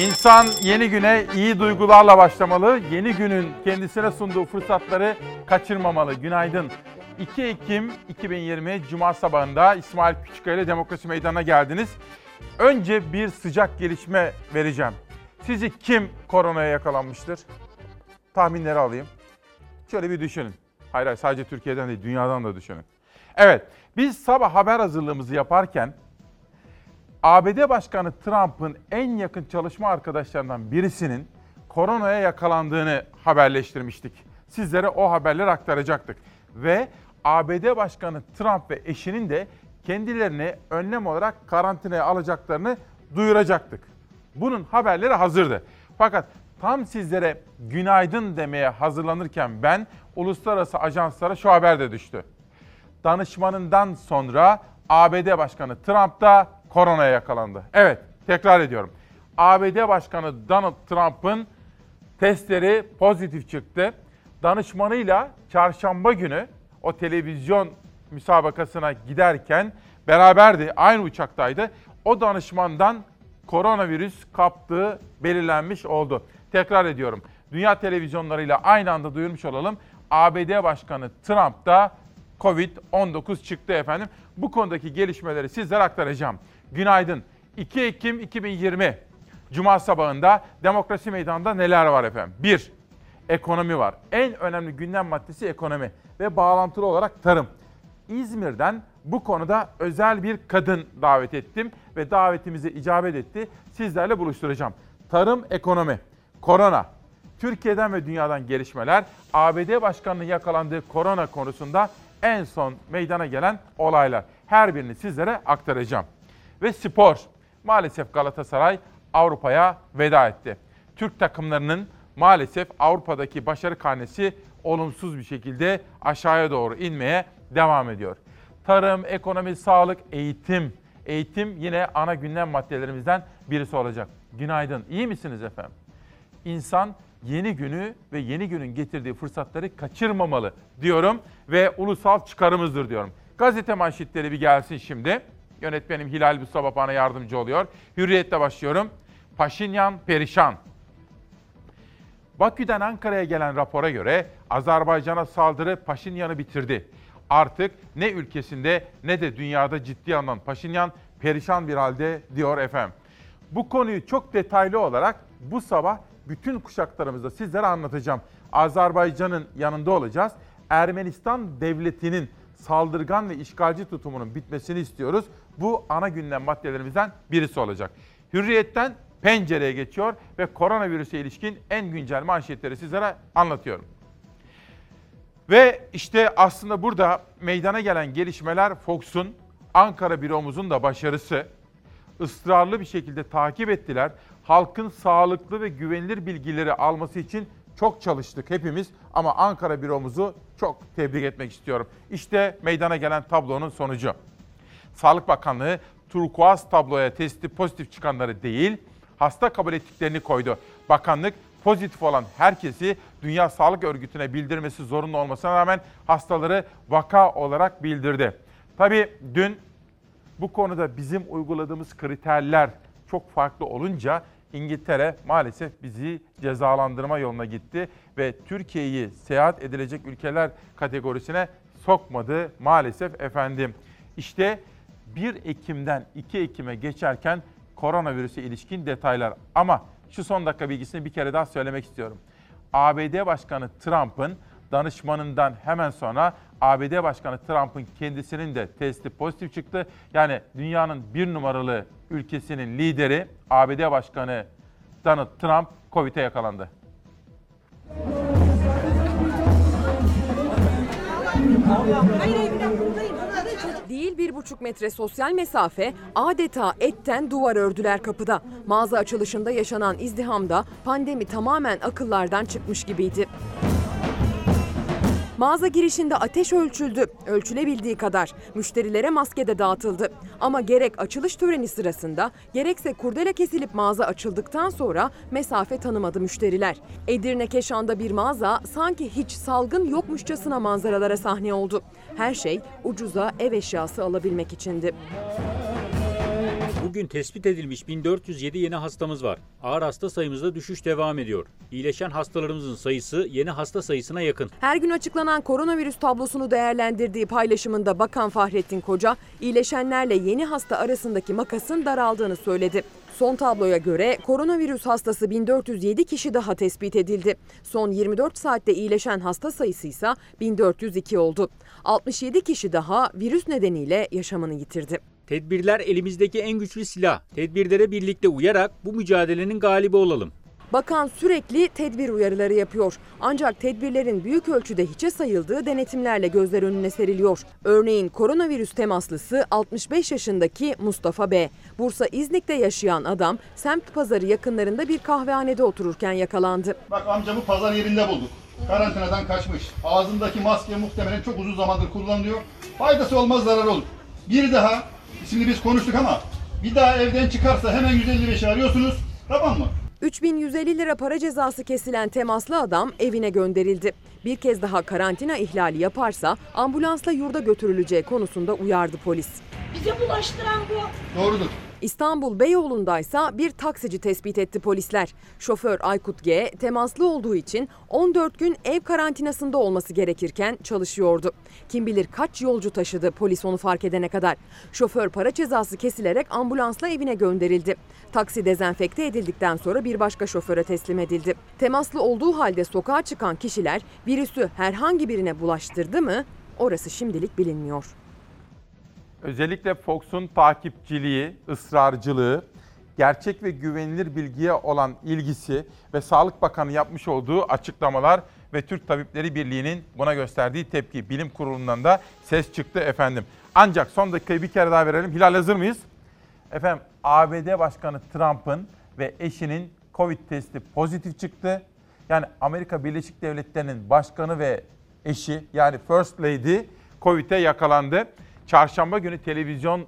İnsan yeni güne iyi duygularla başlamalı. Yeni günün kendisine sunduğu fırsatları kaçırmamalı. Günaydın. 2 Ekim 2020 Cuma sabahında İsmail Küçükkaya ile Demokrasi Meydanı'na geldiniz. Önce bir sıcak gelişme vereceğim. Sizce kim koronaya yakalanmıştır? Tahminleri alayım. Şöyle bir düşünün. Hayır hayır sadece Türkiye'den değil dünyadan da düşünün. Evet biz sabah haber hazırlığımızı yaparken ABD Başkanı Trump'ın en yakın çalışma arkadaşlarından birisinin koronaya yakalandığını haberleştirmiştik. Sizlere o haberleri aktaracaktık. Ve ABD Başkanı Trump ve eşinin de kendilerini önlem olarak karantinaya alacaklarını duyuracaktık. Bunun haberleri hazırdı. Fakat tam sizlere günaydın demeye hazırlanırken ben uluslararası ajanslara şu haber de düştü. Danışmanından sonra ABD Başkanı Trump da koronaya yakalandı. Evet, tekrar ediyorum. ABD Başkanı Donald Trump'ın testleri pozitif çıktı. Danışmanıyla çarşamba günü o televizyon müsabakasına giderken beraberdi, aynı uçaktaydı. O danışmandan koronavirüs kaptığı belirlenmiş oldu. Tekrar ediyorum. Dünya televizyonlarıyla aynı anda duyurmuş olalım. ABD Başkanı Trump da Covid-19 çıktı efendim. Bu konudaki gelişmeleri sizlere aktaracağım. Günaydın. 2 Ekim 2020 Cuma sabahında Demokrasi Meydanı'nda neler var efendim? 1. Ekonomi var. En önemli gündem maddesi ekonomi ve bağlantılı olarak tarım. İzmir'den bu konuda özel bir kadın davet ettim ve davetimize icabet etti. Sizlerle buluşturacağım. Tarım, ekonomi, korona, Türkiye'den ve dünyadan gelişmeler, ABD Başkanı'nın yakalandığı korona konusunda en son meydana gelen olaylar. Her birini sizlere aktaracağım. Ve spor. Maalesef Galatasaray Avrupa'ya veda etti. Türk takımlarının maalesef Avrupa'daki başarı karnesi olumsuz bir şekilde aşağıya doğru inmeye devam ediyor. Tarım, ekonomi, sağlık, eğitim. Eğitim yine ana gündem maddelerimizden birisi olacak. Günaydın. İyi misiniz efendim? İnsan yeni günü ve yeni günün getirdiği fırsatları kaçırmamalı diyorum ve ulusal çıkarımızdır diyorum. Gazete manşetleri bir gelsin şimdi. Yönetmenim Hilal Mustafa bana yardımcı oluyor. Hürriyet'te başlıyorum. Paşinyan perişan. Bakü'den Ankara'ya gelen rapora göre Azerbaycan'a saldırı Paşinyan'ı bitirdi. Artık ne ülkesinde ne de dünyada ciddi alınan Paşinyan perişan bir halde diyor efendim. Bu konuyu çok detaylı olarak bu sabah bütün kuşaklarımızda sizlere anlatacağım. Azerbaycan'ın yanında olacağız. Ermenistan devletinin saldırgan ve işgalci tutumunun bitmesini istiyoruz. Bu ana gündem maddelerimizden birisi olacak. Hürriyetten pencereye geçiyor ve koronavirüse ilişkin en güncel manşetleri sizlere anlatıyorum. Ve işte aslında burada meydana gelen gelişmeler Fox'un Ankara büromuzun da başarısı. Israrlı bir şekilde takip ettiler. Halkın sağlıklı ve güvenilir bilgileri alması için çok çalıştık hepimiz ama Ankara büromuzu çok tebrik etmek istiyorum. İşte meydana gelen tablonun sonucu. Sağlık Bakanlığı turkuaz tabloya testi pozitif çıkanları değil, hasta kabul ettiklerini koydu. Bakanlık pozitif olan herkesi Dünya Sağlık Örgütü'ne bildirmesi zorunlu olmasına rağmen hastaları vaka olarak bildirdi. Tabii dün bu konuda bizim uyguladığımız kriterler çok farklı olunca İngiltere maalesef bizi cezalandırma yoluna gitti ve Türkiye'yi seyahat edilecek ülkeler kategorisine sokmadı maalesef efendim. İşte 1 Ekim'den 2 Ekim'e geçerken koronavirüse ilişkin detaylar. Ama şu son dakika bilgisini bir kere daha söylemek istiyorum. ABD Başkanı Trump'ın danışmanından hemen sonra ABD Başkanı Trump'ın kendisinin de testi pozitif çıktı. Yani dünyanın bir numaralı ülkesinin lideri ABD Başkanı Donald Trump Covid'e yakalandı. Değil bir buçuk metre sosyal mesafe adeta etten duvar ördüler kapıda. Mağaza açılışında yaşanan izdihamda pandemi tamamen akıllardan çıkmış gibiydi. Mağaza girişinde ateş ölçüldü. Ölçülebildiği kadar. Müşterilere maske de dağıtıldı. Ama gerek açılış töreni sırasında gerekse kurdele kesilip mağaza açıldıktan sonra mesafe tanımadı müşteriler. Edirne Keşan'da bir mağaza sanki hiç salgın yokmuşçasına manzaralara sahne oldu. Her şey ucuza ev eşyası alabilmek içindi. Bugün tespit edilmiş 1407 yeni hastamız var. Ağır hasta sayımızda düşüş devam ediyor. İyileşen hastalarımızın sayısı yeni hasta sayısına yakın. Her gün açıklanan koronavirüs tablosunu değerlendirdiği paylaşımında Bakan Fahrettin Koca, iyileşenlerle yeni hasta arasındaki makasın daraldığını söyledi. Son tabloya göre koronavirüs hastası 1407 kişi daha tespit edildi. Son 24 saatte iyileşen hasta sayısı ise 1402 oldu. 67 kişi daha virüs nedeniyle yaşamını yitirdi. Tedbirler elimizdeki en güçlü silah. Tedbirlere birlikte uyarak bu mücadelenin galibi olalım. Bakan sürekli tedbir uyarıları yapıyor. Ancak tedbirlerin büyük ölçüde hiçe sayıldığı denetimlerle gözler önüne seriliyor. Örneğin koronavirüs temaslısı 65 yaşındaki Mustafa B. Bursa İznik'te yaşayan adam semt pazarı yakınlarında bir kahvehanede otururken yakalandı. Bak amcamı pazar yerinde bulduk. Karantinadan kaçmış. Ağzındaki maske muhtemelen çok uzun zamandır kullanılıyor. Faydası olmaz zararı olur. Bir daha, şimdi biz konuştuk ama bir daha evden çıkarsa hemen 155'i arıyorsunuz. Tamam mı? 3150 lira para cezası kesilen temaslı adam evine gönderildi. Bir kez daha karantina ihlali yaparsa ambulansla yurda götürüleceği konusunda uyardı polis. Bize bulaştıran bu. Doğrudur. İstanbul Beyoğlu'ndaysa bir taksici tespit etti polisler. Şoför Aykut G temaslı olduğu için 14 gün ev karantinasında olması gerekirken çalışıyordu. Kim bilir kaç yolcu taşıdı polis onu fark edene kadar. Şoför para cezası kesilerek ambulansla evine gönderildi. Taksi dezenfekte edildikten sonra bir başka şoföre teslim edildi. Temaslı olduğu halde sokağa çıkan kişiler virüsü herhangi birine bulaştırdı mı? Orası şimdilik bilinmiyor. Özellikle Fox'un takipçiliği, ısrarcılığı, gerçek ve güvenilir bilgiye olan ilgisi ve Sağlık Bakanı yapmış olduğu açıklamalar ve Türk Tabipleri Birliği'nin buna gösterdiği tepki bilim kurulundan da ses çıktı efendim. Ancak son dakikayı bir kere daha verelim. Hilal hazır mıyız? Efendim ABD Başkanı Trump'ın ve eşinin Covid testi pozitif çıktı. Yani Amerika Birleşik Devletleri'nin başkanı ve eşi yani First Lady Covid'e yakalandı. Çarşamba günü televizyon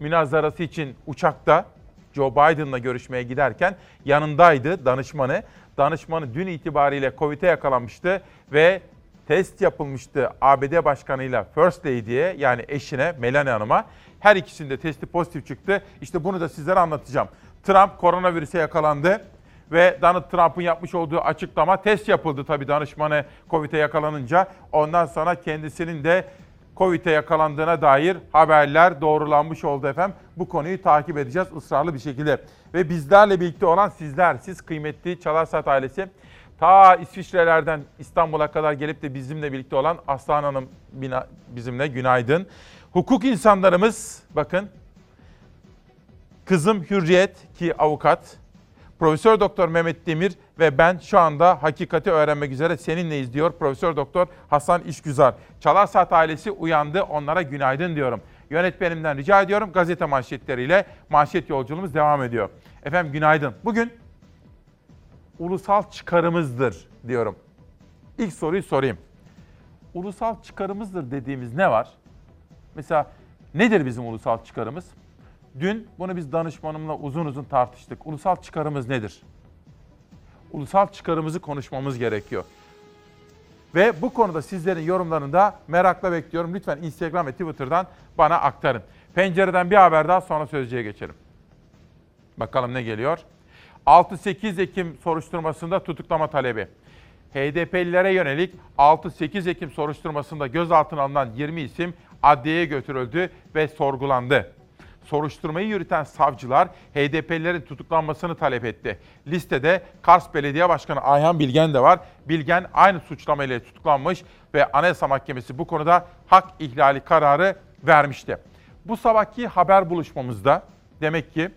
münazarası için uçakta Joe Biden'la görüşmeye giderken yanındaydı danışmanı. Danışmanı dün itibariyle Covid'e yakalanmıştı ve test yapılmıştı ABD Başkanı'yla First Lady'ye yani eşine Melania Hanım'a. Her ikisinde testi pozitif çıktı. İşte bunu da sizlere anlatacağım. Trump koronavirüse yakalandı ve Donald Trump'ın yapmış olduğu açıklama test yapıldı tabii danışmanı Covid'e yakalanınca. Ondan sonra kendisinin de Covid'e yakalandığına dair haberler doğrulanmış oldu efendim. Bu konuyu takip edeceğiz ısrarlı bir şekilde. Ve bizlerle birlikte olan sizler, siz kıymetli Çalar Saat ailesi. Ta İsviçre'lerden İstanbul'a kadar gelip de bizimle birlikte olan Aslan Hanım bizimle günaydın. Hukuk insanlarımız bakın kızım Hürriyet ki avukat, Profesör Doktor Mehmet Demir ve ben şu anda hakikati öğrenmek üzere seninleyiz diyor Profesör Doktor Hasan İşgüzar. Çalar Saat ailesi uyandı onlara günaydın diyorum. Yönetmenimden rica ediyorum gazete manşetleriyle manşet yolculuğumuz devam ediyor. Efendim günaydın. Bugün ulusal çıkarımızdır diyorum. İlk soruyu sorayım. Ulusal çıkarımızdır dediğimiz ne var? Mesela nedir bizim ulusal çıkarımız? Dün bunu biz danışmanımla uzun uzun tartıştık. Ulusal çıkarımız nedir? Ulusal çıkarımızı konuşmamız gerekiyor. Ve bu konuda sizlerin yorumlarını da merakla bekliyorum. Lütfen Instagram ve Twitter'dan bana aktarın. Pencereden bir haber daha sonra sözcüye geçelim. Bakalım ne geliyor? 6-8 Ekim soruşturmasında tutuklama talebi. HDP'lilere yönelik 6-8 Ekim soruşturmasında gözaltına alınan 20 isim adliyeye götürüldü ve sorgulandı. Soruşturmayı yürüten savcılar HDP'lilerin tutuklanmasını talep etti. Listede Kars Belediye Başkanı Ayhan Bilgen de var. Bilgen aynı suçlamayla tutuklanmış ve Anayasa Mahkemesi bu konuda hak ihlali kararı vermişti. Bu sabahki haber buluşmamızda demek ki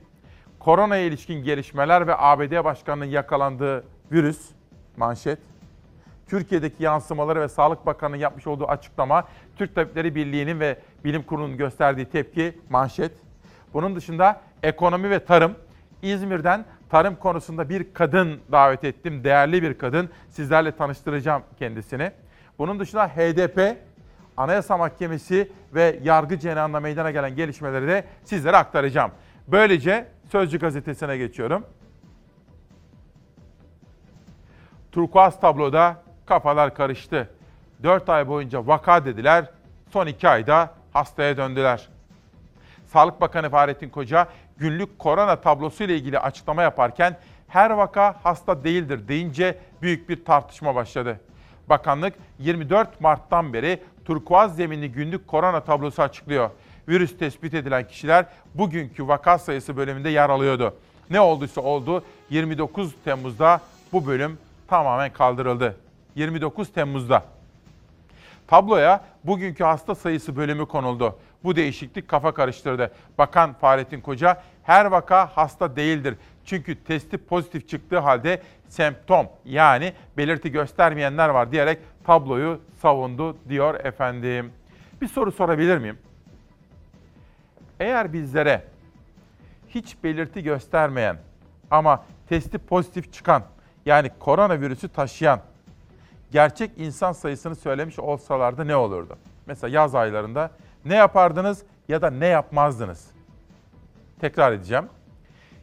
koronaya ilişkin gelişmeler ve ABD Başkanı'nın yakalandığı virüs manşet Türkiye'deki yansımaları ve Sağlık Bakanı'nın yapmış olduğu açıklama, Türk Tabipleri Birliği'nin ve Bilim Kurulu'nun gösterdiği tepki manşet. Bunun dışında ekonomi ve tarım. İzmir'den tarım konusunda bir kadın davet ettim. Değerli bir kadın. Sizlerle tanıştıracağım kendisini. Bunun dışında HDP, Anayasa Mahkemesi ve yargı cenahında meydana gelen gelişmeleri de sizlere aktaracağım. Böylece Sözcü gazetesine geçiyorum. Turkuaz tabloda kafalar karıştı. 4 ay boyunca vaka dediler, son 2 ayda hastaya döndüler. Sağlık Bakanı Fahrettin Koca günlük korona tablosu ile ilgili açıklama yaparken her vaka hasta değildir deyince büyük bir tartışma başladı. Bakanlık 24 Mart'tan beri turkuaz zeminli günlük korona tablosu açıklıyor. Virüs tespit edilen kişiler bugünkü vaka sayısı bölümünde yer alıyordu. Ne olduysa oldu 29 Temmuz'da bu bölüm tamamen kaldırıldı. 29 Temmuz'da. Tabloya bugünkü hasta sayısı bölümü konuldu. Bu değişiklik kafa karıştırdı. Bakan Fahrettin Koca her vaka hasta değildir. Çünkü testi pozitif çıktığı halde semptom yani belirti göstermeyenler var diyerek tabloyu savundu diyor efendim. Bir soru sorabilir miyim? Eğer bizlere hiç belirti göstermeyen ama testi pozitif çıkan yani koronavirüsü taşıyan gerçek insan sayısını söylemiş olsalardı ne olurdu? Mesela yaz aylarında ne yapardınız ya da ne yapmazdınız? Tekrar edeceğim.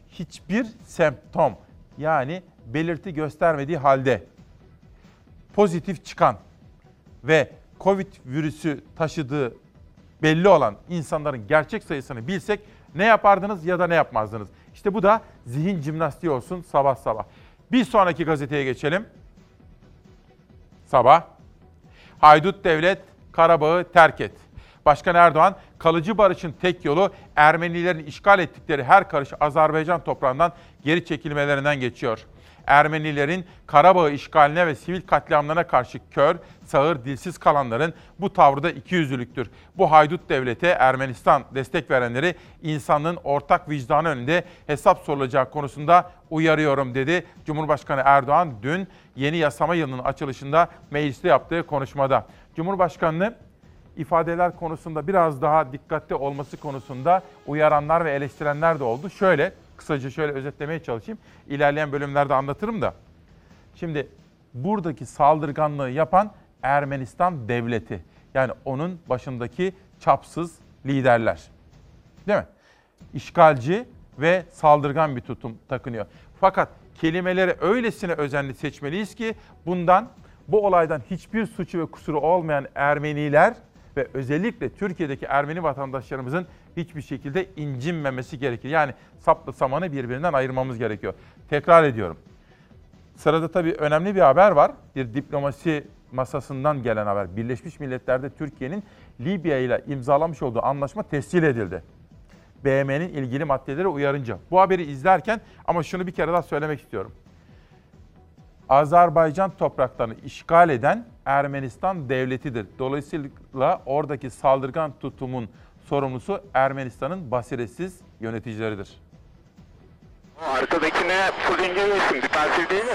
Hiçbir semptom yani belirti göstermediği halde pozitif çıkan ve Covid virüsü taşıdığı belli olan insanların gerçek sayısını bilsek ne yapardınız ya da ne yapmazdınız? İşte bu da zihin jimnastiği olsun sabah sabah. Bir sonraki gazeteye geçelim. Sabah. Haydut devlet Karabağ'ı terk et. Başkan Erdoğan, kalıcı barışın tek yolu Ermenilerin işgal ettikleri her karış Azerbaycan toprağından geri çekilmelerinden geçiyor. Ermenilerin Karabağ işgaline ve sivil katliamlarına karşı kör, sağır, dilsiz kalanların bu tavrı da ikiyüzlülüktür. Bu haydut devlete Ermenistan destek verenleri insanlığın ortak vicdanı önünde hesap sorulacağı konusunda uyarıyorum dedi. Cumhurbaşkanı Erdoğan dün yeni yasama yılının açılışında mecliste yaptığı konuşmada. Cumhurbaşkanlığı ifadeler konusunda biraz daha dikkatli olması konusunda uyaranlar ve eleştirenler de oldu. Şöyle kısaca şöyle özetlemeye çalışayım. İlerleyen bölümlerde anlatırım da. Şimdi buradaki saldırganlığı yapan Ermenistan devleti. Yani onun başındaki çapsız liderler. Değil mi? İşgalci ve saldırgan bir tutum takınıyor. Fakat kelimeleri öylesine özenli seçmeliyiz ki bundan bu olaydan hiçbir suçu ve kusuru olmayan Ermeniler ve özellikle Türkiye'deki Ermeni vatandaşlarımızın hiçbir şekilde incinmemesi gerekir. Yani sapla samanı birbirinden ayırmamız gerekiyor. Tekrar ediyorum. Sırada tabii önemli bir haber var. Bir diplomasi masasından gelen haber. Birleşmiş Milletler'de Türkiye'nin Libya ile imzalamış olduğu anlaşma tescil edildi. BM'nin ilgili maddeleri uyarınca. Bu haberi izlerken ama şunu bir kere daha söylemek istiyorum. Azerbaycan topraklarını işgal eden Ermenistan devletidir. Dolayısıyla oradaki saldırgan tutumun sorumlusu Ermenistan'ın basiretsiz yöneticileridir. Arkadakine full inceliyorsun. Defansif değil mi?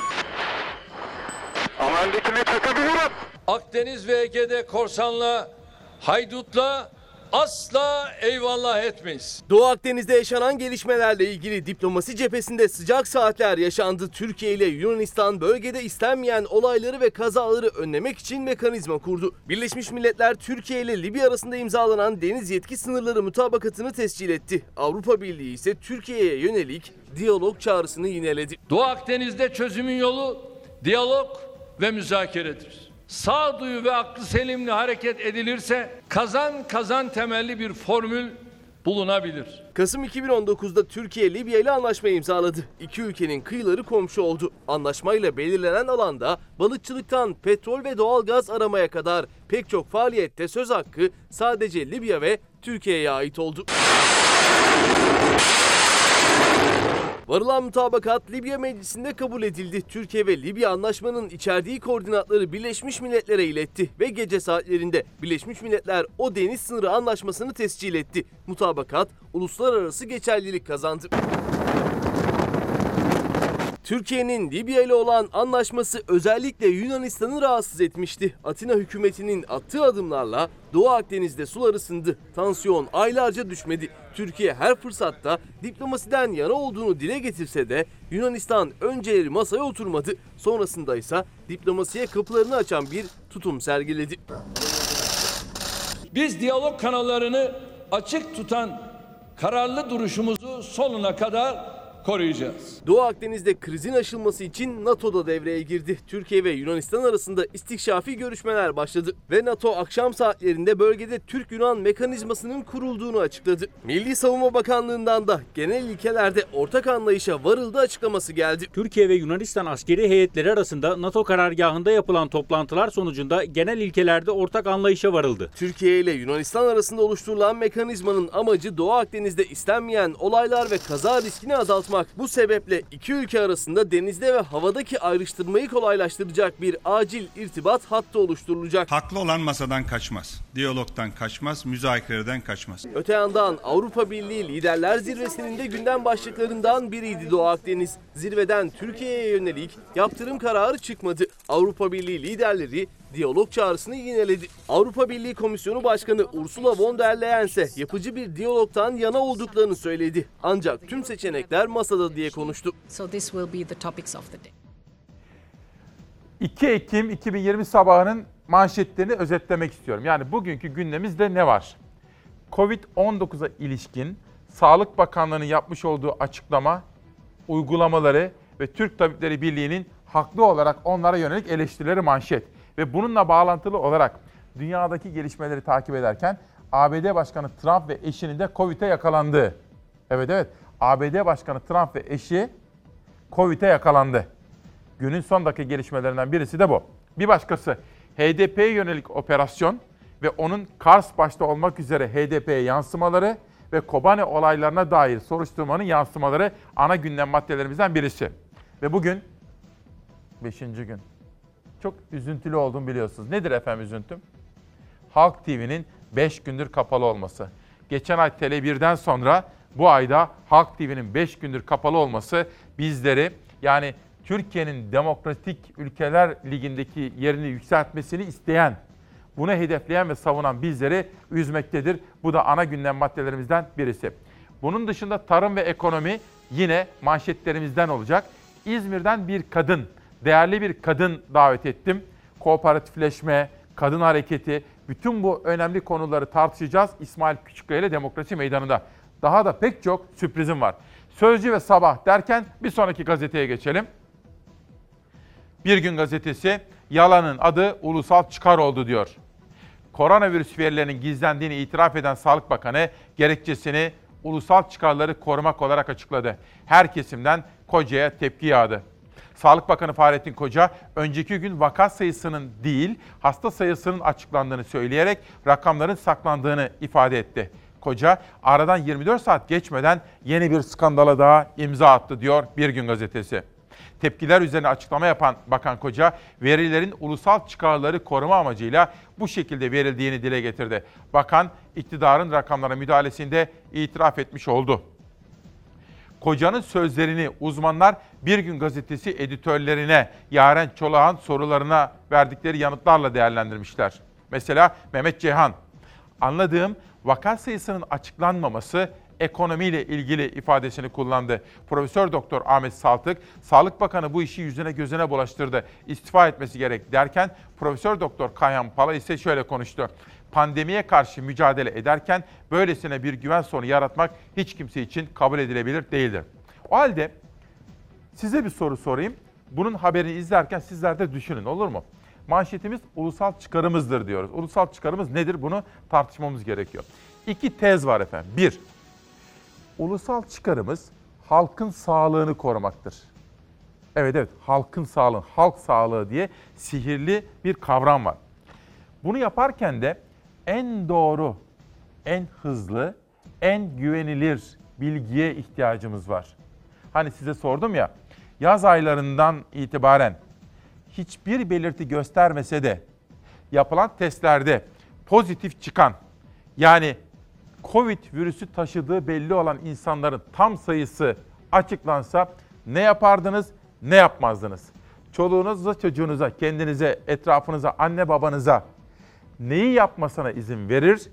Ama öndekine çakabilirim. Akdeniz ve Ege'de korsanla, haydutla asla eyvallah etmeyiz. Doğu Akdeniz'de yaşanan gelişmelerle ilgili diplomasi cephesinde sıcak saatler yaşandı. Türkiye ile Yunanistan bölgede istenmeyen olayları ve kazaları önlemek için mekanizma kurdu. Birleşmiş Milletler Türkiye ile Libya arasında imzalanan deniz yetki sınırları mutabakatını tescil etti. Avrupa Birliği ise Türkiye'ye yönelik diyalog çağrısını yineledi. Doğu Akdeniz'de çözümün yolu diyalog ve müzakeredir. Sağduyu ve aklı selimle hareket edilirse kazan kazan temelli bir formül bulunabilir. Kasım 2019'da Türkiye Libya ile anlaşma imzaladı. İki ülkenin kıyıları komşu oldu. Anlaşmayla belirlenen alanda balıkçılıktan petrol ve doğal gaz aramaya kadar pek çok faaliyette söz hakkı sadece Libya ve Türkiye'ye ait oldu. Varılan mutabakat Libya Meclisi'nde kabul edildi. Türkiye ve Libya anlaşmanın içerdiği koordinatları Birleşmiş Milletler'e iletti ve gece saatlerinde Birleşmiş Milletler o deniz sınırı anlaşmasını tescil etti. Mutabakat uluslararası geçerlilik kazandı. Türkiye'nin Libya ile olan anlaşması özellikle Yunanistan'ı rahatsız etmişti. Atina hükümetinin attığı adımlarla Doğu Akdeniz'de sular ısındı. Tansiyon aylarca düşmedi. Türkiye her fırsatta diplomasiden yana olduğunu dile getirse de Yunanistan önceleri masaya oturmadı. Sonrasında ise diplomasiye kapılarını açan bir tutum sergiledi. Biz diyalog kanallarını açık tutan kararlı duruşumuzu sonuna kadar koruyacağız. Doğu Akdeniz'de krizin aşılması için NATO da devreye girdi. Türkiye ve Yunanistan arasında istikşafi görüşmeler başladı ve NATO akşam saatlerinde bölgede Türk-Yunan mekanizmasının kurulduğunu açıkladı. Milli Savunma Bakanlığı'ndan da genel ilkelerde ortak anlayışa varıldı açıklaması geldi. Türkiye ve Yunanistan askeri heyetleri arasında NATO karargahında yapılan toplantılar sonucunda genel ilkelerde ortak anlayışa varıldı. Türkiye ile Yunanistan arasında oluşturulan mekanizmanın amacı Doğu Akdeniz'de istenmeyen olaylar ve kaza riskini azaltmak. Bu sebeple iki ülke arasında denizde ve havadaki ayrıştırmayı kolaylaştıracak bir acil irtibat hattı oluşturulacak. Haklı olan masadan kaçmaz. Diyalogtan kaçmaz, müzakereden kaçmaz. Öte yandan Avrupa Birliği Liderler Zirvesi'nin de gündem başlıklarından biriydi Doğu Akdeniz. Zirveden Türkiye'ye yönelik yaptırım kararı çıkmadı. Avrupa Birliği liderleri diyalog çağrısını yineledi. Avrupa Birliği Komisyonu Başkanı Ursula von der Leyen ise yapıcı bir diyalogtan yana olduklarını söyledi. Ancak tüm seçenekler masada diye konuştu. So this will be the topics of the day. 2 Ekim 2020 sabahının manşetlerini özetlemek istiyorum. Yani bugünkü gündemimizde ne var? Covid-19'a ilişkin Sağlık Bakanlığı'nın yapmış olduğu açıklama, uygulamaları ve Türk Tabipleri Birliği'nin haklı olarak onlara yönelik eleştirileri manşet. Ve bununla bağlantılı olarak dünyadaki gelişmeleri takip ederken ABD Başkanı Trump ve eşinin de Covid'e yakalandığı. Evet evet ABD Başkanı Trump ve eşi Covid'e yakalandı. Günün son dakika gelişmelerinden birisi de bu. Bir başkası HDP'ye yönelik operasyon ve onun Kars başta olmak üzere HDP'ye yansımaları ve Kobane olaylarına dair soruşturmanın yansımaları ana gündem maddelerimizden birisi. Ve bugün 5. gün. Çok üzüntülü olduğumu biliyorsunuz. Nedir efendim üzüntüm? Halk TV'nin 5 gündür kapalı olması. Geçen ay Tele1'den sonra bu ayda Halk TV'nin 5 gündür kapalı olması bizleri yani Türkiye'nin demokratik ülkeler ligindeki yerini yükseltmesini isteyen, bunu hedefleyen ve savunan bizleri üzmektedir. Bu da ana gündem maddelerimizden birisi. Bunun dışında tarım ve ekonomi yine manşetlerimizden olacak. İzmir'den bir kadın, değerli bir kadın davet ettim. Kooperatifleşme, kadın hareketi, bütün bu önemli konuları tartışacağız İsmail Küçükkaya ile Demokrasi Meydanı'nda. Daha da pek çok sürprizim var. Sözcü ve Sabah derken bir sonraki gazeteye geçelim. Bir Gün Gazetesi yalanın adı ulusal çıkar oldu diyor. Koronavirüs verilerinin gizlendiğini itiraf eden Sağlık Bakanı gerekçesini ulusal çıkarları korumak olarak açıkladı. Her kesimden Koca'ya tepki yağdı. Sağlık Bakanı Fahrettin Koca önceki gün vaka sayısının değil hasta sayısının açıklandığını söyleyerek rakamların saklandığını ifade etti. Koca aradan 24 saat geçmeden yeni bir skandala daha imza attı diyor Bir Gün Gazetesi. Tepkiler üzerine açıklama yapan Bakan Koca, verilerin ulusal çıkarları koruma amacıyla bu şekilde verildiğini dile getirdi. Bakan, iktidarın rakamlara müdahalesinde itiraf etmiş oldu. Koca'nın sözlerini uzmanlar Bir Gün Gazetesi editörlerine Yaren Çolak'ın sorularına verdikleri yanıtlarla değerlendirmişler. Mesela Mehmet Ceyhan, anladığım vaka sayısının açıklanmaması ekonomiyle ilgili ifadesini kullandı. Profesör Doktor Ahmet Saltık, Sağlık Bakanı bu işi yüzüne gözüne bulaştırdı. İstifa etmesi gerek derken Profesör Doktor Kayhan Pala ise şöyle konuştu. Pandemiye karşı mücadele ederken böylesine bir güven sorunu yaratmak hiç kimse için kabul edilebilir değildir. O halde size bir soru sorayım. Bunun haberini izlerken sizler de düşünün olur mu? Manşetimiz ulusal çıkarımızdır diyoruz. Ulusal çıkarımız nedir? Bunu tartışmamız gerekiyor. İki tez var efendim. Bir, ulusal çıkarımız halkın sağlığını korumaktır. Evet evet halkın sağlığı, halk sağlığı diye sihirli bir kavram var. Bunu yaparken de en doğru, en hızlı, en güvenilir bilgiye ihtiyacımız var. Hani size sordum ya, yaz aylarından itibaren hiçbir belirti göstermese de yapılan testlerde pozitif çıkan yani Covid virüsü taşıdığı belli olan insanların tam sayısı açıklansa ne yapardınız, ne yapmazdınız? Çoluğunuza, çocuğunuza, kendinize, etrafınıza, anne babanıza neyi yapmasına izin verir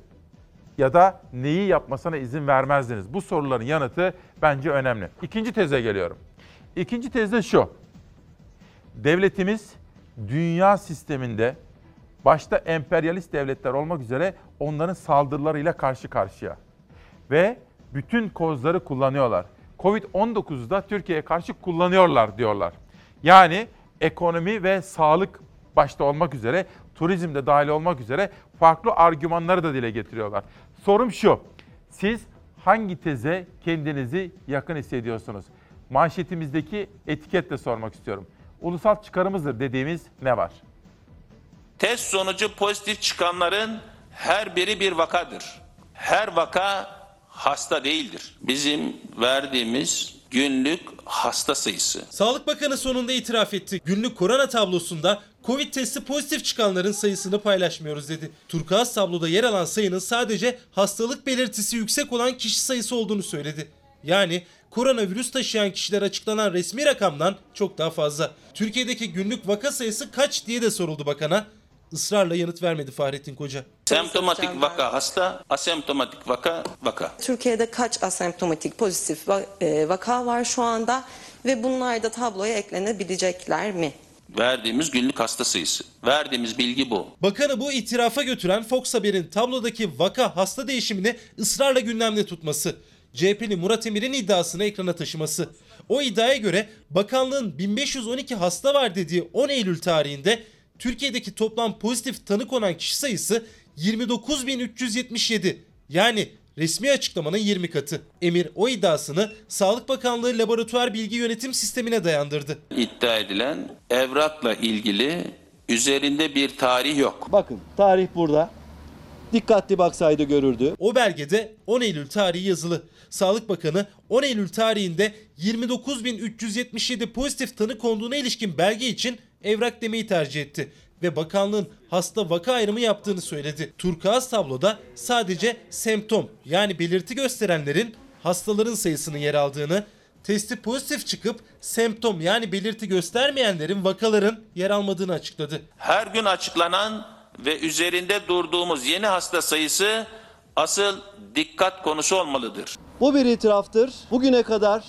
ya da neyi yapmasına izin vermezdiniz? Bu soruların yanıtı bence önemli. İkinci teze geliyorum. İkinci tez şu. Devletimiz dünya sisteminde başta emperyalist devletler olmak üzere onların saldırılarıyla karşı karşıya. Ve bütün kozları kullanıyorlar. Covid-19'u da Türkiye'ye karşı kullanıyorlar diyorlar. Yani ekonomi ve sağlık başta olmak üzere, turizm de dahil olmak üzere farklı argümanları da dile getiriyorlar. Sorum şu, siz hangi teze kendinizi yakın hissediyorsunuz? Manşetimizdeki etiketle sormak istiyorum. Ulusal çıkarımızdır dediğimiz ne var? Test sonucu pozitif çıkanların her biri bir vakadır. Her vaka hasta değildir. Bizim verdiğimiz günlük hasta sayısı. Sağlık Bakanı sonunda itiraf etti. Günlük korona tablosunda Covid testi pozitif çıkanların sayısını paylaşmıyoruz dedi. Turkuaz tabloda yer alan sayının sadece hastalık belirtisi yüksek olan kişi sayısı olduğunu söyledi. Yani koronavirüs taşıyan kişiler açıklanan resmi rakamdan çok daha fazla. Türkiye'deki günlük vaka sayısı kaç diye de soruldu bakana. Israrla yanıt vermedi Fahrettin Koca. Semptomatik vaka hasta, asemptomatik vaka vaka. Türkiye'de kaç asemptomatik pozitif e, vaka var şu anda ve bunlar da tabloya eklenebilecekler mi? Verdiğimiz günlük hasta sayısı. Verdiğimiz bilgi bu. Bakanı bu itirafa götüren Fox Haber'in tablodaki vaka hasta değişimini ısrarla gündemde tutması. CHP'li Murat Emir'in iddiasını ekrana taşıması. O iddiaya göre bakanlığın 1512 hasta var dediği 10 Eylül tarihinde Türkiye'deki toplam pozitif tanı konan kişi sayısı 29377. Yani resmi açıklamanın 20 katı. Emir o iddiasını Sağlık Bakanlığı Laboratuvar Bilgi Yönetim Sistemi'ne dayandırdı. İddia edilen evrakla ilgili üzerinde bir tarih yok. Bakın tarih burada. Dikkatli baksaydı görürdü. O belgede 10 Eylül tarihi yazılı. Sağlık Bakanı 10 Eylül tarihinde 29.377 pozitif tanı konduğuna ilişkin belge için evrak demeyi tercih etti ve bakanlığın hasta vaka ayrımı yaptığını söyledi. Turkuaz tabloda sadece semptom yani belirti gösterenlerin hastaların sayısının yer aldığını, testi pozitif çıkıp semptom yani belirti göstermeyenlerin vakaların yer almadığını açıkladı. Her gün açıklanan ve üzerinde durduğumuz yeni hasta sayısı asıl dikkat konusu olmalıdır. Bu bir itiraftır. Bugüne kadar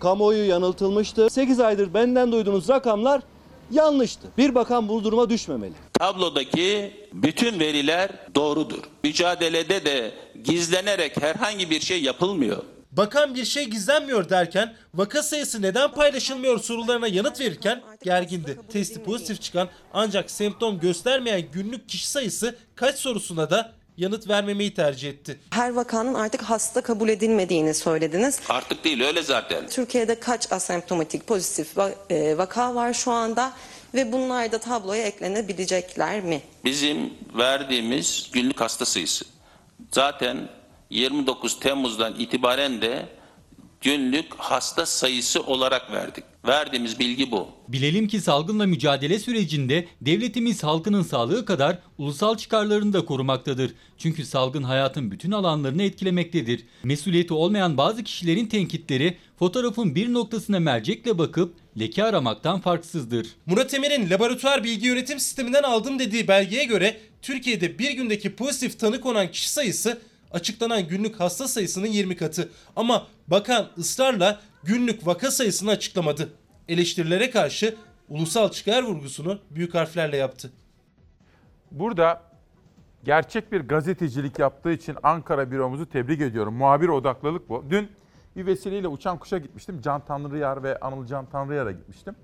kamuoyu yanıltılmıştı. 8 aydır benden duyduğunuz rakamlar yanlıştı. Bir bakan bu duruma düşmemeli. Tablodaki bütün veriler doğrudur. Mücadelede de gizlenerek herhangi bir şey yapılmıyor. Bakan bir şey gizlenmiyor derken vaka sayısı neden paylaşılmıyor sorularına yanıt verirken gergindi. Testi pozitif çıkan ancak semptom göstermeyen günlük kişi sayısı kaç sorusuna da yanıt vermemeyi tercih etti. Her vakanın artık hasta kabul edilmediğini söylediniz. Artık değil öyle zaten. Türkiye'de kaç asemptomatik pozitif e, vaka var şu anda ve bunlar da tabloya eklenebilecekler mi? Bizim verdiğimiz günlük hasta sayısı. Zaten 29 Temmuz'dan itibaren de günlük hasta sayısı olarak verdik. Verdiğimiz bilgi bu. Bilelim ki salgınla mücadele sürecinde devletimiz halkının sağlığı kadar ulusal çıkarlarını da korumaktadır. Çünkü salgın hayatın bütün alanlarını etkilemektedir. Mesuliyeti olmayan bazı kişilerin tenkitleri fotoğrafın bir noktasına mercekle bakıp leke aramaktan farksızdır. Murat Emir'in laboratuvar bilgi yönetim sisteminden aldım dediği belgeye göre Türkiye'de bir gündeki pozitif tanı konan kişi sayısı açıklanan günlük hasta sayısının 20 katı. Ama bakan ısrarla günlük vaka sayısını açıklamadı. Eleştirilere karşı ulusal çıkar vurgusunu büyük harflerle yaptı. Burada gerçek bir gazetecilik yaptığı için Ankara büromuzu tebrik ediyorum. Muhabir odaklılık bu. Dün bir vesileyle Uçan Kuş'a gitmiştim. Can Tanrıyar ve Anıl Can Tanrıyar'a gitmiştim.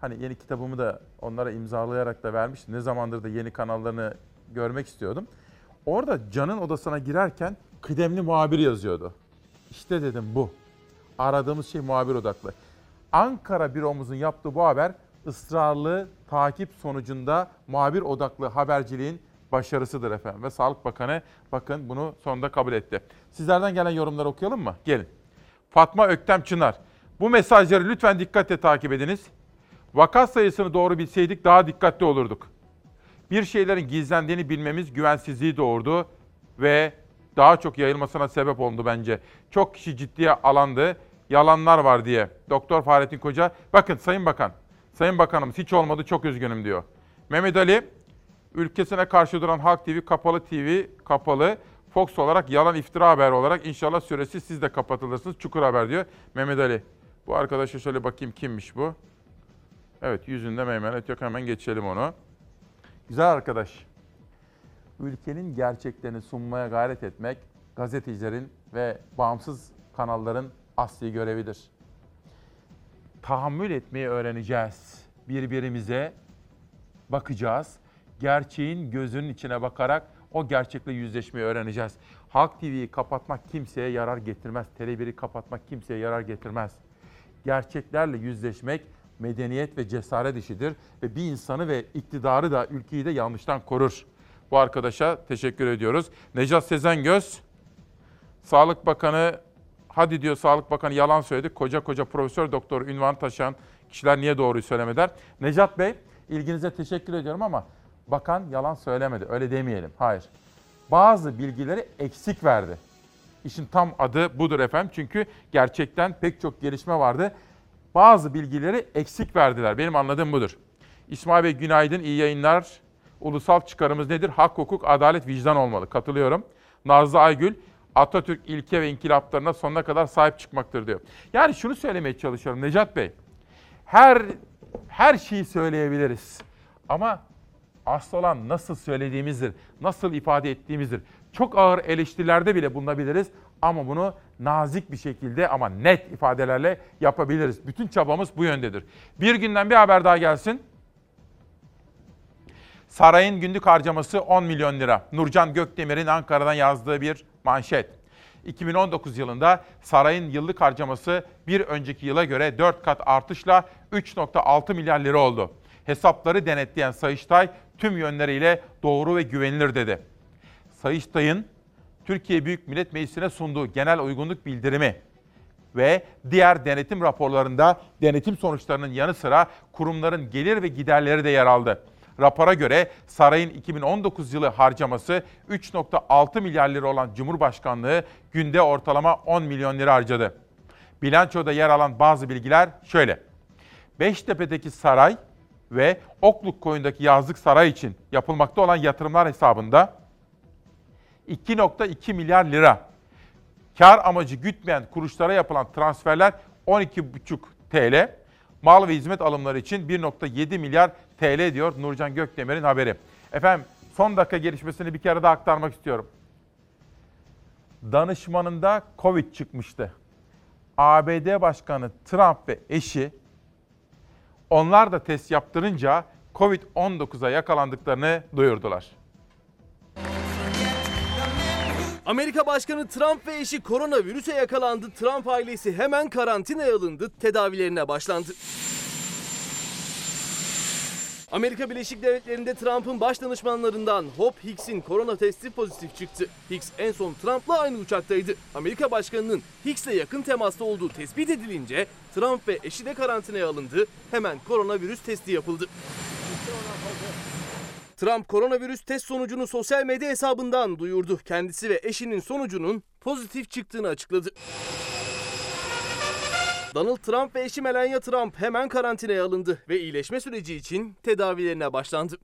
Hani yeni kitabımı da onlara imzalayarak da vermiştim. Ne zamandır da yeni kanallarını görmek istiyordum. Orada Can'ın odasına girerken kıdemli muhabir yazıyordu. İşte dedim bu. Aradığımız şey muhabir odaklı. Ankara büromuzun yaptığı bu haber ısrarlı takip sonucunda muhabir odaklı haberciliğin başarısıdır efendim. Ve Sağlık Bakanı bakın bunu sonunda kabul etti. Sizlerden gelen yorumları okuyalım mı? Gelin. Fatma Öktem Çınar. Bu mesajları lütfen dikkatle takip ediniz. Vaka sayısını doğru bilseydik daha dikkatli olurduk. Bir şeylerin gizlendiğini bilmemiz güvensizliği doğurdu ve daha çok yayılmasına sebep oldu bence. Çok kişi ciddiye alandı, yalanlar var diye. Doktor Fahrettin Koca, bakın Sayın Bakan, Sayın Bakanımız hiç olmadı çok üzgünüm diyor. Mehmet Ali, ülkesine karşı duran Halk TV, Kapalı TV, Kapalı, Fox olarak yalan iftira haber olarak inşallah süresi siz de kapatılırsınız. Çukur Haber diyor Mehmet Ali. Bu arkadaşa şöyle bakayım kimmiş bu? Evet yüzünde Mehmet yok hemen geçelim onu. Güzel arkadaş. Ülkenin gerçeklerini sunmaya gayret etmek gazetecilerin ve bağımsız kanalların asli görevidir. Tahammül etmeyi öğreneceğiz. Birbirimize bakacağız. Gerçeğin gözünün içine bakarak o gerçekle yüzleşmeyi öğreneceğiz. Halk TV'yi kapatmak kimseye yarar getirmez. Tele1'i kapatmak kimseye yarar getirmez. Gerçeklerle yüzleşmek medeniyet ve cesaret işidir ve bir insanı ve iktidarı da ülkeyi de yanlıştan korur. Bu arkadaşa teşekkür ediyoruz. Necat Sezengöz, Sağlık Bakanı, hadi diyor Sağlık Bakanı yalan söyledi. Koca koca profesör doktor ünvan taşıyan kişiler niye doğruyu söylemeder? Necat Bey, ilginize teşekkür ediyorum ama bakan yalan söylemedi. Öyle demeyelim. Hayır. Bazı bilgileri eksik verdi. İşin tam adı budur efendim. Çünkü gerçekten pek çok gelişme vardı. Bazı bilgileri eksik verdiler. Benim anladığım budur. İsmail Bey günaydın, iyi yayınlar. Ulusal çıkarımız nedir? Hak, hukuk, adalet, vicdan olmalı. Katılıyorum. Nazlı Aygül, Atatürk ilke ve inkılaplarına sonuna kadar sahip çıkmaktır diyor. Yani şunu söylemeye çalışıyorum Necat Bey. Her her şeyi söyleyebiliriz. Ama asıl olan nasıl söylediğimizdir, nasıl ifade ettiğimizdir. Çok ağır eleştirilerde bile bulunabiliriz ama bunu nazik bir şekilde ama net ifadelerle yapabiliriz. Bütün çabamız bu yöndedir. Bir günden bir haber daha gelsin. Sarayın günlük harcaması 10 milyon lira. Nurcan Gökdemir'in Ankara'dan yazdığı bir manşet. 2019 yılında sarayın yıllık harcaması bir önceki yıla göre 4 kat artışla 3.6 milyar lira oldu. Hesapları denetleyen Sayıştay tüm yönleriyle doğru ve güvenilir dedi. Sayıştay'ın Türkiye Büyük Millet Meclisi'ne sunduğu genel uygunluk bildirimi ve diğer denetim raporlarında denetim sonuçlarının yanı sıra kurumların gelir ve giderleri de yer aldı. Rapora göre sarayın 2019 yılı harcaması 3.6 milyar lira olan Cumhurbaşkanlığı günde ortalama 10 milyon lira harcadı. Bilançoda yer alan bazı bilgiler şöyle. Beştepe'deki saray ve Okluk Koyun'daki yazlık saray için yapılmakta olan yatırımlar hesabında 2.2 milyar lira. Kar amacı gütmeyen kuruluşlara yapılan transferler 12,5 TL. Mal ve hizmet alımları için 1.7 milyar TL diyor Nurcan Gökdemir'in haberi. Efendim son dakika gelişmesini bir kere daha aktarmak istiyorum. Danışmanında Covid çıkmıştı. ABD Başkanı Trump ve eşi onlar da test yaptırınca Covid-19'a yakalandıklarını duyurdular. Amerika Başkanı Trump ve eşi koronavirüse yakalandı. Trump ailesi hemen karantinaya alındı, tedavilerine başlandı. Amerika Birleşik Devletleri'nde Trump'ın baş danışmanlarından Hope Hicks'in korona testi pozitif çıktı. Hicks en son Trump'la aynı uçaktaydı. Amerika Başkanı'nın Hicks'le yakın temasta olduğu tespit edilince Trump ve eşi de karantinaya alındı. Hemen koronavirüs testi yapıldı. Trump koronavirüs test sonucunu sosyal medya hesabından duyurdu. Kendisi ve eşinin sonucunun pozitif çıktığını açıkladı. Donald Trump ve eşi Melania Trump hemen karantinaya alındı ve iyileşme süreci için tedavilerine başlandı.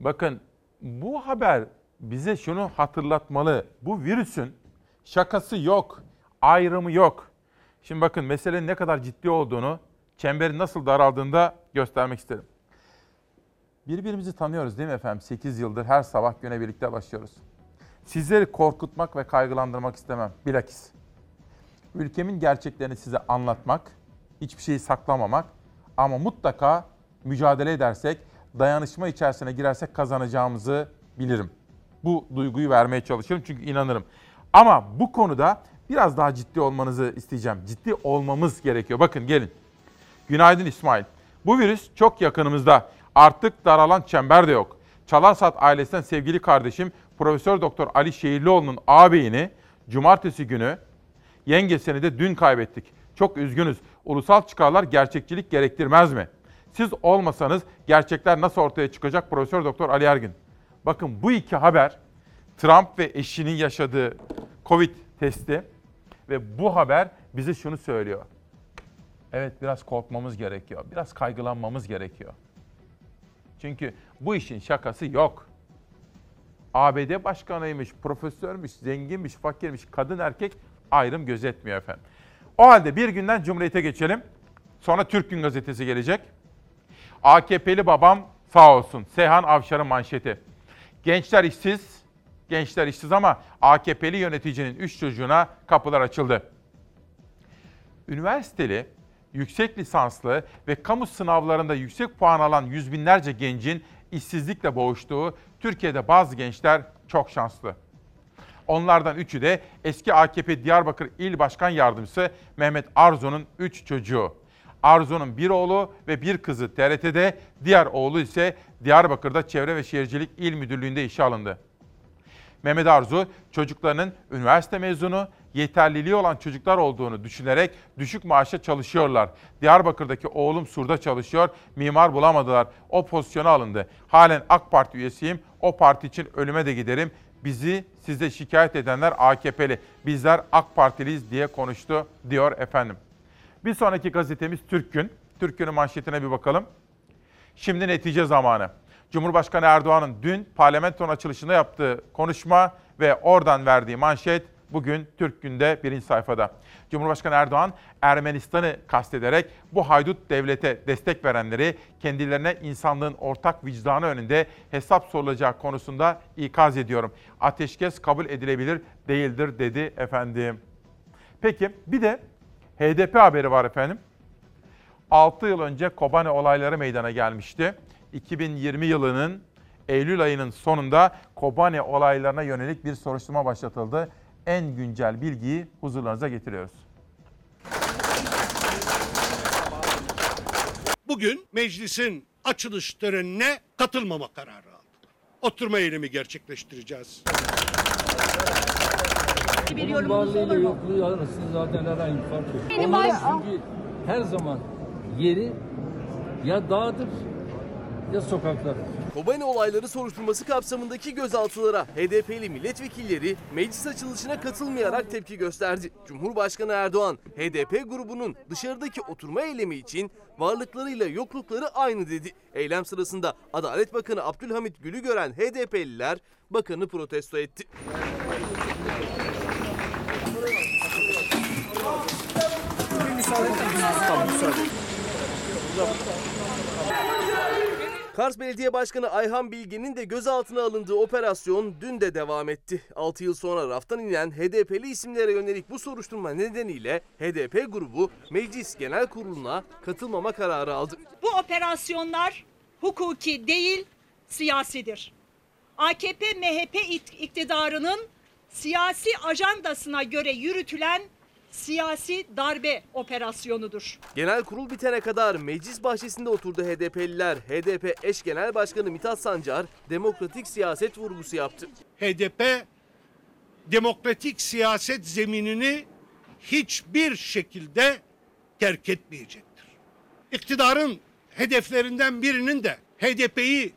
Bakın bu haber bize şunu hatırlatmalı. Bu virüsün şakası yok, ayrımı yok. Şimdi bakın meselenin ne kadar ciddi olduğunu, çemberin nasıl daraldığında göstermek isterim. Birbirimizi tanıyoruz değil mi efendim? 8 yıldır her sabah güne birlikte başlıyoruz. Sizleri korkutmak ve kaygılandırmak istemem. Bilakis. Ülkemin gerçeklerini size anlatmak, hiçbir şeyi saklamamak ama mutlaka mücadele edersek, dayanışma içerisine girersek kazanacağımızı bilirim. Bu duyguyu vermeye çalışırım çünkü inanırım. Ama bu konuda biraz daha ciddi olmanızı isteyeceğim. Ciddi olmamız gerekiyor. Bakın gelin. Günaydın İsmail. Bu virüs çok yakınımızda. Artık daralan çember de yok. Çalarsat ailesinden sevgili kardeşim Profesör Doktor Ali Şehirlioğlu'nun ağabeyini cumartesi günü yengesini de dün kaybettik. Çok üzgünüz. Ulusal çıkarlar gerçekçilik gerektirmez mi? Siz olmasanız gerçekler nasıl ortaya çıkacak Profesör Doktor Ali Ergin? Bakın bu iki haber Trump ve eşinin yaşadığı Covid testi ve bu haber bize şunu söylüyor. Evet biraz korkmamız gerekiyor. Biraz kaygılanmamız gerekiyor. Çünkü bu işin şakası yok. ABD başkanıymış, profesörmüş, zenginmiş, fakirmiş, kadın erkek ayrım gözetmiyor efendim. O halde bir günden Cumhuriyet'e geçelim. Sonra Türk Gün Gazetesi gelecek. AKP'li babam sağ olsun. Seyhan Avşar'ın manşeti. Gençler işsiz, gençler işsiz ama AKP'li yöneticinin 3 çocuğuna kapılar açıldı. Üniversiteli, yüksek lisanslı ve kamu sınavlarında yüksek puan alan yüz binlerce gencin işsizlikle boğuştuğu Türkiye'de bazı gençler çok şanslı. Onlardan üçü de eski AKP Diyarbakır İl Başkan Yardımcısı Mehmet Arzu'nun üç çocuğu. Arzu'nun bir oğlu ve bir kızı TRT'de, diğer oğlu ise Diyarbakır'da Çevre ve Şehircilik İl Müdürlüğü'nde işe alındı. Mehmet Arzu çocuklarının üniversite mezunu, yeterliliği olan çocuklar olduğunu düşünerek düşük maaşa çalışıyorlar. Diyarbakır'daki oğlum Sur'da çalışıyor, mimar bulamadılar. O pozisyona alındı. Halen AK Parti üyesiyim, o parti için ölüme de giderim. Bizi size şikayet edenler AKP'li, bizler AK Partiliyiz diye konuştu diyor efendim. Bir sonraki gazetemiz Türk Gün. Türk Gün'ün manşetine bir bakalım. Şimdi netice zamanı. Cumhurbaşkanı Erdoğan'ın dün parlamentonun açılışında yaptığı konuşma ve oradan verdiği manşet bugün Türk Gün'de birinci sayfada. Cumhurbaşkanı Erdoğan Ermenistan'ı kastederek bu haydut devlete destek verenleri kendilerine insanlığın ortak vicdanı önünde hesap sorulacağı konusunda ikaz ediyorum. Ateşkes kabul edilebilir değildir dedi efendim. Peki bir de HDP haberi var efendim. 6 yıl önce Kobane olayları meydana gelmişti. 2020 yılının Eylül ayının sonunda Kobane olaylarına yönelik bir soruşturma başlatıldı. En güncel bilgiyi huzurlarınıza getiriyoruz. Bugün meclisin açılış törenine katılmama kararı aldık. Oturma eylemi gerçekleştireceğiz. Bir varlığıyla yokluğu arasında zaten herhangi bir fark yok. Benim Onların ay- çünkü her zaman yeri ya dağdır ya sokaklar. Kobane olayları soruşturması kapsamındaki gözaltılara HDP'li milletvekilleri meclis açılışına katılmayarak tepki gösterdi. Cumhurbaşkanı Erdoğan, HDP grubunun dışarıdaki oturma eylemi için varlıklarıyla yoklukları aynı dedi. Eylem sırasında Adalet Bakanı Abdülhamit Gül'ü gören HDP'liler bakanı protesto etti. Kars Belediye Başkanı Ayhan Bilge'nin de gözaltına alındığı operasyon dün de devam etti. 6 yıl sonra raftan inen HDP'li isimlere yönelik bu soruşturma nedeniyle HDP grubu Meclis Genel Kurulu'na katılmama kararı aldı. Bu operasyonlar hukuki değil, siyasidir. AKP MHP it- iktidarının siyasi ajandasına göre yürütülen siyasi darbe operasyonudur. Genel kurul bitene kadar meclis bahçesinde oturdu HDP'liler. HDP eş genel başkanı Mithat Sancar demokratik siyaset vurgusu yaptı. HDP demokratik siyaset zeminini hiçbir şekilde terk etmeyecektir. İktidarın hedeflerinden birinin de HDP'yi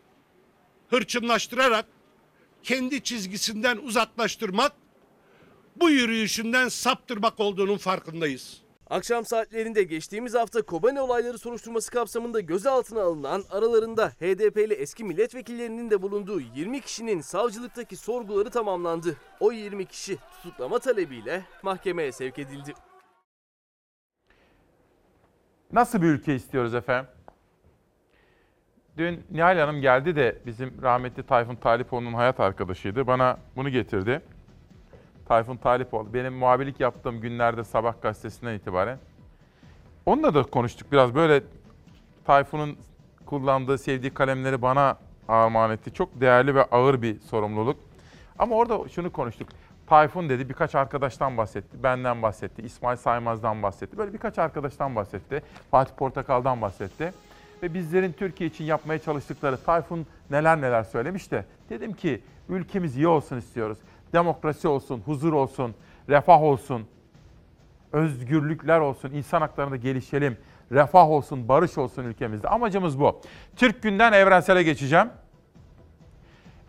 hırçınlaştırarak kendi çizgisinden uzaklaştırmak, bu yürüyüşünden saptırmak olduğunun farkındayız. Akşam saatlerinde geçtiğimiz hafta Kobane olayları soruşturması kapsamında gözaltına alınan aralarında HDP'li eski milletvekillerinin de bulunduğu 20 kişinin savcılıktaki sorguları tamamlandı. O 20 kişi tutuklama talebiyle mahkemeye sevk edildi. Nasıl bir ülke istiyoruz efendim? Dün Nihal Hanım geldi de bizim rahmetli Tayfun Talipoğlu'nun hayat arkadaşıydı. Bana bunu getirdi. Tayfun Talipoğlu. Benim muhabirlik yaptığım günlerde Sabah gazetesinden itibaren. Onunla da konuştuk biraz böyle Tayfun'un kullandığı, sevdiği kalemleri bana armağan etti. Çok değerli ve ağır bir sorumluluk. Ama orada şunu konuştuk. Tayfun dedi birkaç arkadaştan bahsetti. Benden bahsetti. İsmail Saymaz'dan bahsetti. Böyle birkaç arkadaştan bahsetti. Fatih Portakal'dan bahsetti. Ve bizlerin Türkiye için yapmaya çalıştıkları Tayfun neler neler söylemiş de dedim ki ülkemiz iyi olsun istiyoruz. Demokrasi olsun, huzur olsun, refah olsun, özgürlükler olsun, insan haklarında gelişelim, refah olsun, barış olsun ülkemizde. Amacımız bu. Türk günden evrensele geçeceğim.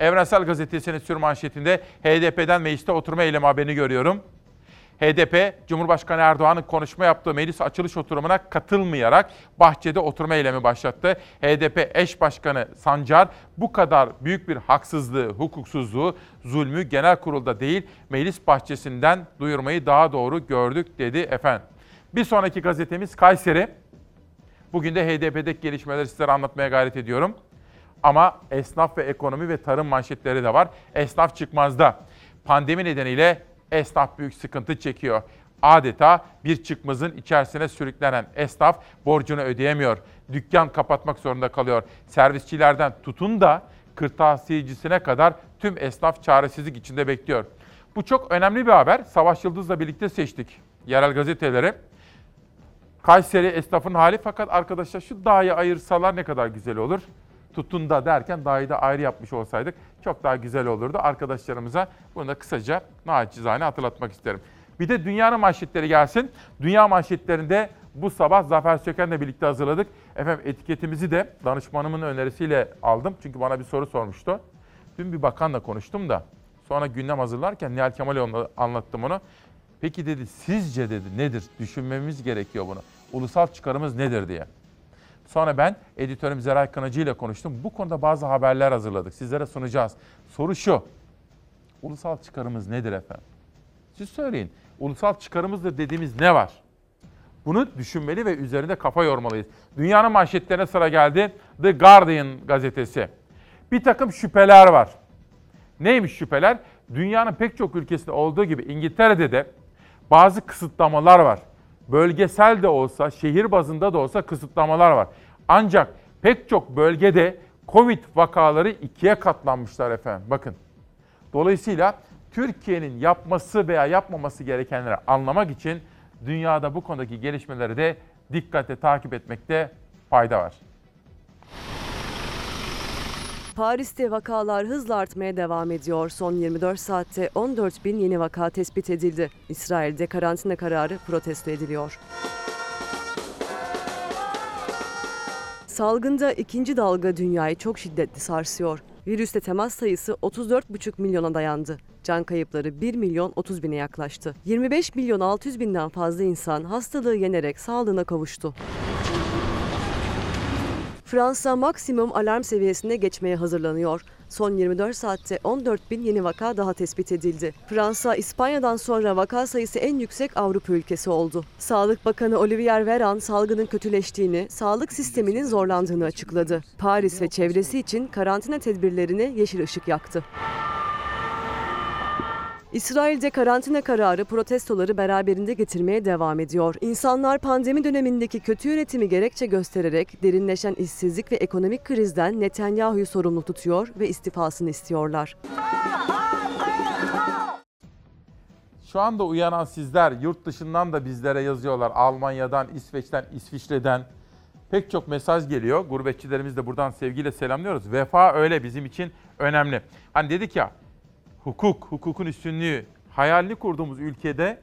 Evrensel Gazetesi'nin sürmanşetinde HDP'den mecliste oturma eylemi haberini görüyorum. HDP, Cumhurbaşkanı Erdoğan'ın konuşma yaptığı meclis açılış oturumuna katılmayarak bahçede oturma eylemi başlattı. HDP eş başkanı Sancar bu kadar büyük bir haksızlığı, hukuksuzluğu, zulmü genel kurulda değil meclis bahçesinden duyurmayı daha doğru gördük dedi efendim. Bir sonraki gazetemiz Kayseri. Bugün de HDP'deki gelişmeleri sizlere anlatmaya gayret ediyorum. Ama esnaf ve ekonomi ve tarım manşetleri de var. Esnaf çıkmazda. Pandemi nedeniyle esnaf büyük sıkıntı çekiyor. Adeta bir çıkmazın içerisine sürüklenen esnaf borcunu ödeyemiyor. Dükkan kapatmak zorunda kalıyor. Servisçilerden tutun da kırtasiyecisine kadar tüm esnaf çaresizlik içinde bekliyor. Bu çok önemli bir haber. Savaş Yıldız'la birlikte seçtik yerel gazeteleri. Kayseri esnafın hali fakat arkadaşlar şu dağı ayırsalar ne kadar güzel olur. Tutun da derken dağı da ayrı yapmış olsaydık çok daha güzel olurdu. Arkadaşlarımıza bunu da kısaca naçizane hatırlatmak isterim. Bir de dünyanın manşetleri gelsin. Dünya manşetlerinde bu sabah Zafer Söken'le birlikte hazırladık. Efendim etiketimizi de danışmanımın önerisiyle aldım. Çünkü bana bir soru sormuştu. Dün bir bakanla konuştum da. Sonra gündem hazırlarken Nihal Kemal'e anlattım onu. Peki dedi sizce dedi nedir? Düşünmemiz gerekiyor bunu. Ulusal çıkarımız nedir diye. Sonra ben editörüm Zeray Kınacı ile konuştum. Bu konuda bazı haberler hazırladık. Sizlere sunacağız. Soru şu. Ulusal çıkarımız nedir efendim? Siz söyleyin. Ulusal çıkarımızdır dediğimiz ne var? Bunu düşünmeli ve üzerinde kafa yormalıyız. Dünyanın manşetlerine sıra geldi. The Guardian gazetesi. Bir takım şüpheler var. Neymiş şüpheler? Dünyanın pek çok ülkesinde olduğu gibi İngiltere'de de bazı kısıtlamalar var. Bölgesel de olsa, şehir bazında da olsa kısıtlamalar var. Ancak pek çok bölgede Covid vakaları ikiye katlanmışlar efendim. Bakın. Dolayısıyla Türkiye'nin yapması veya yapmaması gerekenleri anlamak için dünyada bu konudaki gelişmeleri de dikkatle takip etmekte fayda var. Paris'te vakalar hızla artmaya devam ediyor. Son 24 saatte 14 bin yeni vaka tespit edildi. İsrail'de karantina kararı protesto ediliyor. Salgında ikinci dalga dünyayı çok şiddetli sarsıyor. Virüste temas sayısı 34,5 milyona dayandı. Can kayıpları 1 milyon 30 bine yaklaştı. 25 milyon 600 binden fazla insan hastalığı yenerek sağlığına kavuştu. Fransa maksimum alarm seviyesine geçmeye hazırlanıyor. Son 24 saatte 14 bin yeni vaka daha tespit edildi. Fransa, İspanya'dan sonra vaka sayısı en yüksek Avrupa ülkesi oldu. Sağlık Bakanı Olivier Veran salgının kötüleştiğini, sağlık sisteminin zorlandığını açıkladı. Paris ve çevresi için karantina tedbirlerine yeşil ışık yaktı. İsrail'de karantina kararı protestoları beraberinde getirmeye devam ediyor. İnsanlar pandemi dönemindeki kötü yönetimi gerekçe göstererek derinleşen işsizlik ve ekonomik krizden Netanyahu'yu sorumlu tutuyor ve istifasını istiyorlar. Şu anda uyanan sizler yurt dışından da bizlere yazıyorlar. Almanya'dan, İsveç'ten, İsviçre'den pek çok mesaj geliyor. Gurbetçilerimiz de buradan sevgiyle selamlıyoruz. Vefa öyle bizim için önemli. Hani dedik ya hukuk, hukukun üstünlüğü, hayalini kurduğumuz ülkede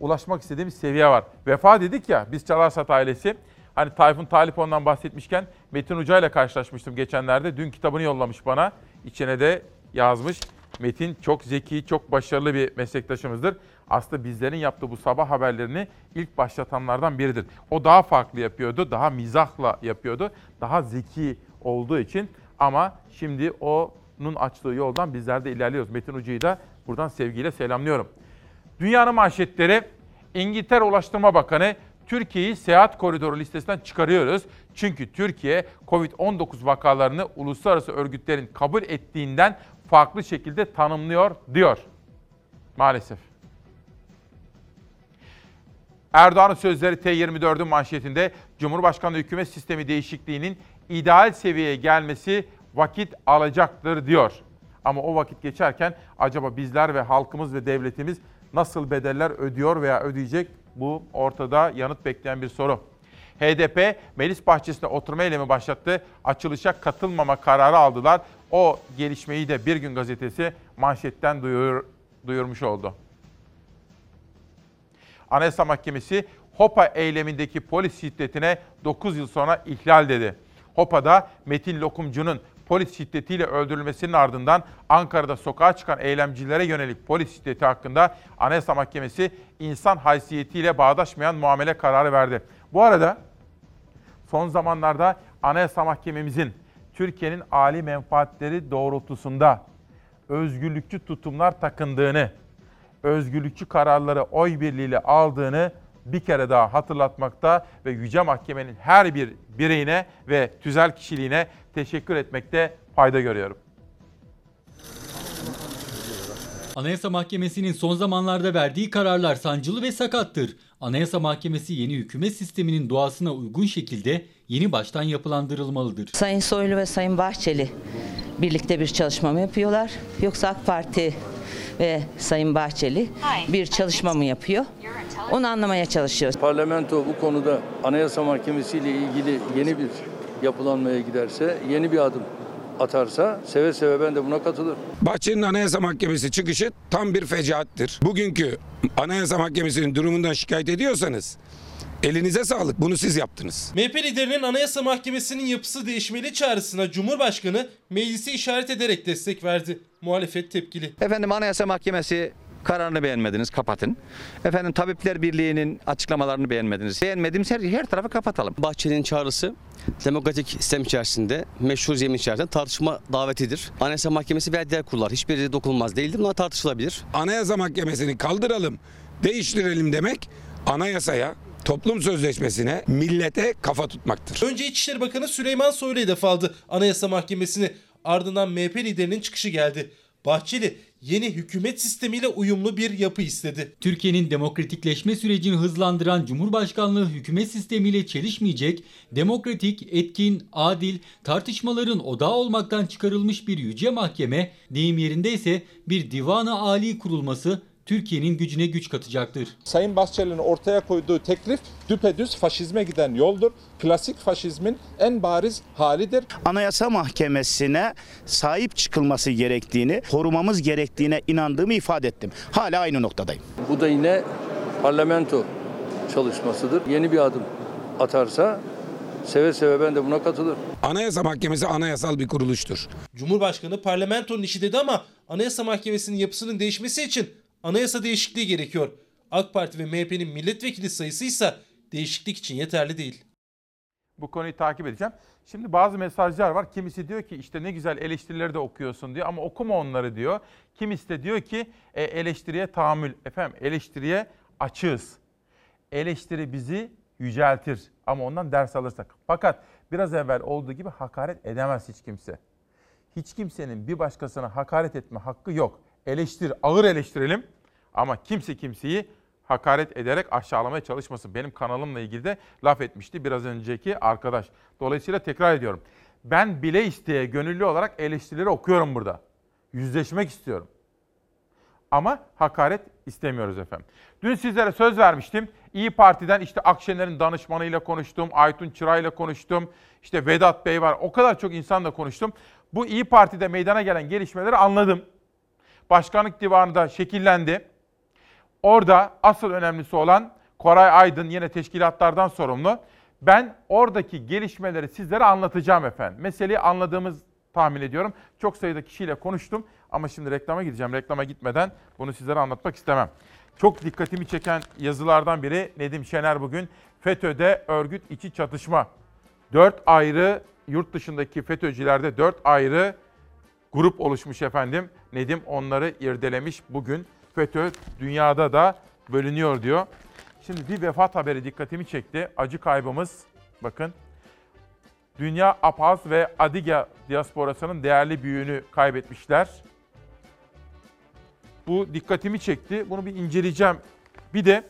ulaşmak istediğimiz seviye var. Vefa dedik ya, biz Çalarsat ailesi. Hani Tayfun Talipon'dan bahsetmişken Metin Uca ile karşılaşmıştım geçenlerde. Dün kitabını yollamış bana. İçine de yazmış. Metin çok zeki, çok başarılı bir meslektaşımızdır. Aslında bizlerin yaptığı bu sabah haberlerini ilk başlatanlardan biridir. O daha farklı yapıyordu, daha mizahla yapıyordu, daha zeki olduğu için. Ama şimdi o Nun açtığı yoldan bizler de ilerliyoruz. Metin Ucu'yu da buradan sevgiyle selamlıyorum. Dünyanın manşetleri İngiltere Ulaştırma Bakanı Türkiye'yi seyahat koridoru listesinden çıkarıyoruz. Çünkü Türkiye Covid-19 vakalarını uluslararası örgütlerin kabul ettiğinden farklı şekilde tanımlıyor diyor. Maalesef. Erdoğan'ın sözleri T24'ün manşetinde Cumhurbaşkanlığı hükümet sistemi değişikliğinin ideal seviyeye gelmesi vakit alacaktır diyor. Ama o vakit geçerken acaba bizler ve halkımız ve devletimiz nasıl bedeller ödüyor veya ödeyecek bu ortada yanıt bekleyen bir soru. HDP meclis bahçesinde oturma eylemi başlattı. Açılışa katılmama kararı aldılar. O gelişmeyi de Bir Gün Gazetesi manşetten duyur, duyurmuş oldu. Anayasa Mahkemesi Hopa eylemindeki polis şiddetine 9 yıl sonra ihlal dedi. Hopa'da Metin Lokumcu'nun polis şiddetiyle öldürülmesinin ardından Ankara'da sokağa çıkan eylemcilere yönelik polis şiddeti hakkında Anayasa Mahkemesi insan haysiyetiyle bağdaşmayan muamele kararı verdi. Bu arada son zamanlarda Anayasa Mahkememizin Türkiye'nin âli menfaatleri doğrultusunda özgürlükçü tutumlar takındığını, özgürlükçü kararları oy birliğiyle aldığını bir kere daha hatırlatmakta ve Yüce Mahkemenin her bir bireyine ve tüzel kişiliğine teşekkür etmekte fayda görüyorum. Anayasa Mahkemesi'nin son zamanlarda verdiği kararlar sancılı ve sakattır. Anayasa Mahkemesi yeni hükümet sisteminin doğasına uygun şekilde yeni baştan yapılandırılmalıdır. Sayın Soylu ve Sayın Bahçeli birlikte bir çalışma mı yapıyorlar? Yoksa AK Parti ve Sayın Bahçeli bir çalışma mı yapıyor? Onu anlamaya çalışıyoruz. Parlamento bu konuda Anayasa Mahkemesi ile ilgili yeni bir yapılanmaya giderse, yeni bir adım atarsa seve seve ben de buna katılırım. Bahçeli'nin Anayasa Mahkemesi çıkışı tam bir fecaattir. Bugünkü Anayasa Mahkemesi'nin durumundan şikayet ediyorsanız elinize sağlık. Bunu siz yaptınız. MHP liderinin Anayasa Mahkemesi'nin yapısı değişmeli çağrısına Cumhurbaşkanı meclisi işaret ederek destek verdi. Muhalefet tepkili. Efendim Anayasa Mahkemesi kararını beğenmediniz kapatın. Efendim Tabipler Birliği'nin açıklamalarını beğenmediniz. Beğenmediğimiz her, her tarafı kapatalım. Bahçeli'nin çağrısı demokratik sistem içerisinde, meşhur zemin içerisinde tartışma davetidir. Anayasa Mahkemesi ve diğer kurullar hiçbiri dokunulmaz değildir. Bunlar tartışılabilir. Anayasa Mahkemesi'ni kaldıralım, değiştirelim demek anayasaya, toplum sözleşmesine, millete kafa tutmaktır. Önce İçişleri Bakanı Süleyman Soylu hedef aldı Anayasa Mahkemesi'ni. Ardından MHP liderinin çıkışı geldi. Bahçeli yeni hükümet sistemiyle uyumlu bir yapı istedi. Türkiye'nin demokratikleşme sürecini hızlandıran Cumhurbaşkanlığı hükümet sistemiyle çelişmeyecek, demokratik, etkin, adil, tartışmaların odağı olmaktan çıkarılmış bir yüce mahkeme, deyim yerindeyse bir divanı âli kurulması Türkiye'nin gücüne güç katacaktır. Sayın Bahçeli'nin ortaya koyduğu teklif düpedüz faşizme giden yoldur. Klasik faşizmin en bariz halidir. Anayasa Mahkemesi'ne sahip çıkılması gerektiğini, korumamız gerektiğine inandığımı ifade ettim. Hala aynı noktadayım. Bu da yine parlamento çalışmasıdır. Yeni bir adım atarsa seve seve ben de buna katılırım. Anayasa Mahkemesi anayasal bir kuruluştur. Cumhurbaşkanı parlamentonun işi dedi ama Anayasa Mahkemesi'nin yapısının değişmesi için anayasa değişikliği gerekiyor. AK Parti ve MHP'nin milletvekili sayısı ise değişiklik için yeterli değil. Bu konuyu takip edeceğim. Şimdi bazı mesajlar var. Kimisi diyor ki işte ne güzel eleştirileri de okuyorsun diyor ama okuma onları diyor. Kimisi de diyor ki e, eleştiriye tahammül. Efendim eleştiriye açığız. Eleştiri bizi yüceltir ama ondan ders alırsak. Fakat biraz evvel olduğu gibi hakaret edemez hiç kimse. Hiç kimsenin bir başkasına hakaret etme hakkı yok. Eleştir, ağır eleştirelim ama kimse kimseyi hakaret ederek aşağılamaya çalışmasın. Benim kanalımla ilgili de laf etmişti biraz önceki arkadaş. Dolayısıyla tekrar ediyorum. Ben bile isteye gönüllü olarak eleştirileri okuyorum burada. Yüzleşmek istiyorum. Ama hakaret istemiyoruz efendim. Dün sizlere söz vermiştim. İyi Parti'den işte Akşener'in danışmanıyla konuştum, Aytun Çıray'la konuştum. İşte Vedat Bey var. O kadar çok insanla konuştum. Bu İyi Parti'de meydana gelen gelişmeleri anladım. Başkanlık divanı da şekillendi. Orada asıl önemlisi olan Koray Aydın yine teşkilatlardan sorumlu. Ben oradaki gelişmeleri sizlere anlatacağım efendim. Meseleyi anladığımız tahmin ediyorum. Çok sayıda kişiyle konuştum ama şimdi reklama gideceğim. Reklama gitmeden bunu sizlere anlatmak istemem. Çok dikkatimi çeken yazılardan biri Nedim Şener bugün FETÖ'de örgüt içi çatışma. Dört ayrı yurt dışındaki FETÖ'cülerde dört ayrı grup oluşmuş efendim. Nedim onları irdelemiş bugün. FETÖ dünyada da bölünüyor diyor. Şimdi bir vefat haberi dikkatimi çekti. Acı kaybımız bakın. Dünya Apaz ve Adigya diasporasının değerli büyüğünü kaybetmişler. Bu dikkatimi çekti. Bunu bir inceleyeceğim. Bir de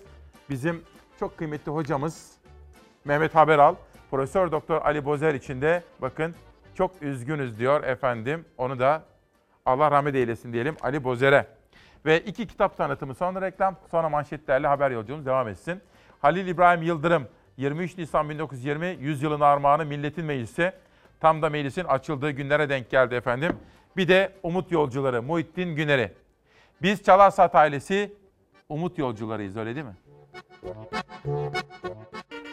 bizim çok kıymetli hocamız Mehmet Haberal, Profesör Doktor Ali Bozer için de bakın çok üzgünüz diyor efendim. Onu da Allah rahmet eylesin diyelim Ali Bozer'e. Ve iki kitap tanıtımı sonra reklam sonra manşetlerle haber yolculuğumuz devam etsin. Halil İbrahim Yıldırım 23 Nisan 1920 100 yılın armağanı Milletin Meclisi. Tam da meclisin açıldığı günlere denk geldi efendim. Bir de Umut Yolcuları Muhittin Güner'i. Biz Çalarsat ailesi Umut Yolcularıyız öyle değil mi?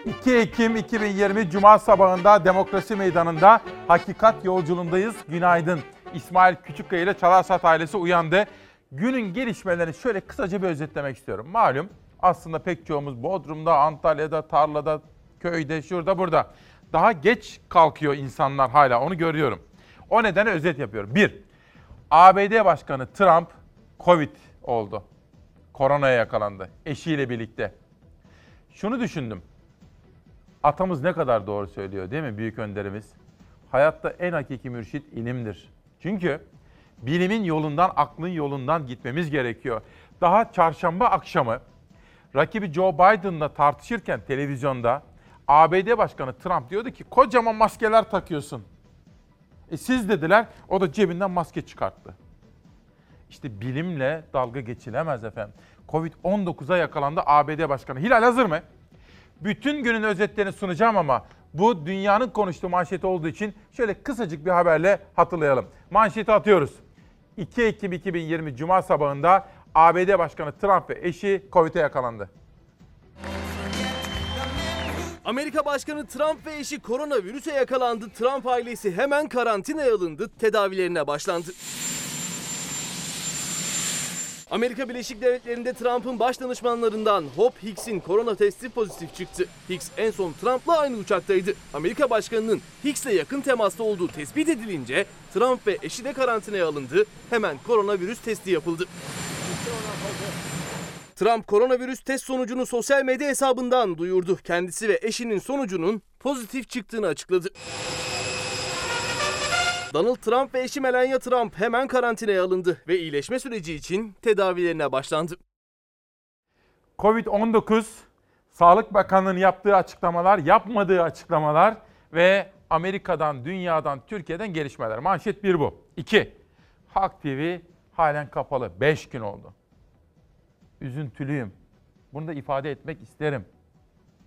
2 Ekim 2020 Cuma sabahında Demokrasi Meydanı'nda Hakikat Yolculuğundayız. Günaydın. İsmail Küçükkaya ile Çalarsat ailesi uyandı. Günün gelişmelerini şöyle kısaca bir özetlemek istiyorum. Malum aslında pek çoğumuz Bodrum'da, Antalya'da, tarlada, köyde, şurada, burada. Daha geç kalkıyor insanlar hala onu görüyorum. O nedenle özet yapıyorum. Bir, ABD Başkanı Trump Covid oldu. Koronaya yakalandı eşiyle birlikte. Şunu düşündüm. Atamız ne kadar doğru söylüyor değil mi büyük önderimiz? Hayatta en hakiki mürşit ilimdir. Çünkü Bilimin yolundan, aklın yolundan gitmemiz gerekiyor. Daha çarşamba akşamı rakibi Joe Biden'la tartışırken televizyonda ABD Başkanı Trump diyordu ki kocaman maskeler takıyorsun. E siz dediler, o da cebinden maske çıkarttı. İşte bilimle dalga geçilemez efendim. Covid-19'a yakalandı ABD Başkanı. Hilal hazır mı? Bütün günün özetlerini sunacağım ama bu dünyanın konuştuğu manşeti olduğu için şöyle kısacık bir haberle hatırlayalım. Manşeti atıyoruz. 2 Ekim 2020 Cuma sabahında ABD Başkanı Trump ve eşi Covid'e yakalandı. Amerika Başkanı Trump ve eşi koronavirüse yakalandı. Trump ailesi hemen karantinaya alındı, tedavilerine başlandı. Amerika Birleşik Devletleri'nde Trump'ın baş danışmanlarından Hope Hicks'in korona testi pozitif çıktı. Hicks en son Trump'la aynı uçaktaydı. Amerika Başkanı'nın Hicks'le yakın temasta olduğu tespit edilince Trump ve eşi de karantinaya alındı. Hemen koronavirüs testi yapıldı. Trump koronavirüs test sonucunu sosyal medya hesabından duyurdu. Kendisi ve eşinin sonucunun pozitif çıktığını açıkladı. Donald Trump ve eşi Melania Trump hemen karantinaya alındı ve iyileşme süreci için tedavilerine başlandı. Covid-19 Sağlık Bakanlığı'nın yaptığı açıklamalar, yapmadığı açıklamalar ve Amerika'dan, dünyadan, Türkiye'den gelişmeler. Manşet bir bu. İki, Halk TV halen kapalı. Beş gün oldu. Üzüntülüyüm. Bunu da ifade etmek isterim.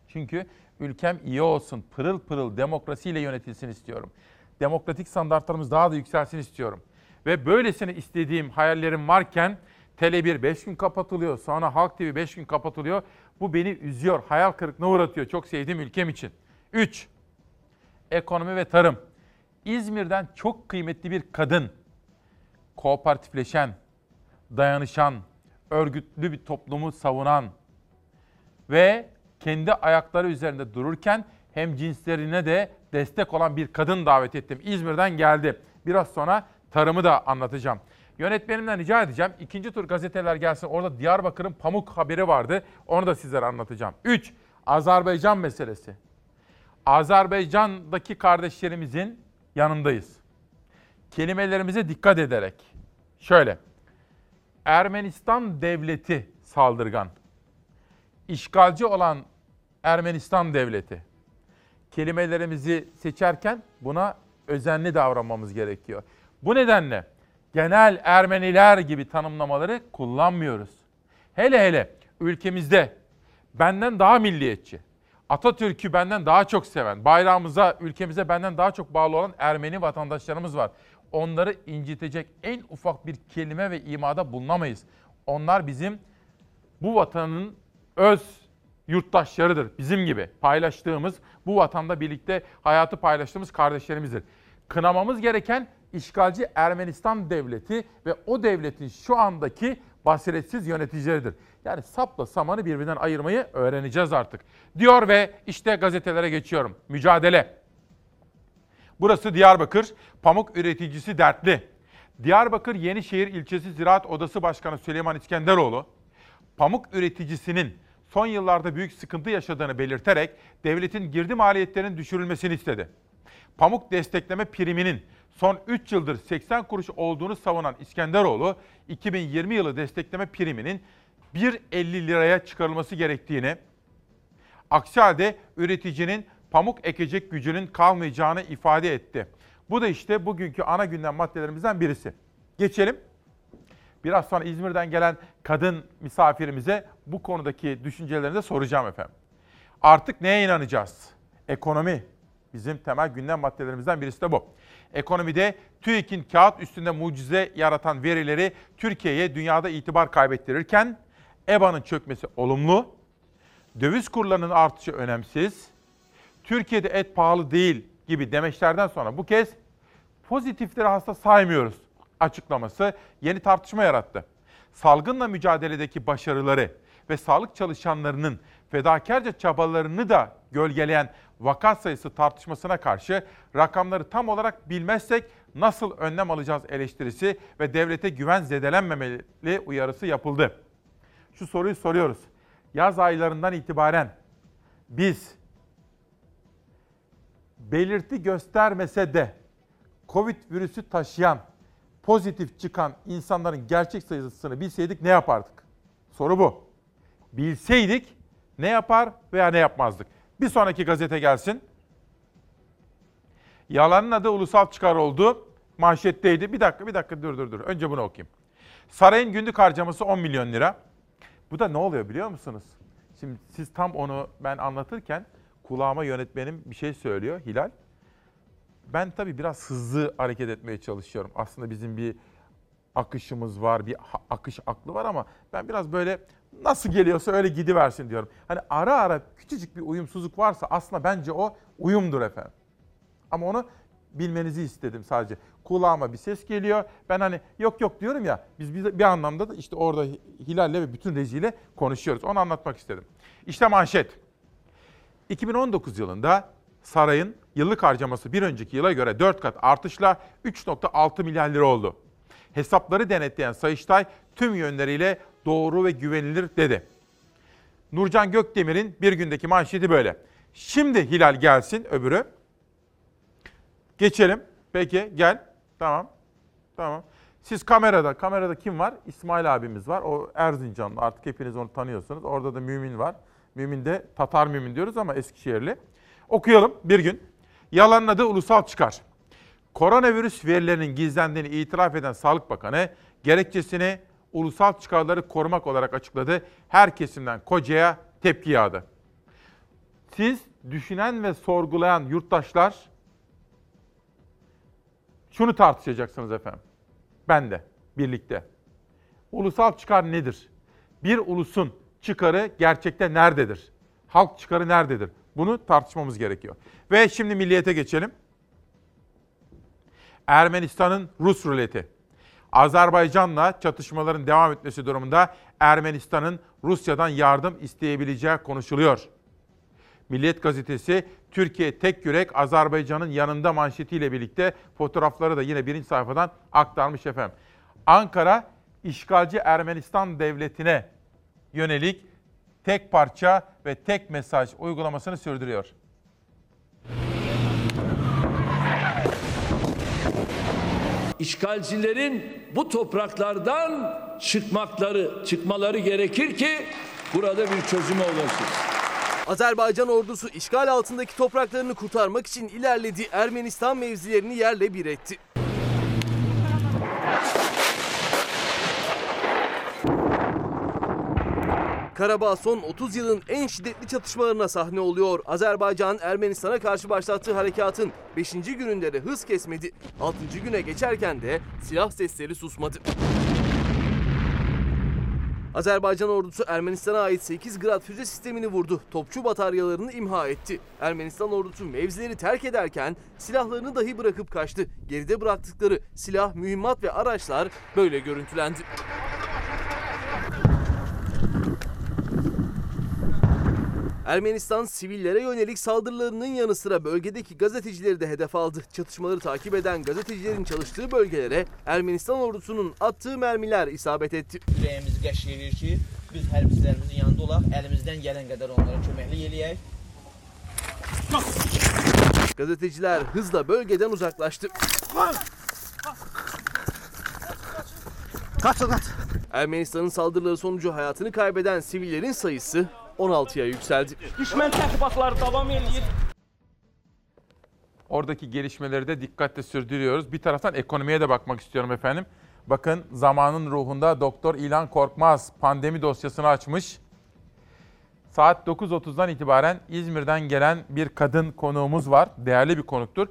Çünkü ülkem iyi olsun, pırıl pırıl demokrasiyle yönetilsin istiyorum. Demokratik standartlarımız daha da yükselsin istiyorum. Ve böylesine istediğim hayallerim varken Tele1 5 gün kapatılıyor, sonra Halk TV 5 gün kapatılıyor. Bu beni üzüyor, hayal kırıklığına uğratıyor çok sevdiğim ülkem için. 3. Ekonomi ve tarım. İzmir'den çok kıymetli bir kadın, kooperatifleşen, dayanışan, örgütlü bir toplumu savunan ve kendi ayakları üzerinde dururken hem cinslerine de destek olan bir kadın davet ettim. İzmir'den geldi. Biraz sonra tarımı da anlatacağım. Yönetmenimden rica edeceğim. İkinci tur gazeteler gelsin. Orada Diyarbakır'ın pamuk haberi vardı. Onu da sizlere anlatacağım. 3. Azerbaycan meselesi. Azerbaycan'daki kardeşlerimizin yanındayız. Kelimelerimize dikkat ederek. Şöyle. Ermenistan devleti saldırgan. İşgalci olan Ermenistan devleti. Kelimelerimizi seçerken buna özenli davranmamız gerekiyor. Bu nedenle genel Ermeniler gibi tanımlamaları kullanmıyoruz. Hele hele ülkemizde benden daha milliyetçi, Atatürk'ü benden daha çok seven, bayrağımıza, ülkemize benden daha çok bağlı olan Ermeni vatandaşlarımız var. Onları incitecek en ufak bir kelime ve imada bulunamayız. Onlar bizim bu vatanın öz yurttaşlarıdır. Bizim gibi paylaştığımız, bu vatanda birlikte hayatı paylaştığımız kardeşlerimizdir. Kınamamız gereken işgalci Ermenistan devleti ve o devletin şu andaki basiretsiz yöneticileridir. Yani sapla samanı birbirinden ayırmayı öğreneceğiz artık. Diyor ve işte gazetelere geçiyorum. Mücadele. Burası Diyarbakır. Pamuk üreticisi dertli. Diyarbakır Yenişehir İlçesi Ziraat Odası Başkanı Süleyman İskenderoğlu, pamuk üreticisinin son yıllarda büyük sıkıntı yaşadığını belirterek devletin girdi maliyetlerinin düşürülmesini istedi. Pamuk destekleme priminin son 3 yıldır 80 kuruş olduğunu savunan İskenderoğlu, 2020 yılı destekleme priminin 1.50 liraya çıkarılması gerektiğini, aksi halde üreticinin pamuk ekecek gücünün kalmayacağını ifade etti. Bu da işte bugünkü ana gündem maddelerimizden birisi. Geçelim. Biraz sonra İzmir'den gelen kadın misafirimize bu konudaki düşüncelerini de soracağım efendim. Artık neye inanacağız? Ekonomi. Bizim temel gündem maddelerimizden birisi de bu. Ekonomide TÜİK'in kağıt üstünde mucize yaratan verileri Türkiye'ye dünyada itibar kaybettirirken EBA'nın çökmesi olumlu, döviz kurlarının artışı önemsiz, Türkiye'de et pahalı değil gibi demeçlerden sonra bu kez pozitifleri hasta saymıyoruz açıklaması yeni tartışma yarattı. Salgınla mücadeledeki başarıları ve sağlık çalışanlarının fedakarca çabalarını da gölgeleyen vaka sayısı tartışmasına karşı rakamları tam olarak bilmezsek nasıl önlem alacağız eleştirisi ve devlete güven zedelenmemeli uyarısı yapıldı. Şu soruyu soruyoruz. Yaz aylarından itibaren biz belirti göstermese de Covid virüsü taşıyan pozitif çıkan insanların gerçek sayısını bilseydik ne yapardık? Soru bu. Bilseydik ne yapar veya ne yapmazdık? Bir sonraki gazete gelsin. Yalanın adı ulusal çıkar oldu. Manşetteydi. Bir dakika, bir dakika dur dur dur. Önce bunu okuyayım. Sarayın günlük harcaması 10 milyon lira. Bu da ne oluyor biliyor musunuz? Şimdi siz tam onu ben anlatırken kulağıma yönetmenim bir şey söylüyor Hilal. Ben tabii biraz hızlı hareket etmeye çalışıyorum. Aslında bizim bir akışımız var, bir akış aklı var ama ben biraz böyle nasıl geliyorsa öyle gidiversin diyorum. Hani ara ara küçücük bir uyumsuzluk varsa aslında bence o uyumdur efendim. Ama onu bilmenizi istedim sadece. Kulağıma bir ses geliyor. Ben hani yok yok diyorum ya. Biz bir anlamda da işte orada Hilal'le ve bütün rejiyle konuşuyoruz. Onu anlatmak istedim. İşte manşet. 2019 yılında sarayın yıllık harcaması bir önceki yıla göre 4 kat artışla 3.6 milyar lira oldu. Hesapları denetleyen Sayıştay tüm yönleriyle doğru ve güvenilir dedi. Nurcan Gökdemir'in bir gündeki manşeti böyle. Şimdi Hilal gelsin öbürü. Geçelim. Peki gel. Tamam. Tamam. Siz kamerada, kamerada kim var? İsmail abimiz var. O Erzincanlı. Artık hepiniz onu tanıyorsunuz. Orada da Mümin var. Mümin de Tatar Mümin diyoruz ama Eskişehirli. Okuyalım bir gün. Yalanın adı ulusal çıkar. Koronavirüs verilerinin gizlendiğini itiraf eden Sağlık Bakanı gerekçesini ulusal çıkarları korumak olarak açıkladı. Her kesimden kocaya tepki yağdı. Siz düşünen ve sorgulayan yurttaşlar şunu tartışacaksınız efendim. Ben de birlikte. Ulusal çıkar nedir? Bir ulusun çıkarı gerçekte nerededir? Halk çıkarı nerededir? Bunu tartışmamız gerekiyor. Ve şimdi milliyete geçelim. Ermenistan'ın Rus ruleti. Azerbaycan'la çatışmaların devam etmesi durumunda Ermenistan'ın Rusya'dan yardım isteyebileceği konuşuluyor. Milliyet gazetesi Türkiye tek yürek Azerbaycan'ın yanında manşetiyle birlikte fotoğrafları da yine birinci sayfadan aktarmış efendim. Ankara işgalci Ermenistan devletine yönelik tek parça ve tek mesaj uygulamasını sürdürüyor. İşgalcilerin bu topraklardan çıkmakları, çıkmaları gerekir ki burada bir çözüme ulaşır. Azerbaycan ordusu işgal altındaki topraklarını kurtarmak için ilerledi. Ermenistan mevzilerini yerle bir etti. Karabağ son 30 yılın en şiddetli çatışmalarına sahne oluyor. Azerbaycan Ermenistan'a karşı başlattığı harekatın 5. gününde de hız kesmedi. 6. güne geçerken de silah sesleri susmadı. Azerbaycan ordusu Ermenistan'a ait 8 Grad füze sistemini vurdu. Topçu bataryalarını imha etti. Ermenistan ordusu mevzileri terk ederken silahlarını dahi bırakıp kaçtı. Geride bıraktıkları silah, mühimmat ve araçlar böyle görüntülendi. Ermenistan sivillere yönelik saldırılarının yanı sıra bölgedeki gazetecileri de hedef aldı. Çatışmaları takip eden gazetecilerin çalıştığı bölgelere Ermenistan ordusunun attığı mermiler isabet etti. Ürəyimiz qəşləyir ki, biz hərbçilərimizin yanında olaq, əlimizdən gələn qədər onlara köməklik eləyək. Gazeteciler hızla bölgeden uzaklaştı. Kaç kaç. Ermenistan'ın saldırıları sonucu hayatını kaybeden sivillerin sayısı 16'ya yükseldi. Düşmən təxribatları davam eləyir. Oradaki gelişmeleri de dikkatle sürdürüyoruz. Bir taraftan ekonomiye de bakmak istiyorum efendim. Bakın zamanın ruhunda Doktor İlhan Korkmaz pandemi dosyasını açmış. Saat 9.30'dan itibaren İzmir'den gelen bir kadın konuğumuz var. Değerli bir konuktur.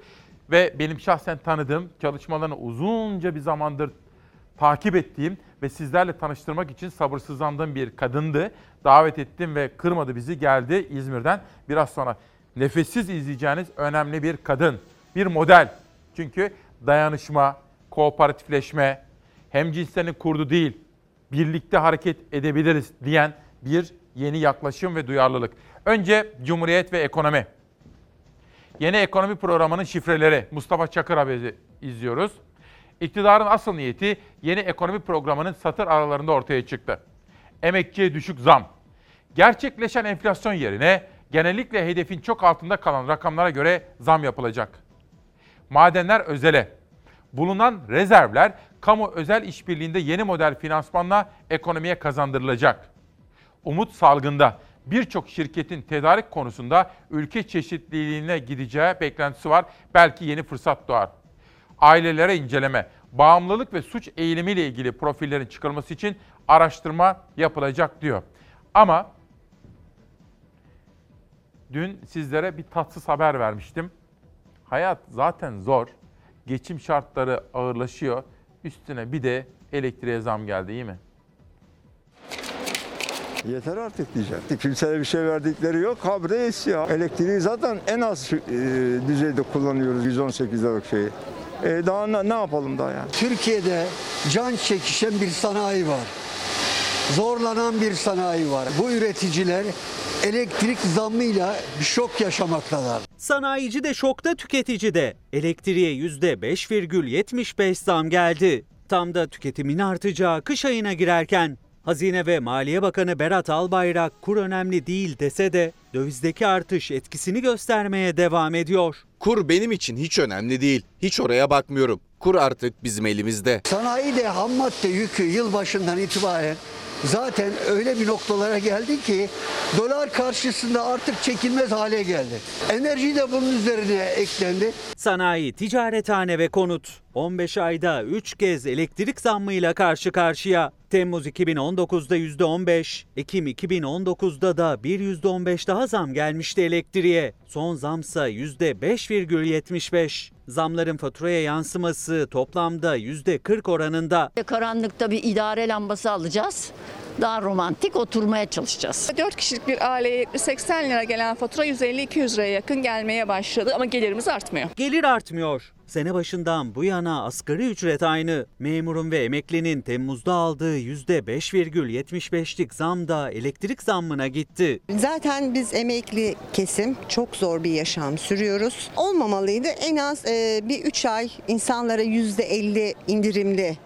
Ve benim şahsen tanıdığım, çalışmalarını uzunca bir zamandır takip ettiğim ve sizlerle tanıştırmak için sabırsızlandığım bir kadındı. Davet ettim ve kırmadı bizi geldi İzmir'den. Biraz sonra nefessiz izleyeceğiniz önemli bir kadın, bir model. Çünkü dayanışma, kooperatifleşme, hem cinslerin kurdu değil, birlikte hareket edebiliriz diyen bir yeni yaklaşım ve duyarlılık. Önce Cumhuriyet ve ekonomi. Yeni ekonomi programının şifreleri Mustafa Çakır haberi izliyoruz. İktidarın asıl niyeti yeni ekonomi programının satır aralarında ortaya çıktı. Emekçiye düşük zam. Gerçekleşen enflasyon yerine genellikle hedefin çok altında kalan rakamlara göre zam yapılacak. Madenler özele. Bulunan rezervler kamu özel işbirliğinde yeni model finansmanla ekonomiye kazandırılacak. Umut Salgın'da birçok şirketin tedarik konusunda ülke çeşitliliğine gideceği beklentisi var. Belki yeni fırsat doğar. Ailelere inceleme, bağımlılık ve suç eğilimiyle ilgili profillerin çıkarılması için araştırma yapılacak diyor. Ama dün sizlere bir tatsız haber vermiştim. Hayat zaten zor. Geçim şartları ağırlaşıyor. Üstüne bir de elektriğe zam geldi iyi mi? Yeter artık diyeceğim. Kimseye bir şey verdikleri yok. Habire esiyor. Elektriği zaten en az e, düzeyde kullanıyoruz 118 liralık şeyi. E, daha ne, ne yapalım daha yani? Türkiye'de can çekişen bir sanayi var. Zorlanan bir sanayi var. Bu üreticiler elektrik zammıyla bir şok yaşamaktalar. Sanayici de şokta tüketici de. Elektriğe %5,75 zam geldi. Tam da tüketimin artacağı kış ayına girerken Hazine ve Maliye Bakanı Berat Albayrak kur önemli değil dese de dövizdeki artış etkisini göstermeye devam ediyor. Kur benim için hiç önemli değil. Hiç oraya bakmıyorum. Kur artık bizim elimizde. Sanayi de ham madde yükü yılbaşından itibaren zaten öyle bir noktalara geldi ki dolar karşısında artık çekilmez hale geldi. Enerji de bunun üzerine eklendi. Sanayi, ticarethane ve konut 15 ayda 3 kez elektrik zammıyla karşı karşıya. Temmuz 2019'da %15, Ekim 2019'da da bir %15 daha zam gelmişti elektriğe. Son zamsa %5,75. Zamların faturaya yansıması toplamda %40 oranında. Karanlıkta bir idare lambası alacağız. Daha romantik oturmaya çalışacağız. 4 kişilik bir aileye 80 lira gelen fatura 150-200 liraya yakın gelmeye başladı ama gelirimiz artmıyor. Gelir artmıyor. Sene başından bu yana asgari ücret aynı. Memurun ve emeklinin Temmuz'da aldığı %5,75'lik zam da elektrik zammına gitti. Zaten biz emekli kesim çok zor bir yaşam sürüyoruz. Olmamalıydı. En az e, bir 3 ay insanlara %50 indirimli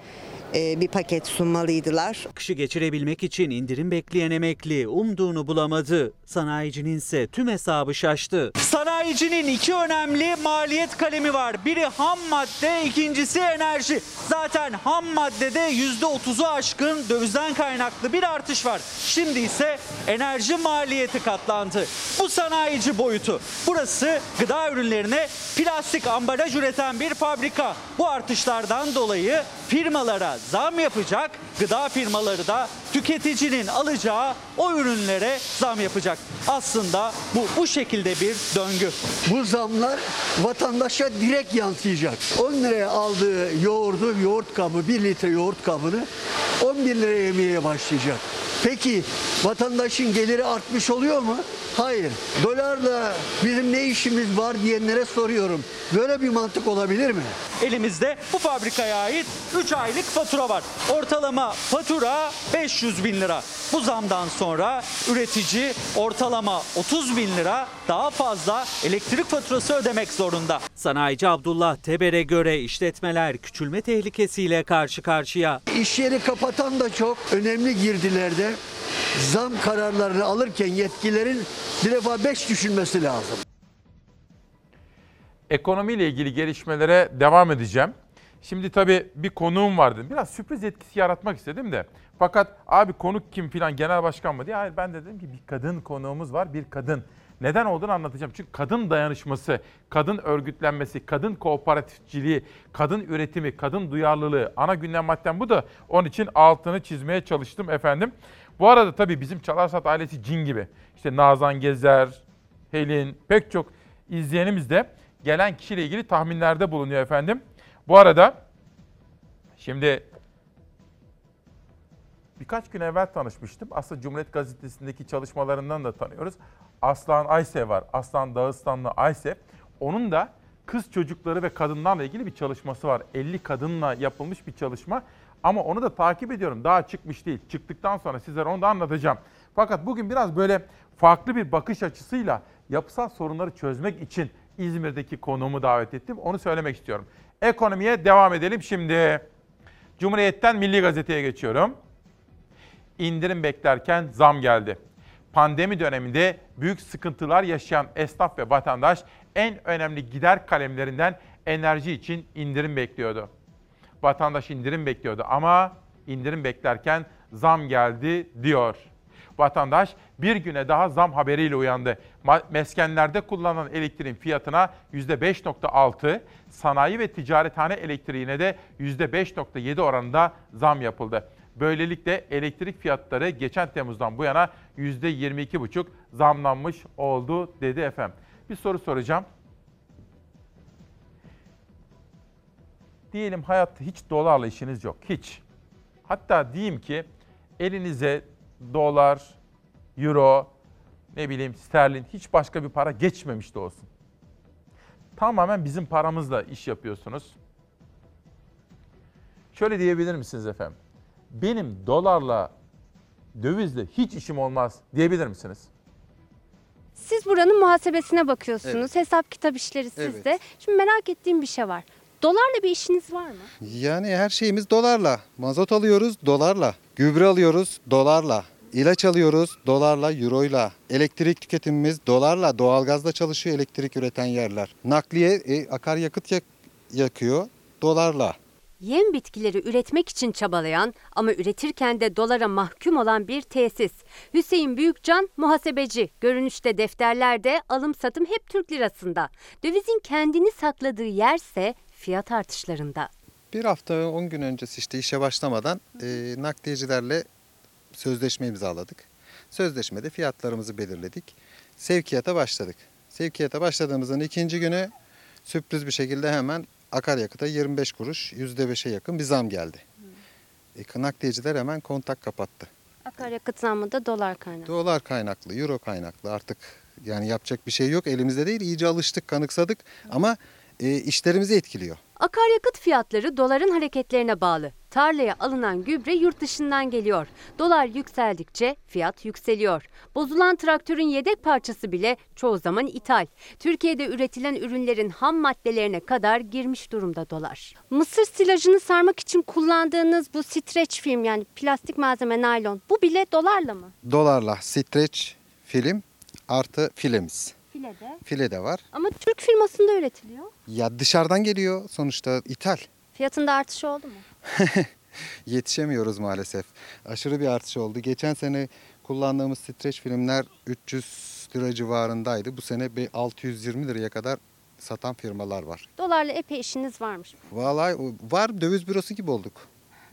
bir paket sunmalıydılar. Kışı geçirebilmek için indirim bekleyen emekli umduğunu bulamadı. Sanayicinin ise tüm hesabı şaştı. Sanayicinin iki önemli maliyet kalemi var. Biri ham madde, ikincisi enerji. Zaten ham maddede %30'u aşkın dövizden kaynaklı bir artış var. Şimdi ise enerji maliyeti katlandı. Bu sanayici boyutu. Burası gıda ürünlerine plastik ambalaj üreten bir fabrika. Bu artışlardan dolayı firmalara zam yapacak, gıda firmaları da tüketicinin alacağı o ürünlere zam yapacak. Aslında bu bu şekilde bir döngü. Bu zamlar vatandaşa direkt yansıyacak. 10 liraya aldığı yoğurdu, yoğurt kabı, 1 litre yoğurt kabını 11 liraya yemeye başlayacak. Peki vatandaşın geliri artmış oluyor mu? Hayır. Dolarla bizim ne işimiz var diyenlere soruyorum. Böyle bir mantık olabilir mi? Elimizde bu fabrikaya ait 3 aylık fatura var. Ortalama fatura 500 bin lira. Bu zamdan sonra üretici ortalama 30 bin lira daha fazla elektrik faturası ödemek zorunda. Sanayici Abdullah Teber'e göre işletmeler küçülme tehlikesiyle karşı karşıya. İş yeri kapatan da çok önemli girdilerde zam kararlarını alırken yetkilerin bir defa 5 düşünmesi lazım. Ekonomiyle ilgili gelişmelere devam edeceğim. Şimdi tabii bir konuğum vardı. Biraz sürpriz etkisi yaratmak istedim de. Fakat abi konuk kim filan genel başkan mı diye. Hayır ben de dedim ki bir kadın konuğumuz var. Bir kadın. Neden olduğunu anlatacağım. Çünkü kadın dayanışması, kadın örgütlenmesi, kadın kooperatifçiliği, kadın üretimi, kadın duyarlılığı ana gündem maddem bu da onun için altını çizmeye çalıştım efendim. Bu arada tabii bizim Çalarsat ailesi cin gibi. İşte Nazan Gezer, Helin pek çok izleyenimiz de gelen kişiyle ilgili tahminlerde bulunuyor efendim. Bu arada şimdi birkaç gün evvel tanışmıştım. Aslında Cumhuriyet Gazetesi'ndeki çalışmalarından da tanıyoruz. Aslan Aysev var. Aslan Dağıstanlı Aysev. Onun da kız çocukları ve kadınlarla ilgili bir çalışması var. 50 kadınla yapılmış bir çalışma. Ama onu da takip ediyorum. Daha çıkmış değil. Çıktıktan sonra sizlere onu da anlatacağım. Fakat bugün biraz böyle farklı bir bakış açısıyla yapısal sorunları çözmek için İzmir'deki konuğumu davet ettim. Onu söylemek istiyorum. Ekonomiye devam edelim şimdi. Cumhuriyet'ten Milli Gazete'ye geçiyorum. İndirim beklerken zam geldi. Pandemi döneminde büyük sıkıntılar yaşayan esnaf ve vatandaş en önemli gider kalemlerinden enerji için indirim bekliyordu. Vatandaş indirim bekliyordu ama indirim beklerken zam geldi diyor. Vatandaş bir güne daha zam haberiyle uyandı. Meskenlerde kullanılan elektriğin fiyatına %5.6, sanayi ve ticarethane elektriğine de %5.7 oranında zam yapıldı. Böylelikle elektrik fiyatları geçen Temmuz'dan bu yana %22,5 zamlanmış oldu dedi efendim. Bir soru soracağım. Diyelim hayatta hiç dolarla işiniz yok. Hiç. Hatta diyeyim ki elinize dolar, euro, ne bileyim sterlin hiç başka bir para geçmemiş de olsun. Tamamen bizim paramızla iş yapıyorsunuz. Şöyle diyebilir misiniz efendim? Benim dolarla, dövizle hiç işim olmaz diyebilir misiniz? Siz buranın muhasebesine bakıyorsunuz. Evet. Hesap kitap işleri sizde. Evet. Şimdi merak ettiğim bir şey var. Dolarla bir işiniz var mı? Yani her şeyimiz dolarla. Mazot alıyoruz dolarla. Gübre alıyoruz dolarla. İlaç alıyoruz dolarla, euroyla. Elektrik tüketimimiz dolarla. Doğalgazla çalışıyor elektrik üreten yerler. Nakliye e, akaryakıt yak- yakıyor dolarla. Yem bitkileri üretmek için çabalayan ama üretirken de dolara mahkum olan bir tesis. Hüseyin Büyükcan muhasebeci. Görünüşte defterlerde alım satım hep Türk lirasında. Dövizin kendini sakladığı yerse fiyat artışlarında. Bir hafta 10 gün öncesi işte işe başlamadan e, nakliyecilerle sözleşme imzaladık. Sözleşmede fiyatlarımızı belirledik. Sevkiyata başladık. Sevkiyata başladığımızın ikinci günü sürpriz bir şekilde hemen akaryakıta 25 kuruş %5'e yakın bir zam geldi. E, nakliyeciler hemen kontak kapattı. Akaryakıt zammı da dolar kaynağı. Dolar kaynaklı, euro kaynaklı artık yani yapacak bir şey yok elimizde değil. İyice alıştık, kanıksadık ama e, işlerimizi etkiliyor. Akaryakıt fiyatları doların hareketlerine bağlı. Tarlaya alınan gübre yurt dışından geliyor. Dolar yükseldikçe fiyat yükseliyor. Bozulan traktörün yedek parçası bile çoğu zaman ithal. Türkiye'de üretilen ürünlerin ham maddelerine kadar girmiş durumda dolar. Mısır silajını sarmak için kullandığınız bu streç film yani plastik malzeme naylon bu bile dolarla mı? Dolarla streç film artı filemiz. Filede. File de var. Ama Türk firmasında üretiliyor. Ya dışarıdan geliyor sonuçta ithal. Fiyatında artış oldu mu? Yetişemiyoruz maalesef. Aşırı bir artış oldu. Geçen sene kullandığımız streç filmler 300 lira civarındaydı. Bu sene bir 620 liraya kadar satan firmalar var. Dolarla epey işiniz varmış. Vallahi var döviz bürosu gibi olduk.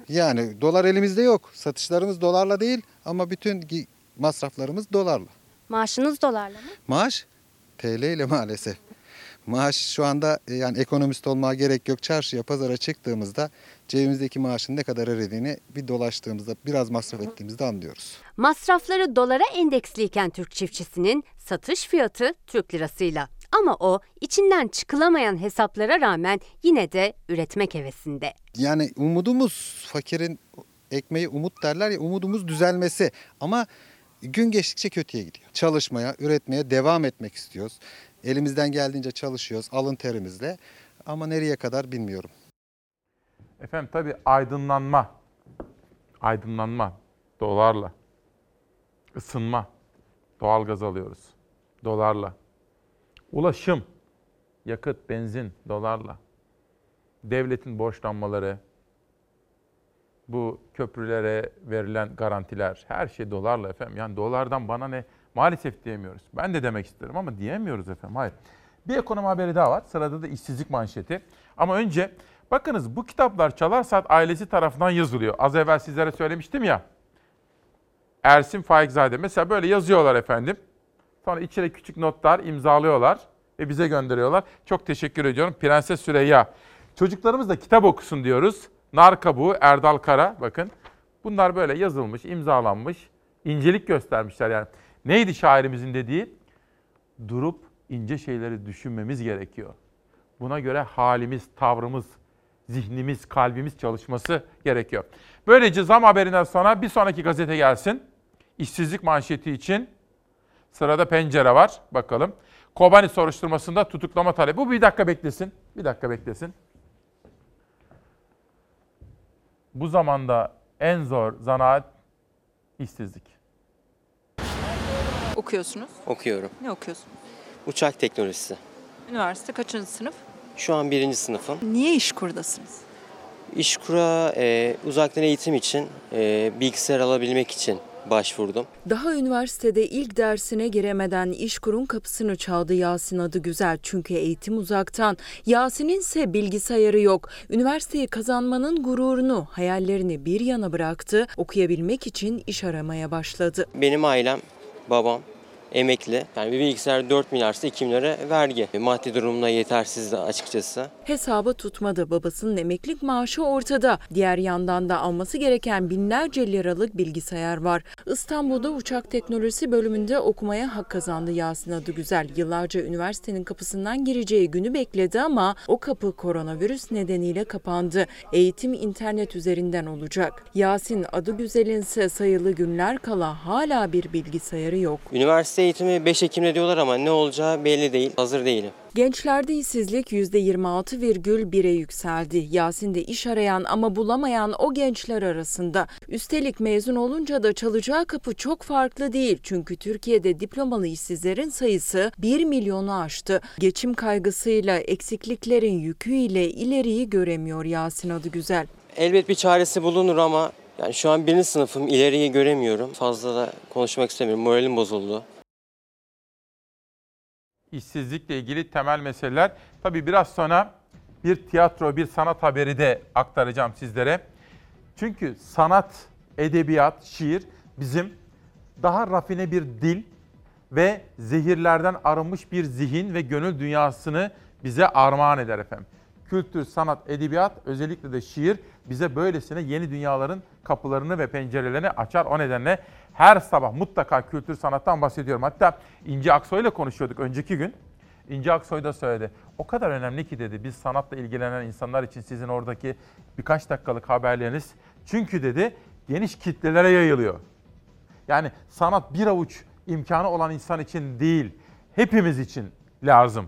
Yani dolar elimizde yok. Satışlarımız dolarla değil ama bütün masraflarımız dolarla. Maaşınız dolarla mı? Maaş TL ile maalesef. Maaş şu anda e, yani ekonomist olmaya gerek yok. Çarşıya, pazara çıktığımızda cebimizdeki maaşın ne kadar eridiğini bir dolaştığımızda, biraz masraf ettiğimizde anlıyoruz. Masrafları dolara endeksliyken Türk çiftçisinin satış fiyatı Türk lirasıyla. Ama o içinden çıkılamayan hesaplara rağmen yine de üretmek hevesinde. Yani umudumuz fakirin ekmeği umut derler ya umudumuz düzelmesi ama gün geçtikçe kötüye gidiyor. Çalışmaya, üretmeye devam etmek istiyoruz. Elimizden geldiğince çalışıyoruz alın terimizle ama nereye kadar bilmiyorum. Efendim tabii aydınlanma, aydınlanma dolarla, ısınma, doğalgaz alıyoruz dolarla, ulaşım, yakıt, benzin dolarla, devletin borçlanmaları, bu köprülere verilen garantiler, her şey dolarla efendim. Yani dolardan bana ne? Maalesef diyemiyoruz. Ben de demek isterim ama diyemiyoruz efendim. Hayır. Bir ekonomi haberi daha var. Sırada da işsizlik manşeti. Ama önce bakınız bu kitaplar Çalar Saat ailesi tarafından yazılıyor. Az evvel sizlere söylemiştim ya. Ersin Faikzade. Mesela böyle yazıyorlar efendim. Sonra içine küçük notlar imzalıyorlar ve bize gönderiyorlar. Çok teşekkür ediyorum. Prenses Süreyya. Çocuklarımız da kitap okusun diyoruz. Nar kabuğu Erdal Kara bakın. Bunlar böyle yazılmış, imzalanmış. incelik göstermişler yani. Neydi şairimizin dediği? Durup ince şeyleri düşünmemiz gerekiyor. Buna göre halimiz, tavrımız, zihnimiz, kalbimiz çalışması gerekiyor. Böylece zam haberinden sonra bir sonraki gazete gelsin. İşsizlik manşeti için sırada pencere var. Bakalım. Kobani soruşturmasında tutuklama talebi. Bu bir dakika beklesin. Bir dakika beklesin. Bu zamanda en zor zanaat işsizlik. Okuyorsunuz. Okuyorum. Ne okuyorsunuz? Uçak teknolojisi. Üniversite kaçıncı sınıf? Şu an birinci sınıfım. Niye iş kurdasınız? İşkur'a e, uzaktan eğitim için, e, bilgisayar alabilmek için başvurdum. Daha üniversitede ilk dersine giremeden İşkur'un kapısını çaldı Yasin adı güzel çünkü eğitim uzaktan. Yasin'in ise bilgisayarı yok. Üniversiteyi kazanmanın gururunu, hayallerini bir yana bıraktı. Okuyabilmek için iş aramaya başladı. Benim ailem, babam emekli. Yani bir bilgisayar 4 milyarsa 2 milyara vergi. Maddi durumuna yetersizdi açıkçası. Hesabı tutmadı. Babasının emeklilik maaşı ortada. Diğer yandan da alması gereken binlerce liralık bilgisayar var. İstanbul'da uçak teknolojisi bölümünde okumaya hak kazandı Yasin adı güzel. Yıllarca üniversitenin kapısından gireceği günü bekledi ama o kapı koronavirüs nedeniyle kapandı. Eğitim internet üzerinden olacak. Yasin adı güzelin ise sayılı günler kala hala bir bilgisayarı yok. Üniversite eğitimi 5 Ekim'de diyorlar ama ne olacağı belli değil. Hazır değilim. Gençlerde işsizlik %26,1'e yükseldi. Yasin de iş arayan ama bulamayan o gençler arasında. Üstelik mezun olunca da çalacağı kapı çok farklı değil. Çünkü Türkiye'de diplomalı işsizlerin sayısı 1 milyonu aştı. Geçim kaygısıyla, eksikliklerin yüküyle ileriyi göremiyor Yasin adı güzel. Elbet bir çaresi bulunur ama yani şu an birinci sınıfım ileriyi göremiyorum. Fazla da konuşmak istemiyorum. Moralim bozuldu. İşsizlikle ilgili temel meseleler. Tabii biraz sonra bir tiyatro, bir sanat haberi de aktaracağım sizlere. Çünkü sanat, edebiyat, şiir bizim daha rafine bir dil ve zehirlerden arınmış bir zihin ve gönül dünyasını bize armağan eder efendim. Kültür, sanat, edebiyat, özellikle de şiir bize böylesine yeni dünyaların kapılarını ve pencerelerini açar. O nedenle her sabah mutlaka kültür sanattan bahsediyorum. Hatta İnci Aksoy'la konuşuyorduk önceki gün. İnci Aksoy da söyledi. O kadar önemli ki dedi biz sanatla ilgilenen insanlar için sizin oradaki birkaç dakikalık haberleriniz. Çünkü dedi geniş kitlelere yayılıyor. Yani sanat bir avuç imkanı olan insan için değil, hepimiz için lazım.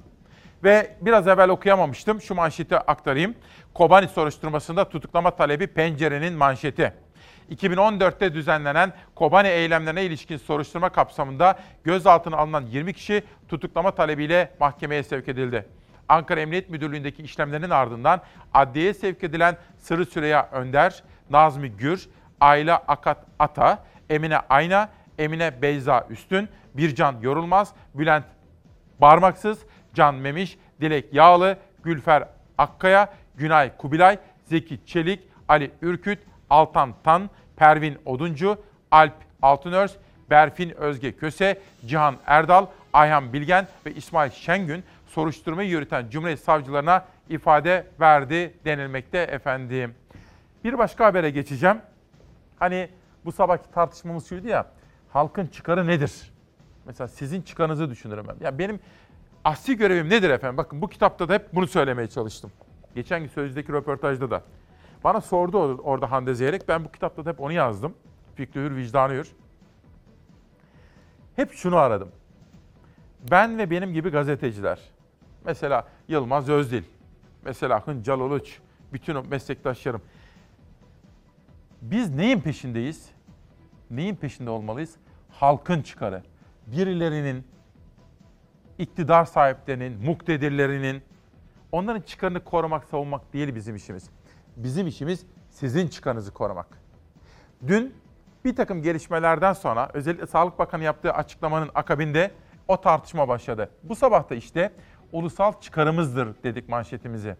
Ve biraz evvel okuyamamıştım. Şu manşeti aktarayım. Kobani soruşturmasında tutuklama talebi pencerenin manşeti. 2014'te düzenlenen Kobani eylemlerine ilişkin soruşturma kapsamında gözaltına alınan 20 kişi tutuklama talebiyle mahkemeye sevk edildi. Ankara Emniyet Müdürlüğü'ndeki işlemlerin ardından adliyeye sevk edilen Sırrı Süreyya Önder, Nazmi Gür, Ayla Akat Ata, Emine Ayna, Emine Beyza Üstün, Bircan Yorulmaz, Bülent Barmaksız, Can Memiş, Dilek Yağlı, Gülfer Akkaya, Günay Kubilay, Zeki Çelik, Ali Ürküt, Altan Tan, Pervin Oduncu, Alp Altınörs, Berfin Özge Köse, Cihan Erdal, Ayhan Bilgen ve İsmail Şengün soruşturmayı yürüten Cumhuriyet savcılarına ifade verdi denilmekte efendim. Bir başka habere geçeceğim. Hani bu sabahki tartışmamız şuydu ya, halkın çıkarı nedir? Mesela sizin çıkarınızı düşünürüm ben. Ya benim asli görevim nedir efendim? Bakın bu kitapta da hep bunu söylemeye çalıştım. Geçen gün Sözcü'deki röportajda da. Bana sordu orada Hande Zeyrek. Ben bu kitapta da hep onu yazdım. Fikri hür, vicdanı hür. Hep şunu aradım. Ben ve benim gibi gazeteciler. Mesela Yılmaz Özdil. Mesela Hıncal Uluç. Bütün meslektaşlarım. Biz neyin peşindeyiz? Neyin peşinde olmalıyız? Halkın çıkarı. Birilerinin, iktidar sahiplerinin, muktedirlerinin, onların çıkarını korumak, savunmak değil bizim işimiz. Bizim işimiz sizin çıkarınızı korumak. Dün bir takım gelişmelerden sonra özellikle Sağlık Bakanı yaptığı açıklamanın akabinde o tartışma başladı. Bu sabah da işte ulusal çıkarımızdır dedik manşetimizi.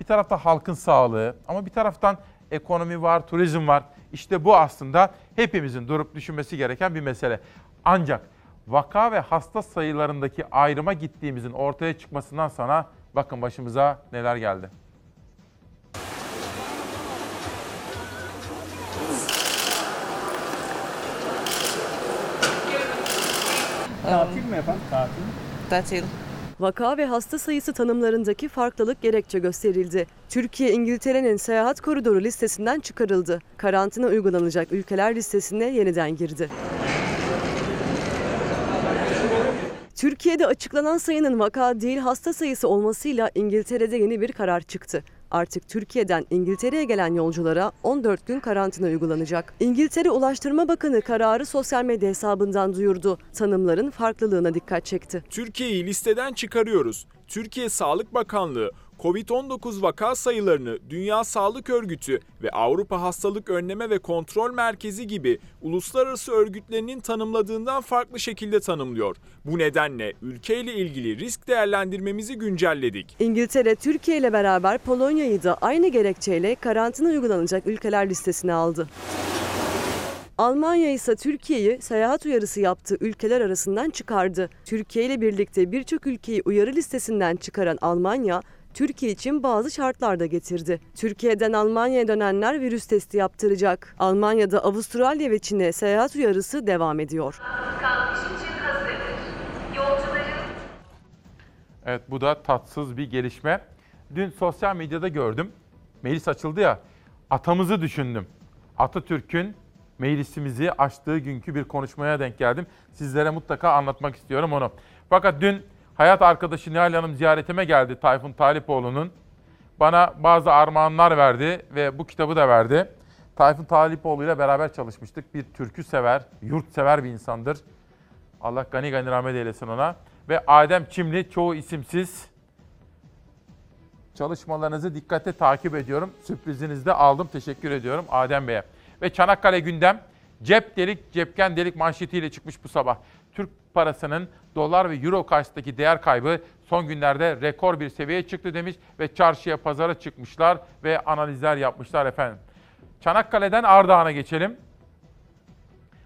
Bir tarafta halkın sağlığı ama bir taraftan ekonomi var, turizm var. İşte bu aslında hepimizin durup düşünmesi gereken bir mesele. Ancak vaka ve hasta sayılarındaki ayrıma gittiğimizin ortaya çıkmasından sonra bakın başımıza neler geldi. Tatil mi efendim? Tatil. Tatil. Vaka ve hasta sayısı tanımlarındaki farklılık gerekçe gösterildi. Türkiye, İngiltere'nin seyahat koridoru listesinden çıkarıldı. Karantina uygulanacak ülkeler listesine yeniden girdi. Türkiye'de açıklanan sayının vaka değil hasta sayısı olmasıyla İngiltere'de yeni bir karar çıktı. Artık Türkiye'den İngiltere'ye gelen yolculara 14 gün karantina uygulanacak. İngiltere Ulaştırma Bakanı kararı sosyal medya hesabından duyurdu. Tanımların farklılığına dikkat çekti. Türkiye'yi listeden çıkarıyoruz. Türkiye Sağlık Bakanlığı Covid-19 vaka sayılarını Dünya Sağlık Örgütü ve Avrupa Hastalık Önleme ve Kontrol Merkezi gibi uluslararası örgütlerinin tanımladığından farklı şekilde tanımlıyor. Bu nedenle ülkeyle ilgili risk değerlendirmemizi güncelledik. İngiltere, Türkiye ile beraber Polonya'yı da aynı gerekçeyle karantina uygulanacak ülkeler listesine aldı. Almanya ise Türkiye'yi seyahat uyarısı yaptığı ülkeler arasından çıkardı. Türkiye ile birlikte birçok ülkeyi uyarı listesinden çıkaran Almanya, Türkiye için bazı şartlar da getirdi. Türkiye'den Almanya'ya dönenler virüs testi yaptıracak. Almanya'da Avustralya ve Çin'e seyahat uyarısı devam ediyor. Evet bu da tatsız bir gelişme. Dün sosyal medyada gördüm. Meclis açıldı ya. Atamızı düşündüm. Atatürk'ün meclisimizi açtığı günkü bir konuşmaya denk geldim. Sizlere mutlaka anlatmak istiyorum onu. Fakat dün hayat arkadaşı Nihal Hanım ziyaretime geldi Tayfun Talipoğlu'nun. Bana bazı armağanlar verdi ve bu kitabı da verdi. Tayfun Talipoğlu ile beraber çalışmıştık. Bir türkü sever, yurt sever bir insandır. Allah gani gani rahmet eylesin ona. Ve Adem Çimli çoğu isimsiz çalışmalarınızı dikkatle takip ediyorum. Sürprizinizi de aldım. Teşekkür ediyorum Adem Bey'e. Ve Çanakkale gündem cep delik cepken delik manşetiyle çıkmış bu sabah. Türk parasının dolar ve euro karşısındaki değer kaybı son günlerde rekor bir seviyeye çıktı demiş ve çarşıya pazara çıkmışlar ve analizler yapmışlar efendim. Çanakkale'den Ardahan'a geçelim.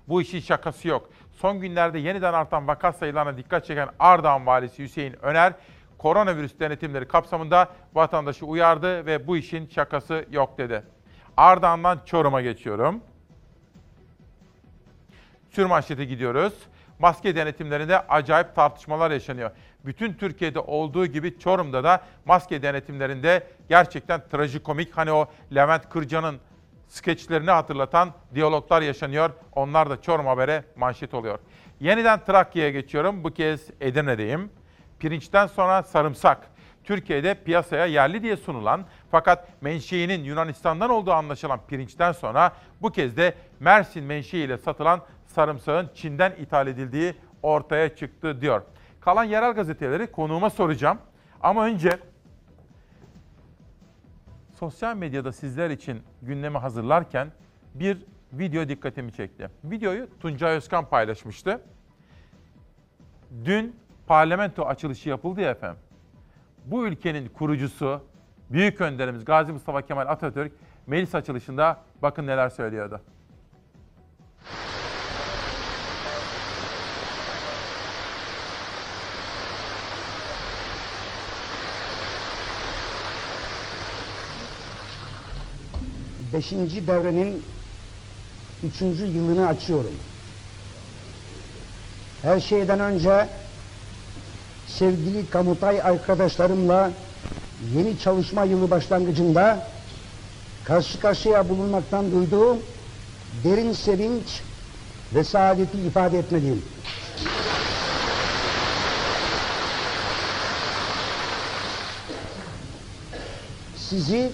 Bu işin şakası yok. Son günlerde yeniden artan vaka sayılarına dikkat çeken Ardahan Valisi Hüseyin Öner, koronavirüs denetimleri kapsamında vatandaşı uyardı ve bu işin şakası yok dedi. Ardahan'dan Çorum'a geçiyorum. Sürmanşete gidiyoruz. Maske denetimlerinde acayip tartışmalar yaşanıyor. Bütün Türkiye'de olduğu gibi Çorum'da da maske denetimlerinde gerçekten trajikomik hani o Levent Kırca'nın skeçlerini hatırlatan diyaloglar yaşanıyor. Onlar da Çorum Haber'e manşet oluyor. Yeniden Trakya'ya geçiyorum. Bu kez Edirne'deyim. Pirinçten sonra sarımsak. Türkiye'de piyasaya yerli diye sunulan fakat menşeinin Yunanistan'dan olduğu anlaşılan pirinçten sonra bu kez de Mersin menşeiyle satılan sarımsağın Çin'den ithal edildiği ortaya çıktı diyor. Kalan yerel gazeteleri konuğuma soracağım. Ama önce sosyal medyada sizler için gündemi hazırlarken bir video dikkatimi çekti. Videoyu Tuncay Özkan paylaşmıştı. Dün parlamento açılışı yapıldı ya efendim. Bu ülkenin kurucusu, büyük önderimiz Gazi Mustafa Kemal Atatürk meclis açılışında bakın neler söylüyordu. Beşinci devrenin üçüncü yılını açıyorum. Her şeyden önce sevgili Kamutay arkadaşlarımla yeni çalışma yılı başlangıcında karşı karşıya bulunmaktan duyduğum derin sevinç ve saadeti ifade etmeliyim. Sizi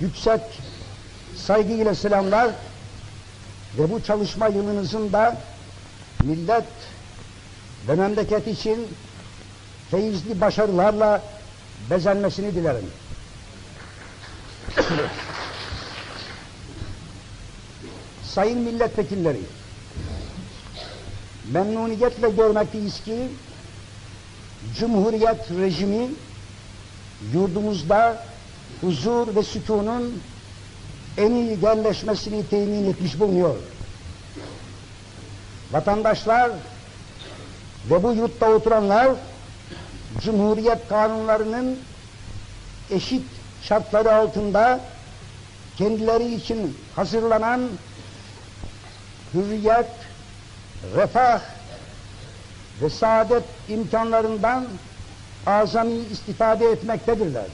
yüksek saygıyla selamlar ve bu çalışma yılınızın da millet ve memleket için feyizli başarılarla bezenmesini dilerim. Sayın milletvekilleri, memnuniyetle görmekteyiz ki Cumhuriyet rejimi yurdumuzda huzur ve sükunun en iyi yerleşmesini temin etmiş bulunuyor. Vatandaşlar ve bu yurtta oturanlar Cumhuriyet kanunlarının eşit şartları altında kendileri için hazırlanan hürriyet, refah ve saadet imkanlarından azami istifade etmektedirler.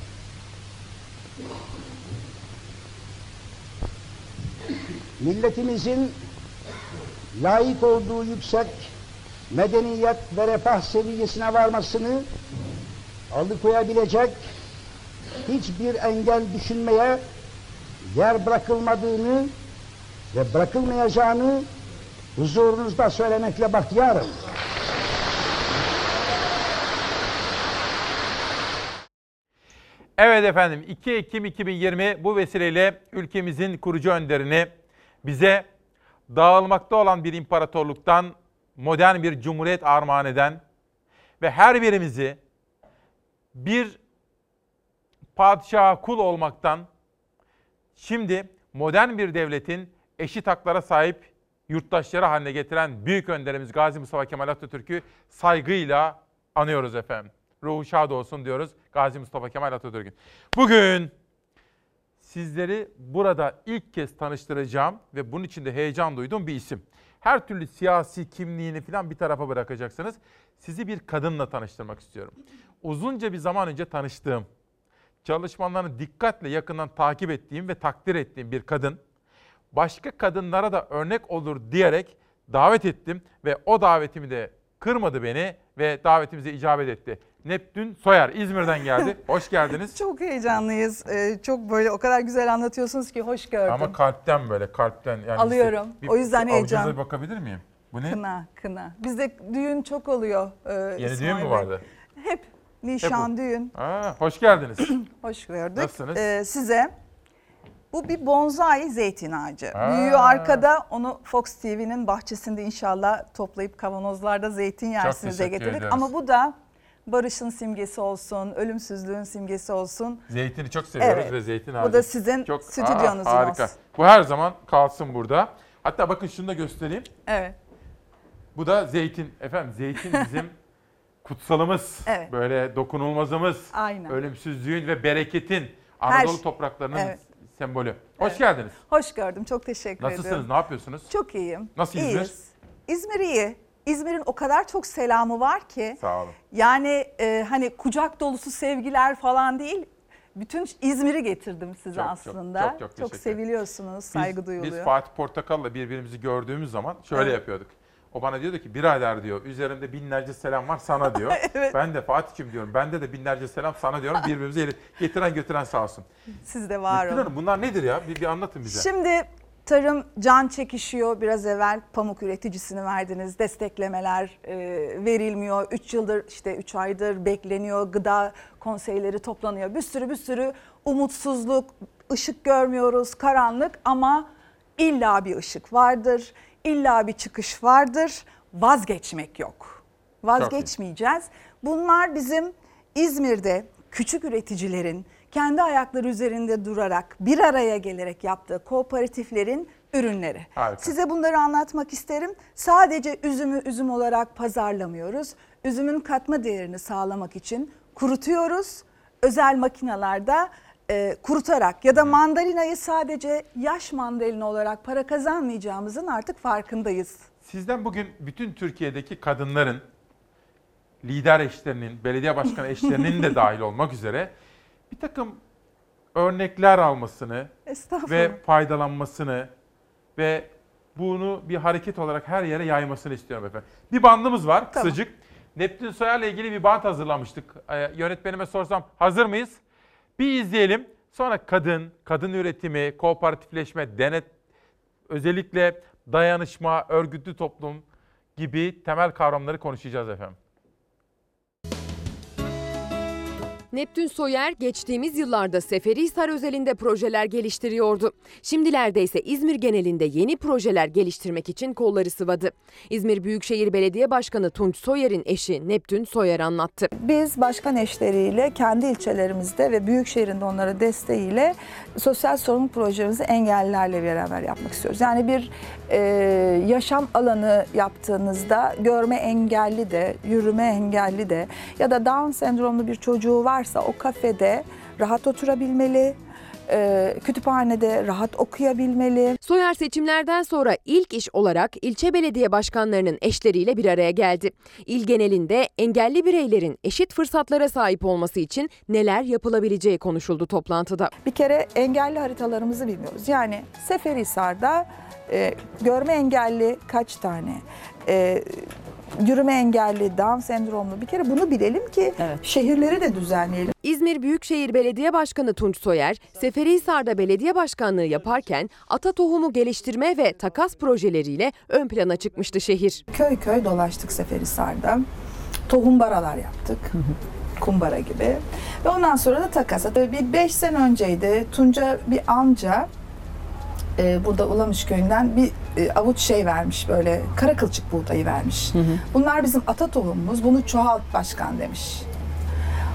Milletimizin layık olduğu yüksek medeniyet ve refah seviyesine varmasını alıkoyabilecek hiçbir engel düşünmeye yer bırakılmadığını ve bırakılmayacağını huzurunuzda söylemekle bahtiyarım. Evet efendim 2 Ekim 2020 bu vesileyle ülkemizin kurucu önderini bize dağılmakta olan bir imparatorluktan modern bir cumhuriyet armağan eden ve her birimizi bir padişaha kul olmaktan şimdi modern bir devletin eşit haklara sahip yurttaşları haline getiren büyük önderimiz Gazi Mustafa Kemal Atatürk'ü saygıyla anıyoruz efendim. Ruhu şad olsun diyoruz Gazi Mustafa Kemal Atatürk'ün. Bugün sizleri burada ilk kez tanıştıracağım ve bunun için de heyecan duyduğum bir isim. Her türlü siyasi kimliğini falan bir tarafa bırakacaksınız. Sizi bir kadınla tanıştırmak istiyorum. Uzunca bir zaman önce tanıştığım, çalışmalarını dikkatle yakından takip ettiğim ve takdir ettiğim bir kadın. Başka kadınlara da örnek olur diyerek davet ettim ve o davetimi de kırmadı beni ve davetimize icabet etti. Neptün Soyer İzmir'den geldi. Hoş geldiniz. Çok heyecanlıyız. Ee, çok böyle o kadar güzel anlatıyorsunuz ki hoş gördüm. Ama kalpten böyle kalpten. Yani Alıyorum. Bir- O yüzden bir heyecan. avucunuza bakabilir miyim? Bu ne? Kına, kına. Bizde düğün çok oluyor. e, Yeni İsmail düğün mü vardı? Hep nişan, Hep düğün. Aa, hoş geldiniz. Hoş gördük. Nasılsınız? Ee, size bu bir bonsai zeytin ağacı. Aa. Büyüyor arkada. Onu Fox TV'nin bahçesinde inşallah toplayıp kavanozlarda zeytin yersinize teşekkür getirdik. ederiz. Ama bu da barışın simgesi olsun, ölümsüzlüğün simgesi olsun. Zeytini çok seviyoruz Evet. ve zeytin Bu ağacı. da sizin stüdyonuzun Aa, harika. olsun. Bu her zaman kalsın burada. Hatta bakın şunu da göstereyim. Evet. Bu da zeytin. Efendim zeytin bizim kutsalımız. Evet. Böyle dokunulmazımız. Aynen. Ölümsüzlüğün ve bereketin Anadolu şey- topraklarının Evet. sembolü. Hoş Evet. geldiniz. Hoş gördüm. Çok teşekkür Nasılsınız? ediyorum. Ne yapıyorsunuz? Çok iyiyim. Nasıl İzmir? İyiyiz. İzmir iyi. İzmir'in o kadar çok selamı var ki. Sağ olun. Yani e, hani kucak dolusu sevgiler falan değil. Bütün İzmir'i getirdim size Çok, çok, aslında. çok, çok teşekkür seviliyorsunuz, saygı biz, duyuluyor. Biz Fatih Portakal'la birbirimizi gördüğümüz zaman şöyle Evet. yapıyorduk. O bana diyordu ki birader diyor üzerimde binlerce selam var sana diyor. Evet. Ben de Fatih'im diyorum bende de binlerce selam sana diyorum. Birbirimize getiren götüren sağ olsun. Siz de var Gülpınar olun. Hanım bunlar nedir ya? Bir, bir anlatın bize. Şimdi tarım can çekişiyor. Biraz evvel pamuk üreticisini verdiniz. Desteklemeler e, verilmiyor. 3 yıldır işte 3 aydır bekleniyor. Gıda konseyleri toplanıyor. Bir sürü bir sürü umutsuzluk, ışık görmüyoruz, karanlık ama illa bir ışık vardır. İlla bir çıkış vardır. Vazgeçmek yok. Vazgeçmeyeceğiz. Bunlar bizim İzmir'de küçük üreticilerin kendi ayakları üzerinde durarak bir araya gelerek yaptığı kooperatiflerin ürünleri. Harika. Size bunları anlatmak isterim. Sadece üzümü üzüm olarak pazarlamıyoruz. Üzümün katma değerini sağlamak için kurutuyoruz. Özel makinalarda e, kurutarak ya da mandalinayı sadece yaş mandalina olarak para kazanmayacağımızın artık farkındayız. Sizden bugün bütün Türkiye'deki kadınların lider eşlerinin, belediye başkanı eşlerinin de dahil olmak üzere bir takım örnekler almasını ve faydalanmasını ve bunu bir hareket olarak her yere yaymasını istiyorum efendim. Bir bandımız var Tamam. kısacık. Neptün Soyer'le ilgili bir band hazırlamıştık. Ee, yönetmenime sorsam hazır mıyız? Bir izleyelim. Sonra kadın, kadın üretimi, kooperatifleşme, denet, özellikle dayanışma, örgütlü toplum gibi temel kavramları konuşacağız efendim. Neptün Soyer geçtiğimiz yıllarda Seferihisar özelinde projeler geliştiriyordu. Şimdilerde ise İzmir genelinde yeni projeler geliştirmek için kolları sıvadı. İzmir Büyükşehir Belediye Başkanı Tunç Soyer'in eşi Neptün Soyer anlattı. Biz başkan eşleriyle kendi ilçelerimizde ve büyükşehirin de onlara desteğiyle sosyal sorumluluk projemizi engellilerle beraber yapmak istiyoruz. Yani bir e, yaşam alanı yaptığınızda görme engelli de, yürüme engelli de ya da Down sendromlu bir çocuğu varsa o kafede rahat oturabilmeli, e, kütüphanede rahat okuyabilmeli. Soyer seçimlerden sonra ilk iş olarak ilçe belediye başkanlarının eşleriyle bir araya geldi. İl genelinde engelli bireylerin eşit fırsatlara sahip olması için neler yapılabileceği konuşuldu toplantıda. Bir kere engelli haritalarımızı bilmiyoruz. Yani Seferihisar'da e, görme engelli kaç tane? E, yürüme engelli, Down sendromlu bir kere bunu bilelim ki şehirleri de düzenleyelim. İzmir Büyükşehir Belediye Başkanı Tunç Soyer, Seferihisar'da belediye başkanlığı yaparken ata tohumu geliştirme ve takas projeleriyle ön plana çıkmıştı şehir. Köy köy dolaştık Seferihisar'da. Tohum baralar yaptık. kumbara gibi. Ve ondan sonra da takas. Bir 5 sene önceydi Tunca bir amca e, burada Ulamış köyünden bir e, avuç şey vermiş böyle kara kılçık buğdayı vermiş. Bunlar bizim ata tohumumuz bunu çoğalt başkan demiş.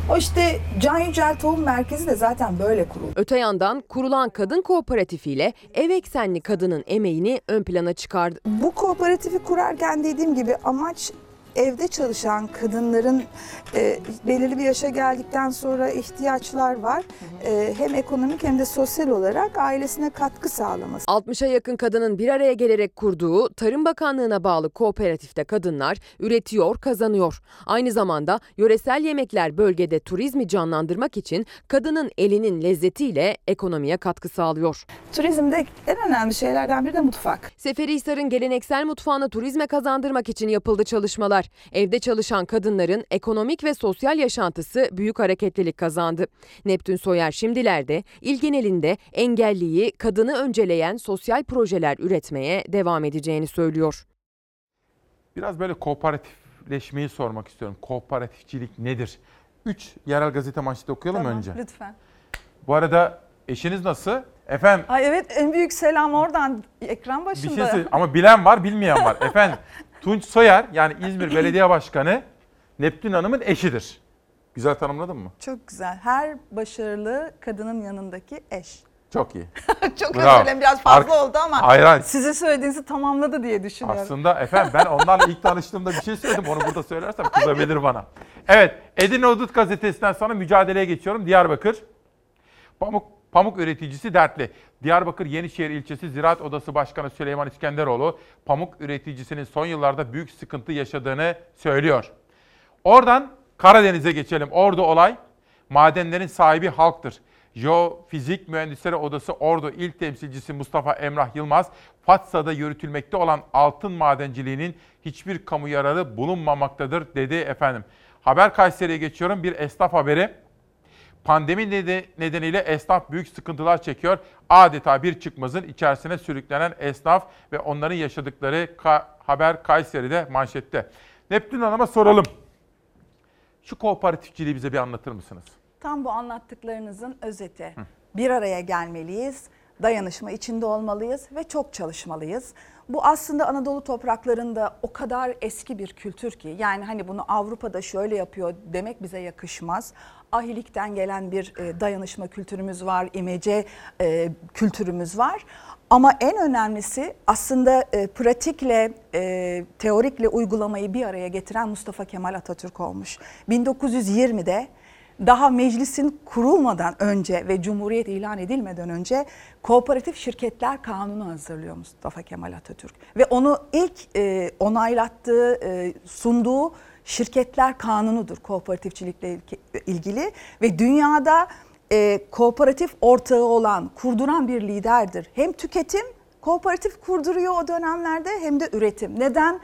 O işte Can Yücel Tohum Merkezi de zaten böyle kuruldu. Öte yandan kurulan kadın kooperatifiyle ev eksenli kadının emeğini ön plana çıkardı. Bu kooperatifi kurarken dediğim gibi amaç evde çalışan kadınların e, belirli bir yaşa geldikten sonra ihtiyaçlar var. E, hem ekonomik hem de sosyal olarak ailesine katkı sağlaması. 60'a yakın kadının bir araya gelerek kurduğu Tarım Bakanlığı'na bağlı kooperatifte kadınlar üretiyor, kazanıyor. Aynı zamanda yöresel yemekler bölgede turizmi canlandırmak için kadının elinin lezzetiyle ekonomiye katkı sağlıyor. Turizmde en önemli şeylerden biri de mutfak. Seferihisar'ın geleneksel mutfağını turizme kazandırmak için yapıldı çalışmalar. Evde çalışan kadınların ekonomik ve sosyal yaşantısı büyük hareketlilik kazandı. Neptün Soyer şimdilerde il genelinde engelliyi, kadını önceleyen sosyal projeler üretmeye devam edeceğini söylüyor. Biraz böyle kooperatifleşmeyi sormak istiyorum. Kooperatifçilik nedir? Üç yerel gazete manşeti okuyalım Tamam, önce. Lütfen. Bu arada eşiniz nasıl? Efendim Ay evet en büyük selam oradan ekran bir başında. şey söyle- ama bilen var bilmeyen var. Efendim Tunç Soyer yani İzmir Belediye Başkanı Neptün Hanım'ın eşidir. Güzel tanımladın mı? Çok güzel. Her başarılı kadının yanındaki eş. Çok iyi. Çok Bravo. özür dilerim biraz fazla Ar- oldu ama Hayır, hayır. sizin söylediğinizi tamamladı diye düşünüyorum. Aslında efendim ben onlarla ilk tanıştığımda bir şey söyledim. Onu burada söylersem kızabilir bana. Evet Edirne Udut gazetesinden sonra mücadeleye geçiyorum. Diyarbakır. Pamuk, pamuk üreticisi dertli. Diyarbakır Yenişehir ilçesi Ziraat Odası Başkanı Süleyman İskenderoğlu pamuk üreticisinin son yıllarda büyük sıkıntı yaşadığını söylüyor. Oradan Karadeniz'e geçelim. Ordu olay madenlerin sahibi halktır. Jeofizik Mühendisleri Odası Ordu İl Temsilcisi Mustafa Emrah Yılmaz, Fatsa'da yürütülmekte olan altın madenciliğinin hiçbir kamu yararı bulunmamaktadır dedi efendim. Haber Kayseri'ye geçiyorum. Bir esnaf haberi. Pandemi nede- nedeniyle esnaf büyük sıkıntılar çekiyor. Adeta bir çıkmazın içerisine sürüklenen esnaf ve onların yaşadıkları Ka- haber Kayseri'de manşette. Neptün Hanım'a soralım. Şu kooperatifçiliği bize bir anlatır mısınız? Tam bu anlattıklarınızın özeti. Bir araya gelmeliyiz, dayanışma içinde olmalıyız ve çok çalışmalıyız. Bu aslında Anadolu topraklarında o kadar eski bir kültür ki yani hani bunu Avrupa'da şöyle yapıyor demek bize yakışmaz. Ahilikten gelen bir e, dayanışma kültürümüz var, imece e, kültürümüz var. Ama en önemlisi aslında e, pratikle, teorikle uygulamayı bir araya getiren Mustafa Kemal Atatürk olmuş. 1920'de daha meclisin kurulmadan önce ve cumhuriyet ilan edilmeden önce kooperatif şirketler kanunu hazırlıyor Mustafa Kemal Atatürk. Ve onu ilk e, onaylattığı, e, sunduğu şirketler kanunudur kooperatifçilikle ilgili. Ve dünyada e, kooperatif ortağı olan, kurduran bir liderdir. Hem tüketim, kooperatif kurduruyor o dönemlerde hem de üretim. Neden?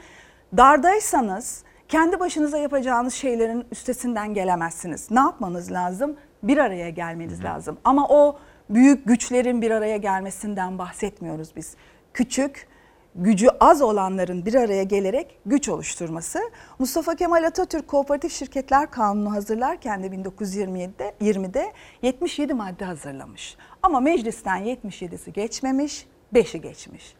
Dardaysanız kendi başınıza yapacağınız şeylerin üstesinden gelemezsiniz. Ne yapmanız lazım? Bir araya gelmeniz lazım. Ama o büyük güçlerin bir araya gelmesinden bahsetmiyoruz biz. Küçük, gücü az olanların bir araya gelerek güç oluşturması. Mustafa Kemal Atatürk Kooperatif Şirketler Kanunu hazırlarken de 1927'de 20'de 77 madde hazırlamış. Ama meclisten 77'si geçmemiş, 5'i geçmiş.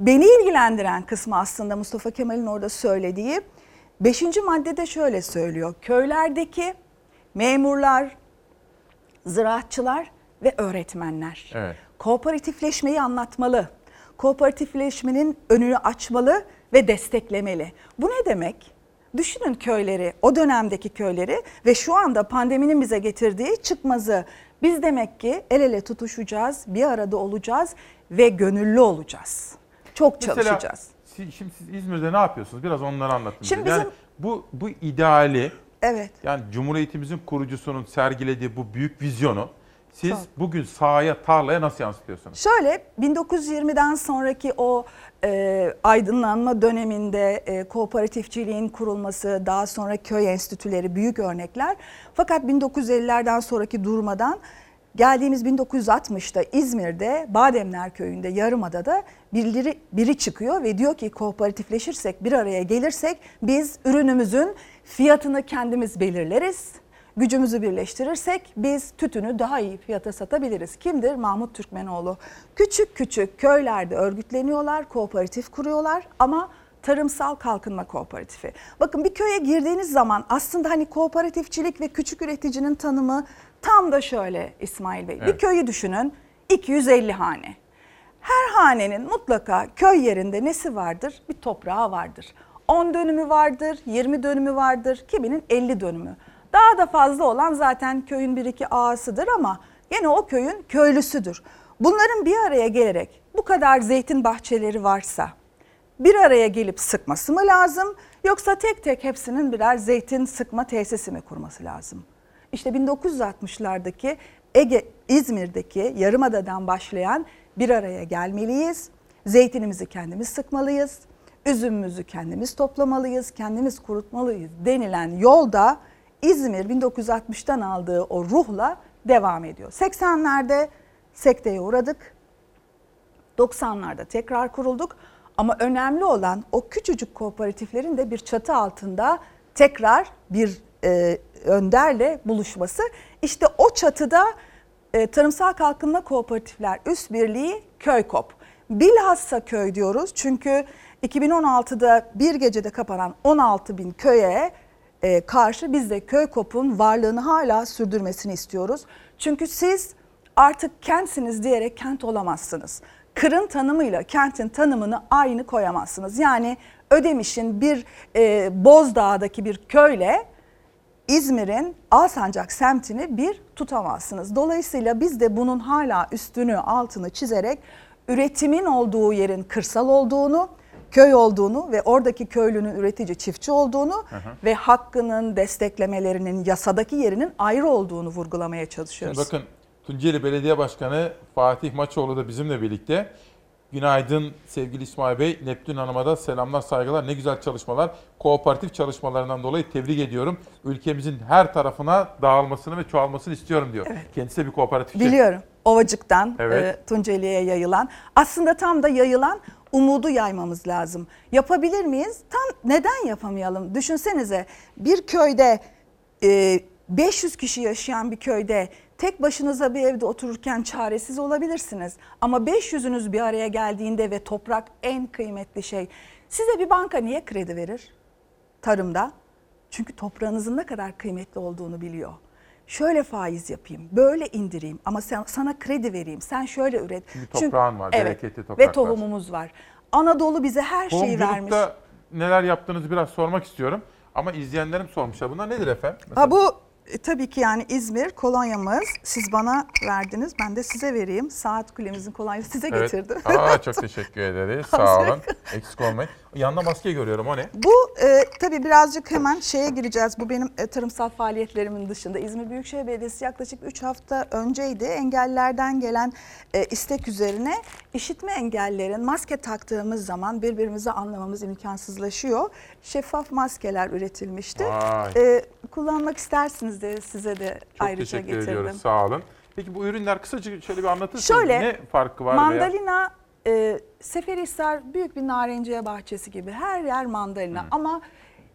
Beni ilgilendiren kısmı aslında Mustafa Kemal'in orada söylediği 5. maddede şöyle söylüyor. Köylerdeki memurlar, ziraatçılar ve öğretmenler Evet. kooperatifleşmeyi anlatmalı. Kooperatifleşmenin önünü açmalı ve desteklemeli. Bu ne demek? Düşünün köyleri, o dönemdeki köyleri ve şu anda pandeminin bize getirdiği çıkmazı. Biz demek ki el ele tutuşacağız, bir arada olacağız ve gönüllü olacağız. Çok çalışacağız. Mesela si- şimdi siz İzmir'de ne yapıyorsunuz? Biraz onları anlatın. bize. Şimdi yani bizim- bu bu ideali Evet. yani Cumhuriyetimizin kurucusunun sergilediği bu büyük vizyonu siz Çok. bugün sahaya, tarlaya nasıl yansıtıyorsunuz? Şöyle 1920'den sonraki o e, aydınlanma döneminde e, kooperatifçiliğin kurulması, daha sonra köy enstitüleri büyük örnekler. Fakat 1950'lerden sonraki durmadan geldiğimiz 1960'da İzmir'de Bademler Köyü'nde Yarımada'da birileri, biri çıkıyor ve diyor ki kooperatifleşirsek bir araya gelirsek biz ürünümüzün fiyatını kendimiz belirleriz. gücümüzü birleştirirsek biz tütünü daha iyi fiyata satabiliriz. Kimdir? Mahmut Türkmenoğlu. Küçük küçük köylerde örgütleniyorlar, kooperatif kuruyorlar ama tarımsal kalkınma kooperatifi. Bakın bir köye girdiğiniz zaman aslında hani kooperatifçilik ve küçük üreticinin tanımı tam da şöyle İsmail Bey. Bir Evet. köyü düşünün 250 hane. Her hanenin mutlaka köy yerinde nesi vardır? Bir toprağı vardır. 10 dönümü vardır, 20 dönümü vardır, kiminin 50 dönümü. Daha da fazla olan zaten köyün bir iki ağasıdır ama gene o köyün köylüsüdür. Bunların bir araya gelerek bu kadar zeytin bahçeleri varsa bir araya gelip sıkması mı lazım yoksa tek tek hepsinin birer zeytin sıkma tesisi mi kurması lazım? İşte 1960'lardaki Ege İzmir'deki Yarımada'dan başlayan bir araya gelmeliyiz. Zeytinimizi kendimiz sıkmalıyız. Üzümümüzü kendimiz toplamalıyız, kendimiz kurutmalıyız denilen yolda İzmir 1960'tan aldığı o ruhla devam ediyor. 80'lerde sekteye uğradık. 90'larda tekrar kurulduk. Ama önemli olan o küçücük kooperatiflerin de bir çatı altında tekrar bir e, önderle buluşması. İşte o çatıda e, Tarımsal Kalkınma Kooperatifler Üst Birliği Köykop. Bilhassa köy diyoruz çünkü 2016'da bir gecede kapanan 16 bin köye e, karşı biz de Köykop'un varlığını hala sürdürmesini istiyoruz. Çünkü siz artık kentsiniz diyerek kent olamazsınız. Kırın tanımıyla kentin tanımını aynı koyamazsınız. Yani Ödemiş'in bir e, Bozdağ'daki bir köyle İzmir'in Alsancak semtini bir tutamazsınız. Dolayısıyla biz de bunun hala üstünü altını çizerek üretimin olduğu yerin kırsal olduğunu, köy olduğunu ve oradaki köylünün üretici çiftçi olduğunu Hı hı. ve hakkının desteklemelerinin yasadaki yerinin ayrı olduğunu vurgulamaya Şimdi çalışıyoruz. bakın Tunceli Belediye Başkanı Fatih Maçoğlu da bizimle birlikte. Günaydın sevgili İsmail Bey. Neptün Hanım'a da selamlar saygılar. Ne güzel çalışmalar. Kooperatif çalışmalarından dolayı tebrik ediyorum. Ülkemizin her tarafına dağılmasını ve çoğalmasını istiyorum diyor. Kendisi de bir kooperatifçi. Biliyorum. Ovacık'tan Evet. e, Tunceli'ye yayılan. Aslında tam da yayılan umudu yaymamız lazım. Yapabilir miyiz? Tam neden yapamayalım? Düşünsenize bir köyde e, 500 kişi yaşayan bir köyde tek başınıza bir evde otururken çaresiz olabilirsiniz. Ama 500'ünüz bir araya geldiğinde ve toprak en kıymetli şey. Size bir banka niye kredi verir? tarımda. Çünkü toprağınızın ne kadar kıymetli olduğunu biliyor. Şöyle faiz yapayım, böyle indireyim ama sen, sana kredi vereyim. Sen şöyle üret. Çünkü toprağın var, bereketli toprak Ve var. tohumumuz var. Anadolu bize her şeyi vermiş. Tohumculukta neler yaptığınızı biraz sormak istiyorum. Ama izleyenlerim sormuşlar. Bunlar nedir efendim? Ha bu e, tabii ki yani İzmir kolonyamız. Siz bana verdiniz. Ben de size vereyim. Saat kulemizin kolonyası size Evet. getirdim. Aa, çok teşekkür ederiz. Sağ olun. Eksik olmayın. Yanında maske görüyorum. O ne? Bu e, tabii birazcık hemen şeye gireceğiz. Bu benim e, tarımsal faaliyetlerimin dışında. İzmir Büyükşehir Belediyesi yaklaşık 3 hafta önceydi. Engellerden gelen e, istek üzerine işitme engellerin maske taktığımız zaman birbirimizi anlamamız imkansızlaşıyor. Şeffaf maskeler üretilmişti. Vay. E, kullanmak istersiniz de size de Çok ayrıca teşekkür getirdim. ediyoruz. Sağ olun. Peki bu ürünler kısaca şöyle bir anlatırsanız Şöyle, ne farkı var? veya- Mandalina e, Seferihisar büyük bir narenciye bahçesi gibi her yer mandalina ama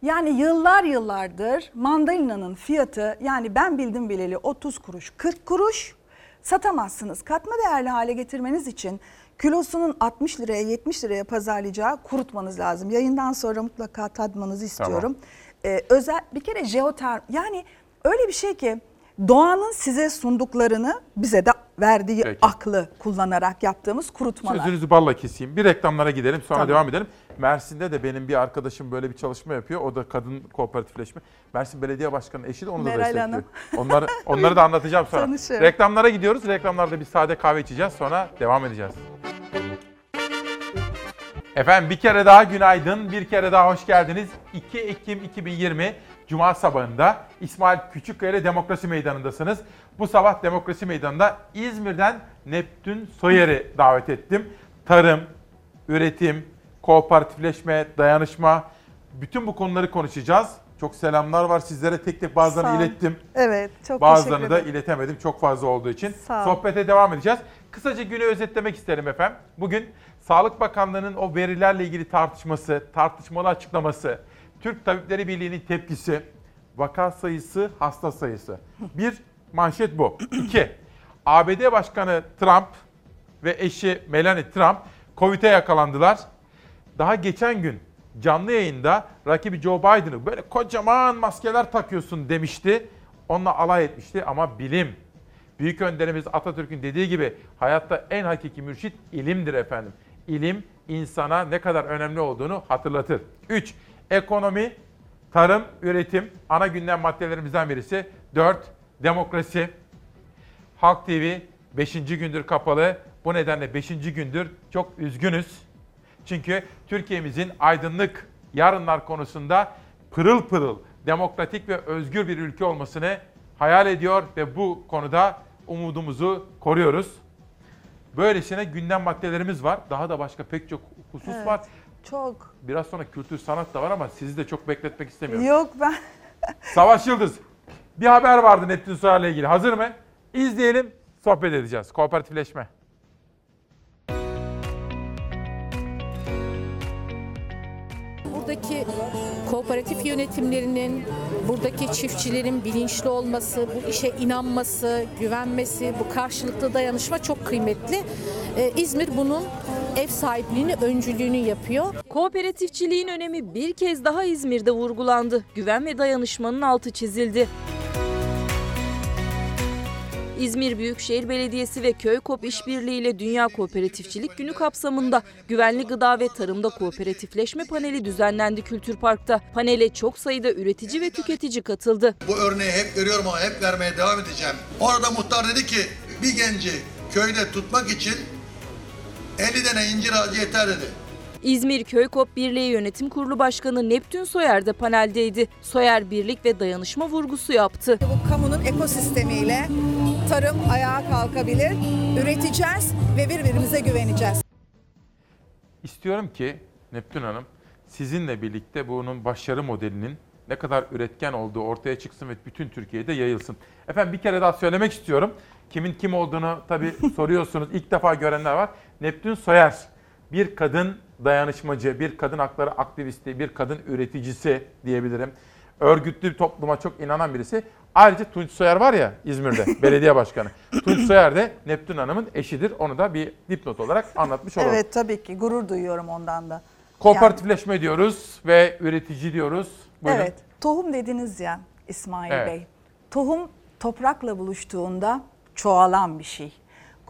yani yıllar yıllardır mandalina'nın fiyatı yani ben bildim bileli 30 kuruş 40 kuruş satamazsınız. Katma değerli hale getirmeniz için kilosunun 60 liraya 70 liraya pazarlayacağı kurutmanız lazım. Yayından sonra mutlaka tadmanızı istiyorum. Ee, özel bir kere jeoterm yani öyle bir şey ki doğanın size sunduklarını bize de verdiği Peki. aklı kullanarak yaptığımız kurutmalar. Sözünüzü balla keseyim. Bir reklamlara gidelim sonra Tamam. devam edelim. Mersin'de de benim bir arkadaşım böyle bir çalışma yapıyor. O da kadın kooperatifleşme. Mersin Belediye Başkanı eşi de onu da Meral destekliyor. Hanım. Onları, onları da anlatacağım sonra. Tanışırım. Reklamlara gidiyoruz. Reklamlarda bir sade kahve içeceğiz. Sonra devam edeceğiz. Efendim bir kere daha günaydın, bir kere daha hoş geldiniz. 2 Ekim 2020 Cuma sabahında İsmail Küçükkaya ile Demokrasi Meydanı'ndasınız. Bu sabah Demokrasi Meydanı'nda İzmir'den Neptün Soyer'i davet ettim. Tarım, üretim, kooperatifleşme, dayanışma, bütün bu konuları konuşacağız. Çok selamlar var sizlere tek tek bazılarını ilettim. Evet çok Bazılarını da iletemedim çok fazla olduğu için. Sağ ol. Sohbete devam edeceğiz. Kısaca günü özetlemek isterim efendim. Bugün Sağlık Bakanlığı'nın o verilerle ilgili tartışması, tartışmalı açıklaması, Türk Tabipleri Birliği'nin tepkisi, Vaka sayısı, hasta sayısı. Bir, manşet bu. İki, ABD Başkanı Trump ve eşi Melania Trump Covid'e yakalandılar. Daha geçen gün canlı yayında rakibi Joe Biden'ı böyle kocaman maskeler takıyorsun demişti. Onunla alay etmişti ama bilim. Büyük önderimiz Atatürk'ün dediği gibi hayatta en hakiki mürşit ilimdir efendim. İlim insana ne kadar önemli olduğunu hatırlatır. 3. Ekonomi, tarım, üretim ana gündem maddelerimizden birisi. 4. Demokrasi. Halk TV 5. gündür kapalı. Bu nedenle 5. gündür çok üzgünüz. Çünkü Türkiye'mizin aydınlık yarınlar konusunda pırıl pırıl, demokratik ve özgür bir ülke olmasını hayal ediyor ve bu konuda umudumuzu koruyoruz. Böylesine gündem maddelerimiz var. Daha da başka pek çok husus Evet, var. Çok. Biraz sonra kültür sanat da var ama sizi de çok bekletmek istemiyorum. Yok ben Savaş Yıldız. Bir haber vardı Neptün Soyer'le ilgili. Hazır mı? İzleyelim, sohbet edeceğiz. Kooperatifleşme. Buradaki kooperatif yönetimlerinin, buradaki çiftçilerin bilinçli olması, bu işe inanması, güvenmesi, bu karşılıklı dayanışma çok kıymetli. Ee, İzmir bunun ev sahipliğini, öncülüğünü yapıyor. Kooperatifçiliğin önemi bir kez daha İzmir'de vurgulandı. Güven ve dayanışmanın altı çizildi. İzmir Büyükşehir Belediyesi ve Köykop İşbirliği ile Dünya Kooperatifçilik Günü kapsamında güvenli gıda ve tarımda kooperatifleşme paneli düzenlendi Kültür Park'ta. Panele çok sayıda üretici ve tüketici katıldı. Bu örneği hep veriyorum ama hep vermeye devam edeceğim. Orada muhtar dedi ki bir genci köyde tutmak için 50 tane incir ağacı yeter dedi. İzmir Köykop Birliği Yönetim Kurulu Başkanı Neptün Soyer de paneldeydi. Soyer birlik ve dayanışma vurgusu yaptı. Bu kamunun ekosistemiyle tarım ayağa kalkabilir. Üreteceğiz ve birbirimize güveneceğiz. İstiyorum ki Neptün Hanım sizinle birlikte bunun başarı modelinin ne kadar üretken olduğu ortaya çıksın ve bütün Türkiye'de yayılsın. Efendim bir kere daha söylemek istiyorum. Kimin kim olduğunu tabii soruyorsunuz. İlk defa görenler var. Neptün Soyer bir kadın dayanışmacı, bir kadın hakları aktivisti, bir kadın üreticisi diyebilirim. Örgütlü topluma çok inanan birisi. Ayrıca Tunç Soyer var ya İzmir'de belediye başkanı. Tunç Soyer de Neptün Hanım'ın eşidir. Onu da bir dipnot olarak anlatmış olalım. evet tabii ki gurur duyuyorum ondan da. Kooperatifleşme diyoruz ve üretici diyoruz. Buyurun. Evet. Tohum dediniz ya İsmail Evet. Bey. Tohum toprakla buluştuğunda çoğalan bir şey.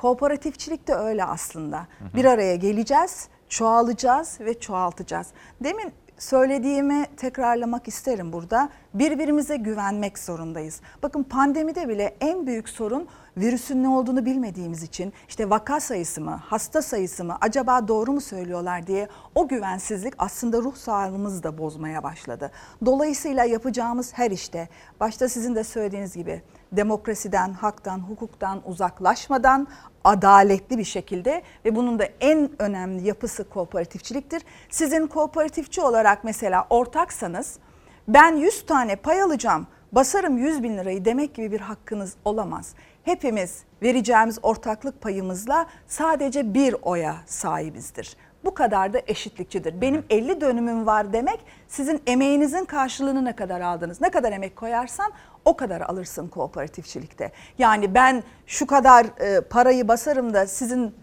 Kooperatifçilik de öyle aslında. Bir araya geleceğiz, çoğalacağız ve çoğaltacağız. Demin söylediğimi tekrarlamak isterim burada. Birbirimize güvenmek zorundayız. Bakın pandemide bile en büyük sorun virüsün ne olduğunu bilmediğimiz için işte vaka sayısı mı, hasta sayısı mı, acaba doğru mu söylüyorlar diye o güvensizlik aslında ruh sağlığımızı da bozmaya başladı. Dolayısıyla yapacağımız her işte başta sizin de söylediğiniz gibi demokrasiden, haktan, hukuktan uzaklaşmadan adaletli bir şekilde ve bunun da en önemli yapısı kooperatifçiliktir. Sizin kooperatifçi olarak mesela ortaksanız ben 100 tane pay alacağım, basarım 100 bin lirayı demek gibi bir hakkınız olamaz. Hepimiz vereceğimiz ortaklık payımızla sadece bir oya sahibizdir. Bu kadar da eşitlikçidir. Benim 50 dönümüm var demek sizin emeğinizin karşılığını ne kadar aldınız. Ne kadar emek koyarsan o kadar alırsın kooperatifçilikte. Yani ben şu kadar e, parayı basarım da sizin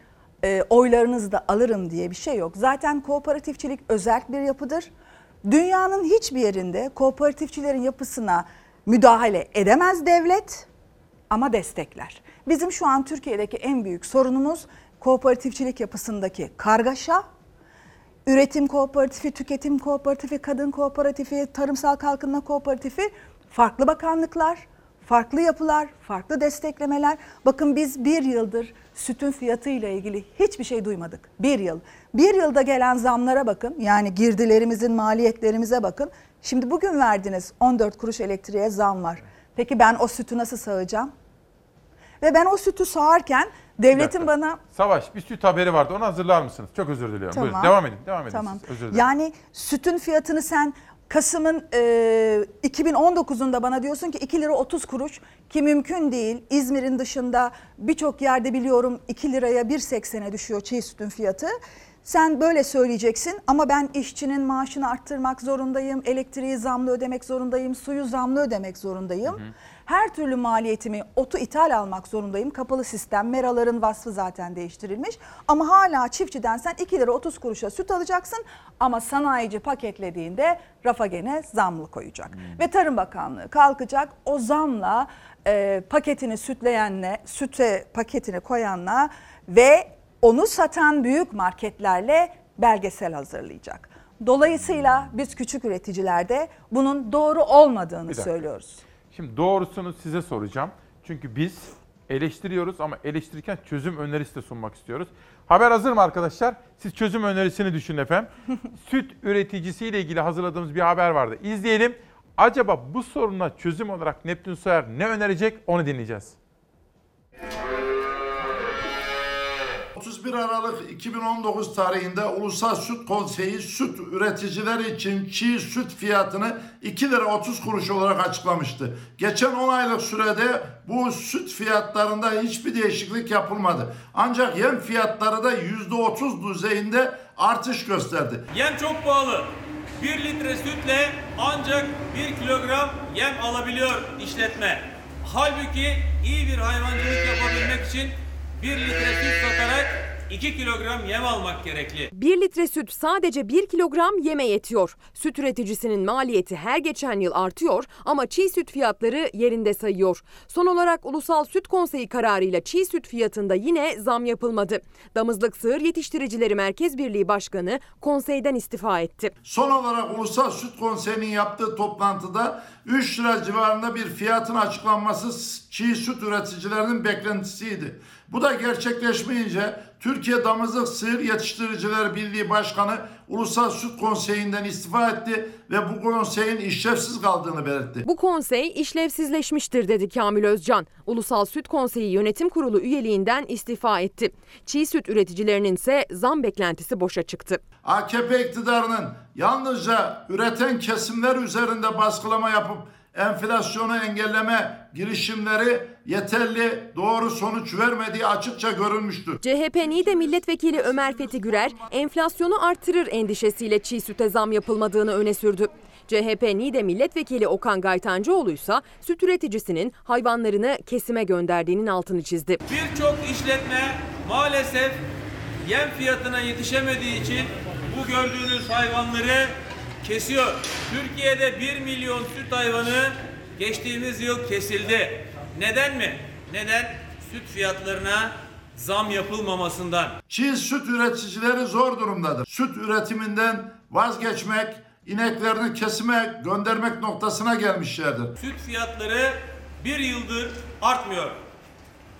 e, oylarınızı da alırım diye bir şey yok. Zaten kooperatifçilik özel bir yapıdır. Dünyanın hiçbir yerinde kooperatifçilerin yapısına müdahale edemez devlet ama destekler. Bizim şu an Türkiye'deki en büyük sorunumuz kooperatifçilik yapısındaki kargaşa, üretim kooperatifi, tüketim kooperatifi, kadın kooperatifi, tarımsal kalkınma kooperatifi, farklı bakanlıklar, farklı yapılar, farklı desteklemeler. Bakın biz bir yıldır sütün fiyatı ile ilgili hiçbir şey duymadık. Bir yıl. Bir yılda gelen zamlara bakın. Yani girdilerimizin maliyetlerimize bakın. Şimdi bugün verdiniz 14 kuruş elektriğe zam var. Peki ben o sütü nasıl sağacağım? Ve ben o sütü sağarken devletin bana Savaş bir süt haberi vardı onu hazırlar mısınız? Çok özür diliyorum. Tamam. Buyurun devam edin. Devam edin. Tamam. siz. Özür dilerim. Yani sütün fiyatını sen Kasım'ın e, 2019'unda bana diyorsun ki 2 lira 30 kuruş ki mümkün değil. İzmir'in dışında birçok yerde biliyorum 2 liraya 1.80'e düşüyor çiğ sütün fiyatı. Sen böyle söyleyeceksin ama ben işçinin maaşını arttırmak zorundayım, elektriği zamlı ödemek zorundayım, suyu zamlı ödemek zorundayım. Her türlü maliyetimi otu ithal almak zorundayım. Kapalı sistem, meraların vasfı zaten değiştirilmiş. Ama hala çiftçiden sen 2 lira 30 kuruşa süt alacaksın ama sanayici paketlediğinde rafa gene zamlı koyacak. Ve Tarım Bakanlığı kalkacak o zamla e, paketini sütleyenle, süte paketini koyanla ve onu satan büyük marketlerle belgesel hazırlayacak. Dolayısıyla biz küçük üreticilerde bunun doğru olmadığını söylüyoruz. Şimdi doğrusunu size soracağım. Çünkü biz eleştiriyoruz ama eleştirirken çözüm önerisi de sunmak istiyoruz. Haber hazır mı arkadaşlar? Siz çözüm önerisini düşünün efendim. Süt üreticisiyle ilgili hazırladığımız bir haber vardı. İzleyelim. Acaba bu soruna çözüm olarak Neptün Soyer ne önerecek onu dinleyeceğiz. 31 Aralık 2019 tarihinde Ulusal Süt Konseyi süt üreticiler için çiğ süt fiyatını 2 lira 30 kuruş olarak açıklamıştı. Geçen 10 aylık sürede bu süt fiyatlarında hiçbir değişiklik yapılmadı. Ancak yem fiyatları da %30 düzeyinde artış gösterdi. Yem çok pahalı. 1 litre sütle ancak 1 kilogram yem alabiliyor işletme. Halbuki iyi bir hayvancılık yapabilmek için 1 litre süt satarak 2 kilogram yem almak gerekli. 1 litre süt sadece 1 kilogram yeme yetiyor. Süt üreticisinin maliyeti her geçen yıl artıyor ama çiğ süt fiyatları yerinde sayıyor. Son olarak Ulusal Süt Konseyi kararıyla çiğ süt fiyatında yine zam yapılmadı. Damızlık Sığır Yetiştiricileri Merkez Birliği Başkanı konseyden istifa etti. Son olarak Ulusal Süt Konseyi'nin yaptığı toplantıda 3 lira civarında bir fiyatın açıklanması çiğ süt üreticilerinin beklentisiydi. Bu da gerçekleşmeyince Türkiye Damızlık Sığır Yetiştiriciler Birliği Başkanı Ulusal Süt Konseyi'nden istifa etti ve bu konseyin işlevsiz kaldığını belirtti. Bu konsey işlevsizleşmiştir dedi Kamil Özcan. Ulusal Süt Konseyi Yönetim Kurulu üyeliğinden istifa etti. Çiğ süt üreticilerinin ise zam beklentisi boşa çıktı. AKP iktidarının yalnızca üreten kesimler üzerinde baskılama yapıp enflasyonu engelleme girişimleri yeterli doğru sonuç vermediği açıkça görülmüştür. CHP NİDE Milletvekili Ömer Fethi Gürer enflasyonu artırır endişesiyle çiğ süte zam yapılmadığını öne sürdü. CHP NİDE Milletvekili Okan Gaytancıoğlu ise süt üreticisinin hayvanlarını kesime gönderdiğinin altını çizdi. Birçok işletme maalesef yem fiyatına yetişemediği için bu gördüğünüz hayvanları kesiyor. Türkiye'de 1 milyon süt hayvanı geçtiğimiz yıl kesildi. Neden mi? Neden? Süt fiyatlarına zam yapılmamasından. Çiğ süt üreticileri zor durumdadır. Süt üretiminden vazgeçmek, ineklerini kesime göndermek noktasına gelmişlerdir. Süt fiyatları bir yıldır artmıyor.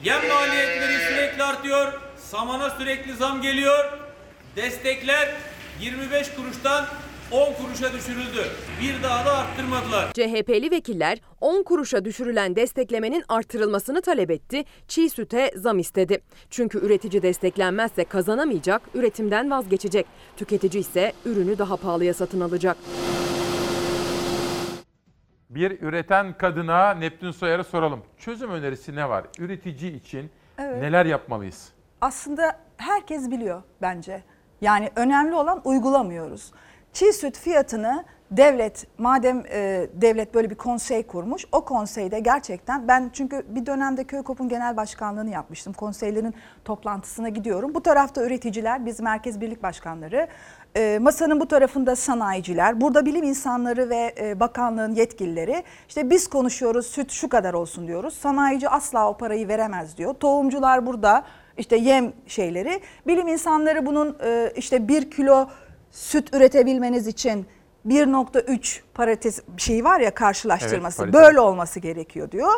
Yem maliyetleri sürekli artıyor. Samana sürekli zam geliyor. Destekler 25 kuruştan 10 kuruşa düşürüldü. Bir daha da arttırmadılar. CHP'li vekiller 10 kuruşa düşürülen desteklemenin artırılmasını talep etti, çiğ süte zam istedi. Çünkü üretici desteklenmezse kazanamayacak, üretimden vazgeçecek. Tüketici ise ürünü daha pahalıya satın alacak. Bir üreten kadına Neptün Soyer'e soralım. Çözüm önerisi ne var? Üretici için Evet. neler yapmalıyız? aslında herkes biliyor bence. Yani önemli olan uygulamıyoruz. Çiğ süt fiyatını devlet madem e, devlet böyle bir konsey kurmuş o konseyde gerçekten ben çünkü bir dönemde Köykop'un genel başkanlığını yapmıştım. Konseylerin toplantısına gidiyorum. Bu tarafta üreticiler biz merkez birlik başkanları e, masanın bu tarafında sanayiciler, burada bilim insanları ve e, bakanlığın yetkilileri. İşte biz konuşuyoruz süt şu kadar olsun diyoruz. Sanayici asla o parayı veremez diyor. Tohumcular burada işte yem şeyleri. Bilim insanları bunun e, işte bir kilo süt üretebilmeniz için 1.3 parantez bir şey var ya karşılaştırması. Evet, parite. böyle olması gerekiyor diyor.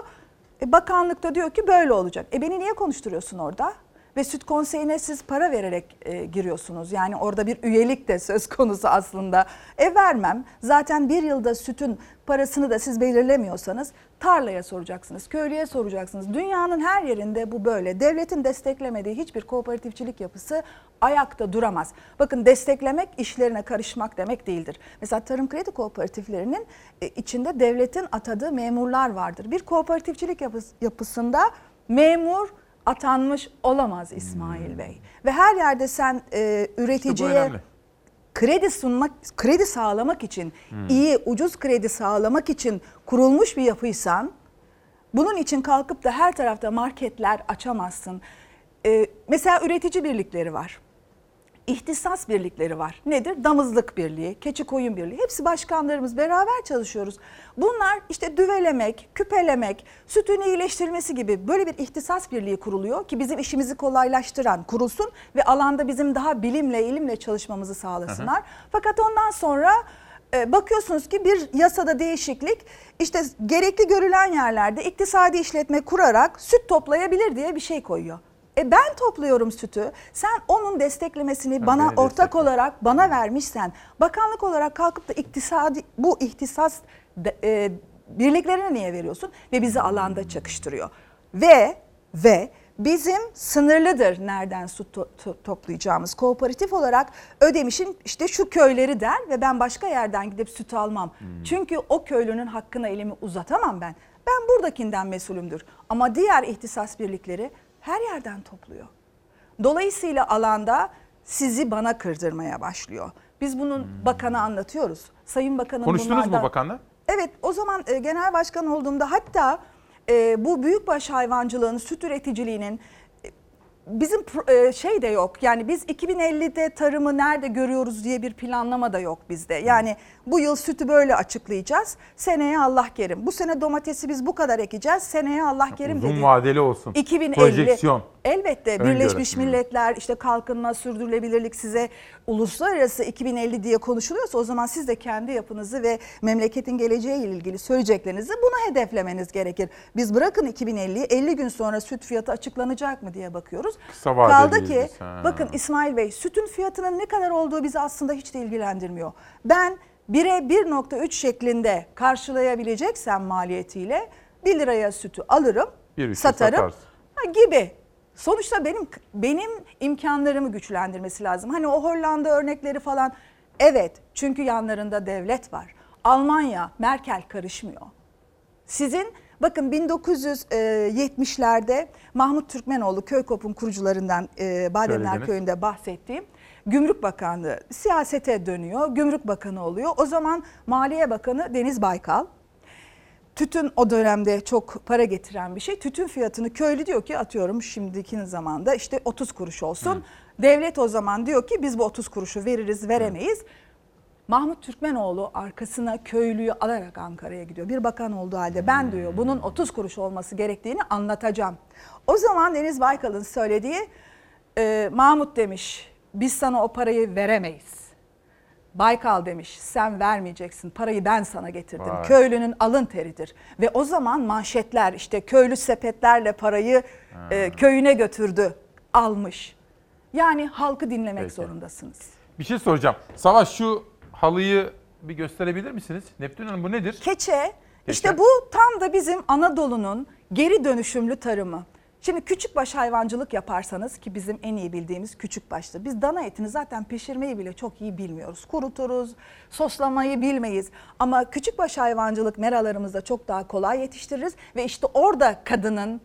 E, bakanlık da diyor ki böyle olacak. E beni niye konuşturuyorsun orada? Ve süt konseyine siz para vererek e, giriyorsunuz. Yani orada bir üyelik de söz konusu aslında. E vermem. Zaten bir yılda sütün parasını da siz belirlemiyorsanız tarlaya soracaksınız, köylüye soracaksınız. Dünyanın her yerinde bu böyle. Devletin desteklemediği hiçbir kooperatifçilik yapısı ayakta duramaz. Bakın desteklemek işlerine karışmak demek değildir. Mesela tarım kredi kooperatiflerinin e, içinde devletin atadığı memurlar vardır. Bir kooperatifçilik yapıs- yapısında memur atanmış olamaz İsmail Bey. Ve her yerde sen e, İşte üreticiye önemli. kredi sunmak, kredi sağlamak için, Hmm. iyi, ucuz kredi sağlamak için kurulmuş bir yapıysan, bunun için kalkıp da her tarafta marketler açamazsın. Ee, mesela üretici birlikleri var. İhtisas birlikleri var. Nedir? Damızlık Birliği, Keçi Koyun Birliği. Hepsi başkanlarımız beraber çalışıyoruz. Bunlar işte düvelemek, küpelemek, sütün iyileştirilmesi gibi böyle bir ihtisas birliği kuruluyor ki bizim işimizi kolaylaştıran kurulsun ve alanda bizim daha bilimle, ilimle çalışmamızı sağlasınlar. Hı hı. Fakat ondan sonra e, bakıyorsunuz ki bir yasada değişiklik işte gerekli görülen yerlerde iktisadi işletme kurarak süt toplayabilir diye bir şey koyuyor. E ben topluyorum sütü. Sen onun desteklemesini bana beni ortak destekle. olarak bana vermişsen bakanlık olarak kalkıp da iktisadi bu ihtisas de- e, birliklerine niye veriyorsun ve bizi alanda çakıştırıyor. Ve ve bizim sınırlıdır nereden su to- to- toplayacağımız. Kooperatif olarak Ödemiş'in işte şu köyleri der ve ben başka yerden gidip süt almam. Çünkü o köylünün hakkına elimi uzatamam ben. Ben buradakinden mesulümdür. Ama diğer ihtisas birlikleri her yerden topluyor. Dolayısıyla alanda sizi bana kırdırmaya başlıyor. Biz bunun bakana anlatıyoruz. Sayın Bakanım Konuştunuz mu bunlardan- bakanla? Evet o zaman e, genel başkan olduğumda hatta e, bu büyükbaş hayvancılığın, süt üreticiliğinin bizim e, şey de yok. Yani biz 2050'de tarımı nerede görüyoruz diye bir planlama da yok bizde. Yani bu yıl sütü böyle açıklayacağız. Seneye Allah kerim. Bu sene domatesi biz bu kadar ekeceğiz. Seneye Allah kerim Uzun dedi. vadeli olsun. 2050. Projeksiyon. Elbette Öngörü. Birleşmiş. Milletler işte kalkınma sürdürülebilirlik size uluslararası 2050 diye konuşuluyorsa o zaman siz de kendi yapınızı ve memleketin geleceği ile ilgili söyleyeceklerinizi buna hedeflemeniz gerekir. Biz bırakın 2050'yi 50 gün sonra süt fiyatı açıklanacak mı diye bakıyoruz. Kısa Kaldı ki biz, ha. bakın İsmail Bey sütün fiyatının ne kadar olduğu bizi aslında hiç de ilgilendirmiyor. Ben 1'e 1.3 şeklinde karşılayabileceksem maliyetiyle 1 liraya sütü alırım, Bir satarım satarsın. ha, gibi. Sonuçta benim benim imkanlarımı güçlendirmesi lazım. Hani o Hollanda örnekleri falan evet çünkü yanlarında devlet var. Almanya, Merkel karışmıyor. Sizin bakın 1970'lerde Mahmut Türkmenoğlu Köykop'un kurucularından Bademler. Köyü'nde bahsettiğim Gümrük Bakanlığı siyasete dönüyor. Gümrük Bakanı oluyor. O zaman Maliye Bakanı Deniz Baykal. Tütün o dönemde çok para getiren bir şey. Tütün fiyatını köylü diyor ki atıyorum şimdiki zamanda işte 30 kuruş olsun. Devlet o zaman diyor ki biz bu 30 kuruşu veririz veremeyiz. Mahmut Türkmenoğlu arkasına köylüyü alarak Ankara'ya gidiyor. Bir bakan olduğu halde ben diyor bunun 30 kuruş olması gerektiğini anlatacağım. O zaman Deniz Baykal'ın söylediği e, Mahmut demiş biz sana o parayı veremeyiz. Baykal demiş sen vermeyeceksin parayı ben sana getirdim. Vay. Köylünün alın teridir. Ve o zaman manşetler işte köylü sepetlerle parayı e, köyüne götürdü almış. Yani halkı dinlemek Peki. zorundasınız. Bir şey soracağım. Savaş şu halıyı bir gösterebilir misiniz? Neptün Hanım bu nedir? Keçe, işte bu tam da bizim Anadolu'nun geri dönüşümlü tarımı. Şimdi küçükbaş hayvancılık yaparsanız ki bizim en iyi bildiğimiz küçükbaştır. Biz dana etini zaten pişirmeyi bile çok iyi bilmiyoruz. Kuruturuz, soslamayı bilmeyiz. Ama küçükbaş hayvancılık meralarımızda çok daha kolay yetiştiririz. Ve işte orada kadının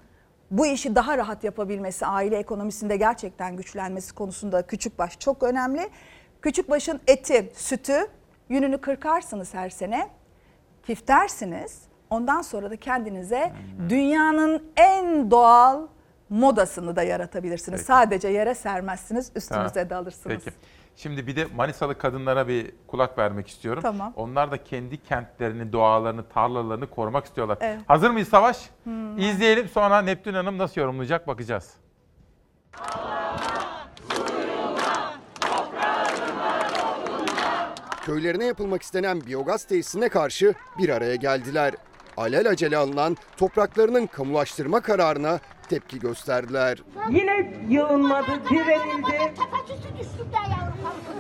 bu işi daha rahat yapabilmesi, aile ekonomisinde gerçekten güçlenmesi konusunda küçükbaş çok önemli. Küçükbaşın eti, sütü, yününü kırkarsınız her sene tiftersiniz. Ondan sonra da kendinize dünyanın en doğal modasını da yaratabilirsiniz. Peki. Sadece yere sermezsiniz, üstünüze Ha, de alırsınız. Peki. Şimdi bir de Manisalı kadınlara bir kulak vermek istiyorum. Tamam. Onlar da kendi kentlerini, doğalarını, tarlalarını korumak istiyorlar. Evet. Hazır mıyız Savaş? Hmm. İzleyelim sonra Neptün Hanım nasıl yorumlayacak bakacağız. Köylerine yapılmak istenen biyogaz tesisine karşı bir araya geldiler. Alelacele alınan topraklarının kamulaştırma kararına tepki gösterdiler. Yine yığılmadı, direnildi.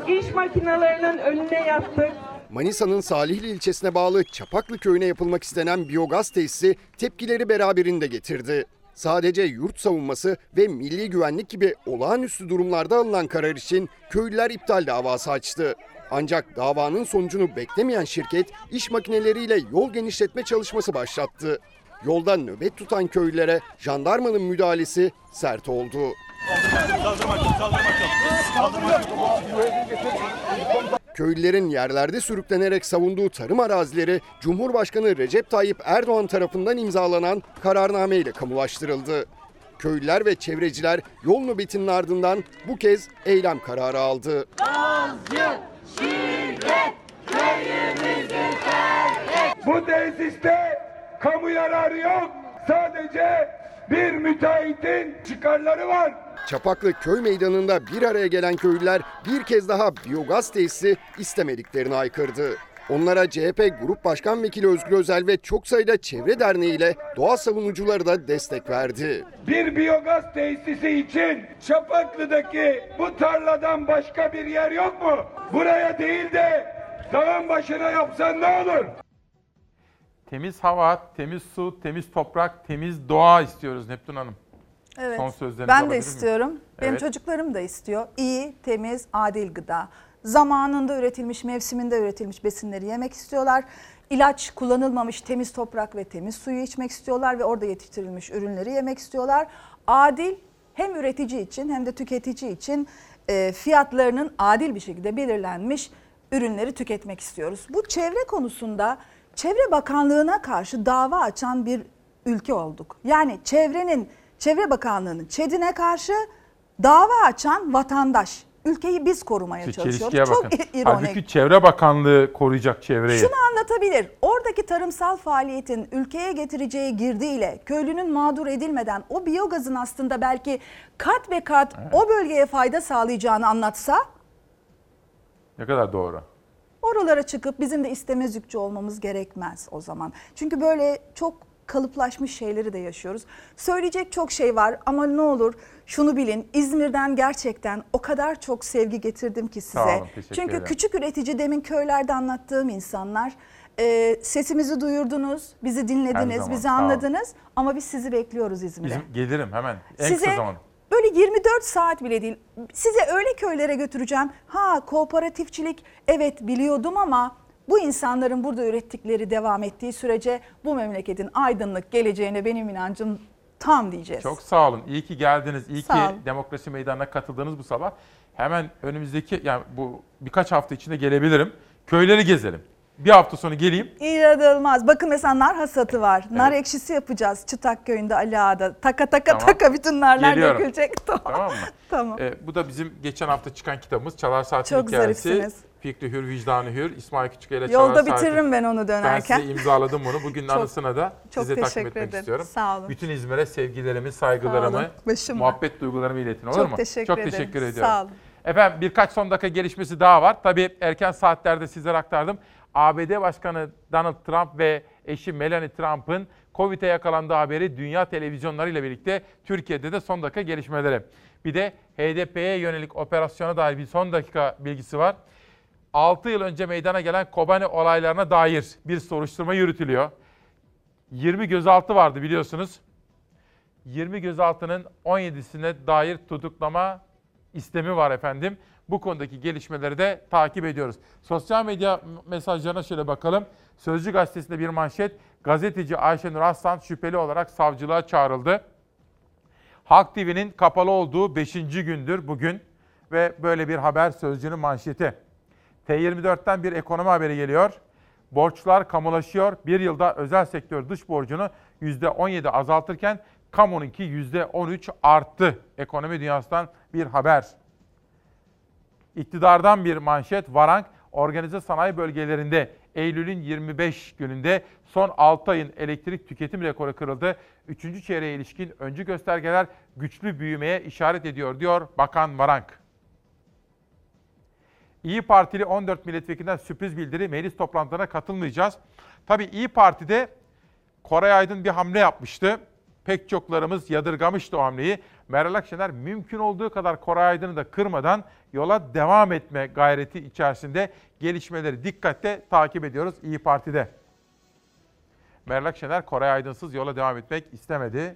İş makinelerinin önüne yattık. Manisa'nın Salihli ilçesine bağlı Çapaklı köyüne yapılmak istenen biyogaz tesisi tepkileri beraberinde getirdi. Sadece yurt savunması ve milli güvenlik gibi olağanüstü durumlarda alınan karar için köylüler iptal davası açtı. Ancak davanın sonucunu beklemeyen şirket iş makineleriyle yol genişletme çalışması başlattı. yolda nöbet tutan köylülere jandarmanın müdahalesi sert oldu. Köylülerin yerlerde sürüklenerek savunduğu tarım arazileri Cumhurbaşkanı Recep Tayyip Erdoğan tarafından imzalanan kararname ile kamulaştırıldı. Köylüler ve çevreciler yol nöbetinin ardından bu kez eylem kararı aldı. Bu tesiste kamu yararı yok. Sadece bir müteahhitin çıkarları var. Çapaklı köy meydanında bir araya gelen köylüler bir kez daha biyogaz tesisi istemediklerini haykırdı. Onlara CHP Grup Başkan Vekili Özgür Özel ve çok sayıda çevre derneği ile doğa savunucuları da destek verdi. Bir biyogaz tesisi için Çapaklı'daki bu tarladan başka bir yer yok mu? Buraya değil de dağın başına yapsan ne olur? Temiz hava, temiz su, temiz toprak, temiz doğa istiyoruz Neptun Hanım. Evet. Son sözlerinizi ben de alabilir miyim? istiyorum. Benim Evet. çocuklarım da istiyor. İyi, temiz, adil gıda. Zamanında üretilmiş, mevsiminde üretilmiş besinleri yemek istiyorlar. İlaç kullanılmamış temiz toprak ve temiz suyu içmek istiyorlar ve orada yetiştirilmiş ürünleri yemek istiyorlar. Adil hem üretici için hem de tüketici için e, fiyatlarının adil bir şekilde belirlenmiş ürünleri tüketmek istiyoruz. Bu çevre konusunda Çevre Bakanlığı'na karşı dava açan bir ülke olduk. Yani çevrenin, Çevre Bakanlığı'nın ÇED'ine karşı dava açan vatandaş. Ülkeyi biz korumaya Şu çalışıyoruz. Çok bakın. ironik. Halbuki Çevre Bakanlığı koruyacak çevreyi. Şunu anlatabilir. Oradaki tarımsal faaliyetin ülkeye getireceği girdiyle köylünün mağdur edilmeden o biyogazın aslında belki kat ve kat o bölgeye fayda sağlayacağını anlatsa Ne kadar doğru. oralara çıkıp bizim de istemezlikçi olmamız gerekmez o zaman. Çünkü böyle çok kalıplaşmış şeyleri de yaşıyoruz. Söyleyecek çok şey var ama ne olur şunu bilin İzmir'den gerçekten o kadar çok sevgi getirdim ki size. Sağ olun, Çünkü ederim. küçük üretici demin köylerde anlattığım insanlar e, sesimizi duyurdunuz, bizi dinlediniz, zaman, bizi anladınız ama biz sizi bekliyoruz İzmir'e. Gelirim hemen. En Size kısa zaman. böyle 24 saat bile değil. Size öyle köylere götüreceğim. Ha kooperatifçilik evet biliyordum ama bu insanların burada ürettikleri devam ettiği sürece bu memleketin aydınlık geleceğine benim inancım tam diyeceğiz. Çok sağ olun. İyi ki geldiniz. İyi Sağ ki olun. demokrasi meydanına katıldınız bu sabah. Hemen önümüzdeki yani bu birkaç hafta içinde gelebilirim. Köyleri gezelim. Bir hafta sonra geleyim. İnanılmaz. Bakın mesela nar hasatı var. Nar Evet. ekşisi yapacağız Çıtak köyünde Ali Ağa'da. Taka taka Tamam. taka bütün narlar Geliyorum. dökülecek. Tamam. Tamam mı? Tamam. Ee, bu da bizim geçen hafta çıkan kitabımız Çalar Saat'in Çok hikayesi. zarifsiniz. Fikri Hür, Vicdanı Hür, İsmail Küçüköy ile Yolda Çalar bitiririm ben onu dönerken. Ben size imzaladım bunu. Bugün Çok- anısına da çok size takdim teşekkür etmek ederim. istiyorum. Sağ olun. Bütün İzmir'e sevgilerimi, saygılarımı, muhabbet duygularımı iletin olur Çok mu? teşekkür Çok ederim. teşekkür ediyorum. Sağ olun. Efendim birkaç son dakika gelişmesi daha var. Tabii erken saatlerde sizlere aktardım. ABD Başkanı Donald Trump ve eşi Melania Trump'ın Covid'e yakalandığı haberi dünya televizyonlarıyla birlikte Türkiye'de de son dakika gelişmeleri. Bir de HDP'ye yönelik operasyona dair bir son dakika bilgisi var. 6 yıl önce meydana gelen Kobani olaylarına dair bir soruşturma yürütülüyor. 20 gözaltı vardı biliyorsunuz. 20 gözaltının 17'sine dair tutuklama istemi var efendim. Bu konudaki gelişmeleri de takip ediyoruz. Sosyal medya mesajlarına şöyle bakalım. Sözcü gazetesinde bir manşet. Gazeteci Ayşenur Aslan şüpheli olarak savcılığa çağrıldı. Halk TV'nin kapalı olduğu 5. gündür bugün ve böyle bir haber Sözcü'nün manşeti. T24'ten bir ekonomi haberi geliyor. Borçlar kamulaşıyor. Bir yılda özel sektör dış borcunu %17 azaltırken kamununki %13 arttı. Ekonomi dünyasından bir haber. İktidardan bir manşet Varank organize sanayi bölgelerinde Eylül'ün 25 gününde son 6 ayın elektrik tüketim rekoru kırıldı. Üçüncü çeyreğe ilişkin öncü göstergeler güçlü büyümeye işaret ediyor diyor Bakan Varank. İyi Partili 14 milletvekilinden sürpriz bildiri meclis toplantılarına katılmayacağız. Tabii İyi Parti'de Koray Aydın bir hamle yapmıştı. Pek çoklarımız yadırgamıştı o hamleyi. Meral Akşener mümkün olduğu kadar Koray Aydın'ı da kırmadan yola devam etme gayreti içerisinde gelişmeleri dikkatle takip ediyoruz İyi Parti'de. Meral Akşener Koray Aydınsız yola devam etmek istemedi.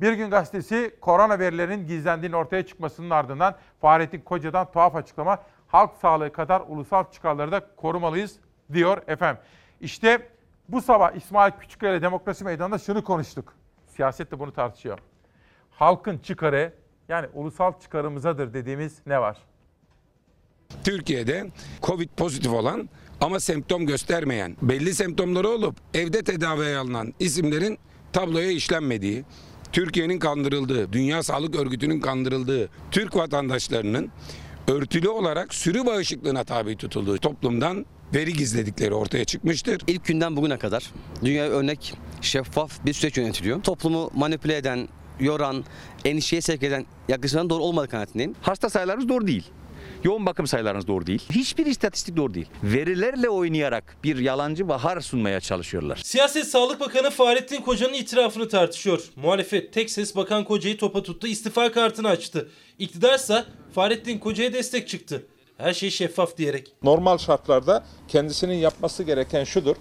Bir gün gazetesi korona verilerinin gizlendiğinin ortaya çıkmasının ardından Fahrettin Koca'dan tuhaf açıklama halk sağlığı kadar ulusal çıkarları da korumalıyız diyor efendim. İşte Bu sabah İsmail Küçükkaya Demokrasi Meydanı'nda şunu konuştuk. Siyaset de bunu tartışıyor. Halkın çıkarı yani ulusal çıkarımızadır dediğimiz ne var? Türkiye'de Covid pozitif olan ama semptom göstermeyen, belli semptomları olup evde tedaviye alınan isimlerin tabloya işlenmediği, Türkiye'nin kandırıldığı, Dünya Sağlık Örgütü'nün kandırıldığı Türk vatandaşlarının örtülü olarak sürü bağışıklığına tabi tutulduğu toplumdan veri gizledikleri ortaya çıkmıştır. İlk günden bugüne kadar dünya örnek şeffaf bir süreç yönetiliyor. Toplumu manipüle eden, yoran, endişeye sevk eden yaklaşımların doğru olmadığı kanaatindeyim. Hasta sayılarınız doğru değil. Yoğun bakım sayılarınız doğru değil. Hiçbir istatistik doğru değil. Verilerle oynayarak bir yalancı bahar sunmaya çalışıyorlar. Siyaset Sağlık Bakanı Fahrettin Koca'nın itirafını tartışıyor. Muhalefet tek ses Bakan Koca'yı topa tuttu, istifa kartını açtı. İktidarsa Fahrettin Koca'ya destek çıktı. Her şey şeffaf diyerek. Normal şartlarda kendisinin yapması gereken şudur.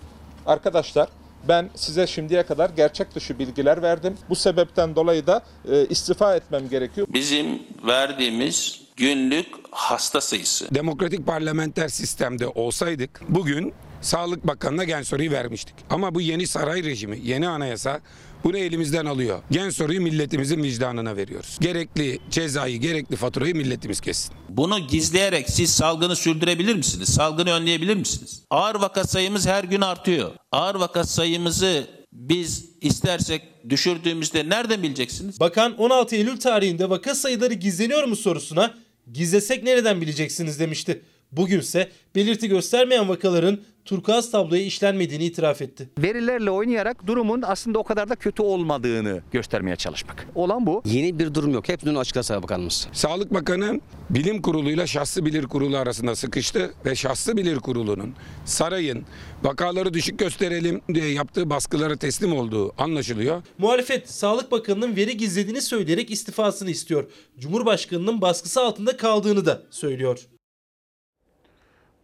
Arkadaşlar ben size şimdiye kadar gerçek dışı bilgiler verdim. Bu sebepten dolayı da e, istifa etmem gerekiyor. Bizim verdiğimiz günlük hasta sayısı. Demokratik parlamenter sistemde olsaydık bugün Sağlık Bakanı'na gen soruyu vermiştik. Ama bu yeni saray rejimi, yeni anayasa bunu elimizden alıyor. Gen soruyu milletimizin vicdanına veriyoruz. Gerekli cezayı, gerekli faturayı milletimiz kessin. Bunu gizleyerek siz salgını sürdürebilir misiniz? Salgını önleyebilir misiniz? Ağır vaka sayımız her gün artıyor. Ağır vaka sayımızı biz istersek düşürdüğümüzde nereden bileceksiniz? Bakan 16 Eylül tarihinde vaka sayıları gizleniyor mu sorusuna gizlesek nereden bileceksiniz demişti. Bugünse belirti göstermeyen vakaların turkuaz tabloya işlenmediğini itiraf etti. Verilerle oynayarak durumun aslında o kadar da kötü olmadığını göstermeye çalışmak. Olan bu. Yeni bir durum yok. Hep dün açıkladı Sağlık Bakanımız. Sağlık Bakanı bilim kuruluyla şahsı bilir kurulu arasında sıkıştı ve şahsı bilir kurulunun sarayın vakaları düşük gösterelim diye yaptığı baskılara teslim olduğu anlaşılıyor. Muhalefet Sağlık Bakanı'nın veri gizlediğini söyleyerek istifasını istiyor. Cumhurbaşkanının baskısı altında kaldığını da söylüyor.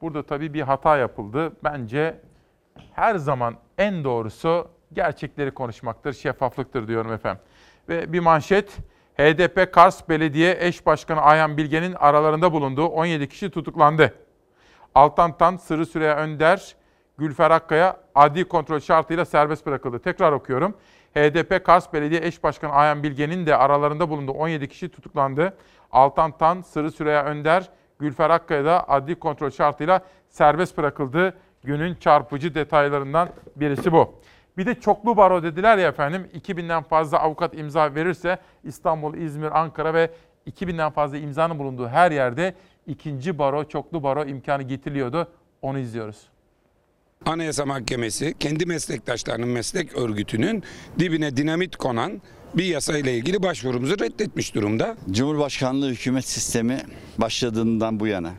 Burada tabii bir hata yapıldı. Bence her zaman en doğrusu gerçekleri konuşmaktır, şeffaflıktır diyorum efendim. Ve bir manşet, HDP Kars Belediye Eş Başkanı Ayhan Bilge'nin aralarında bulunduğu 17 kişi tutuklandı. Altantan, Sırrı Süreyya Önder, Gülfer Akkaya adli kontrol şartıyla serbest bırakıldı. Tekrar okuyorum. HDP Kars Belediye Eş Başkanı Ayhan Bilge'nin de aralarında bulunduğu 17 kişi tutuklandı. Altantan, Sırrı Süreyya Önder, Gülfer Akkaya da adli kontrol şartıyla serbest bırakıldı. Günün çarpıcı detaylarından birisi bu. Bir de çoklu baro dediler ya efendim 2000'den fazla avukat imza verirse İstanbul, İzmir, Ankara ve 2000'den fazla imzanın bulunduğu her yerde ikinci baro, çoklu baro imkanı getiriliyordu. Onu izliyoruz. Anayasa Mahkemesi kendi meslektaşlarının meslek örgütünün dibine dinamit konan bir yasa ile ilgili başvurumuzu reddetmiş durumda. Cumhurbaşkanlığı hükümet sistemi başladığından bu yana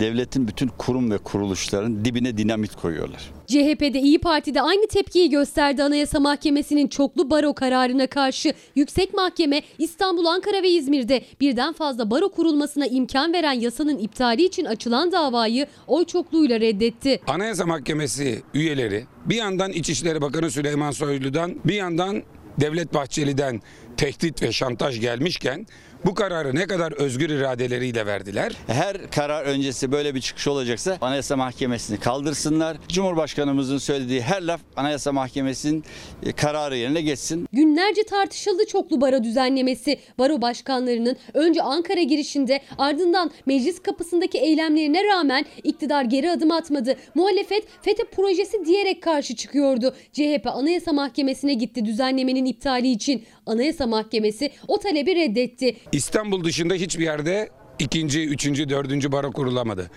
devletin bütün kurum ve kuruluşların dibine dinamit koyuyorlar. CHP'de İyi Parti'de aynı tepkiyi gösterdi Anayasa Mahkemesi'nin çoklu baro kararına karşı. Yüksek Mahkeme İstanbul, Ankara ve İzmir'de birden fazla baro kurulmasına imkan veren yasanın iptali için açılan davayı oy çokluğuyla reddetti. Anayasa Mahkemesi üyeleri bir yandan İçişleri Bakanı Süleyman Soylu'dan bir yandan Devlet Bahçeli'den tehdit ve şantaj gelmişken bu kararı ne kadar özgür iradeleriyle verdiler? Her karar öncesi böyle bir çıkış olacaksa Anayasa Mahkemesi'ni kaldırsınlar. Cumhurbaşkanımızın söylediği her laf Anayasa Mahkemesi'nin e, kararı yerine geçsin. Günlerce tartışıldı çoklu baro düzenlemesi. Baro başkanlarının önce Ankara girişinde ardından meclis kapısındaki eylemlerine rağmen iktidar geri adım atmadı. Muhalefet FETÖ projesi diyerek karşı çıkıyordu. CHP Anayasa Mahkemesi'ne gitti düzenlemenin iptali için. Anayasa Mahkemesi o talebi reddetti. İstanbul dışında hiçbir yerde ikinci, üçüncü, dördüncü baro kurulamadı.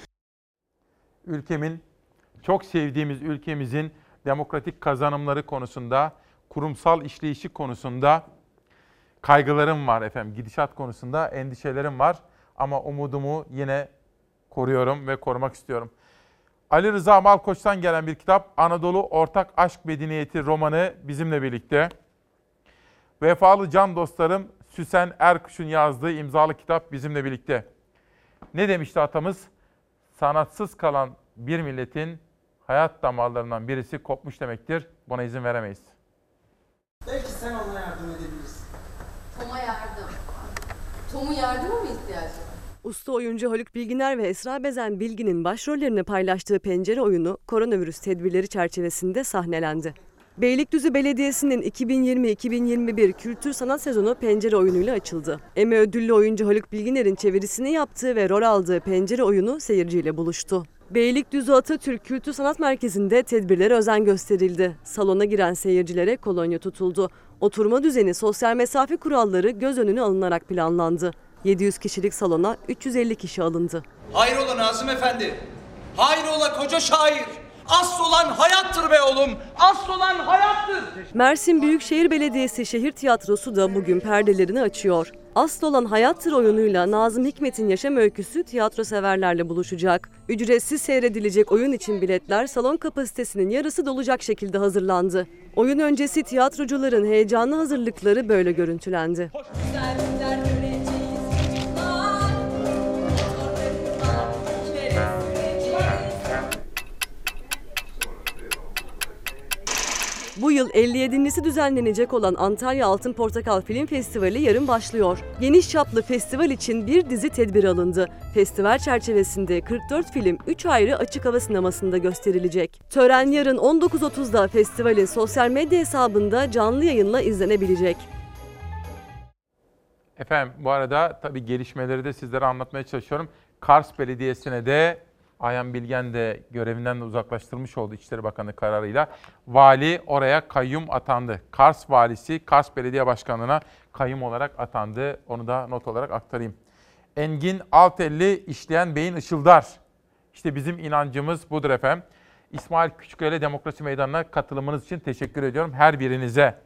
Ülkemin, çok sevdiğimiz ülkemizin demokratik kazanımları konusunda, kurumsal işleyişi konusunda kaygılarım var efendim. Gidişat konusunda endişelerim var ama umudumu yine koruyorum ve korumak istiyorum. Ali Rıza Malkoç'tan gelen bir kitap Anadolu Ortak Aşk Medeniyeti romanı bizimle birlikte. Vefalı can dostlarım Süsen Erkuş'un yazdığı imzalı kitap bizimle birlikte. Ne demişti atamız? Sanatsız kalan bir milletin hayat damarlarından birisi kopmuş demektir. Buna izin veremeyiz. Belki sen ona yardım edebilirsin. Tom'a yardım. Tom'un yardıma mı ihtiyacı var? Usta oyuncu Haluk Bilginer ve Esra Bezen Bilgin'in başrollerini paylaştığı pencere oyunu koronavirüs tedbirleri çerçevesinde sahnelendi. Beylikdüzü Belediyesi'nin 2020-2021 kültür sanat sezonu pencere oyunuyla açıldı. Emmy ödüllü oyuncu Haluk Bilginer'in çevirisini yaptığı ve rol aldığı pencere oyunu seyirciyle buluştu. Beylikdüzü Atatürk Kültür Sanat Merkezi'nde tedbirlere özen gösterildi. Salona giren seyircilere kolonya tutuldu. Oturma düzeni, sosyal mesafe kuralları göz önüne alınarak planlandı. 700 kişilik salona 350 kişi alındı. Hayrola Nazım Efendi? Hayrola koca şair? Asıl olan hayattır be oğlum. Asıl olan hayattır. Mersin Büyükşehir Belediyesi Şehir Tiyatrosu da bugün perdelerini açıyor. Asıl olan Hayattır oyunuyla Nazım Hikmet'in yaşam öyküsü tiyatro severlerle buluşacak. Ücretsiz seyredilecek oyun için biletler salon kapasitesinin yarısı dolacak şekilde hazırlandı. Oyun öncesi tiyatrocuların heyecanlı hazırlıkları böyle görüntülendi. Bu yıl 57.si düzenlenecek olan Antalya Altın Portakal Film Festivali yarın başlıyor. Geniş çaplı festival için bir dizi tedbir alındı. Festival çerçevesinde 44 film 3 ayrı açık hava sinemasında gösterilecek. Tören yarın 19.30'da festivalin sosyal medya hesabında canlı yayınla izlenebilecek. Efendim bu arada tabii gelişmeleri de sizlere anlatmaya çalışıyorum. Kars Belediyesi'ne de Ayhan Bilgen de görevinden de uzaklaştırılmış oldu İçişleri Bakanı kararıyla. Vali oraya kayyum atandı. Kars valisi Kars Belediye Başkanlığı'na kayyum olarak atandı. Onu da not olarak aktarayım. Engin Altelli işleyen beyin ışıldar. İşte bizim inancımız budur efendim. İsmail Küçüköyle Demokrasi Meydanı'na katılımınız için teşekkür ediyorum her birinize.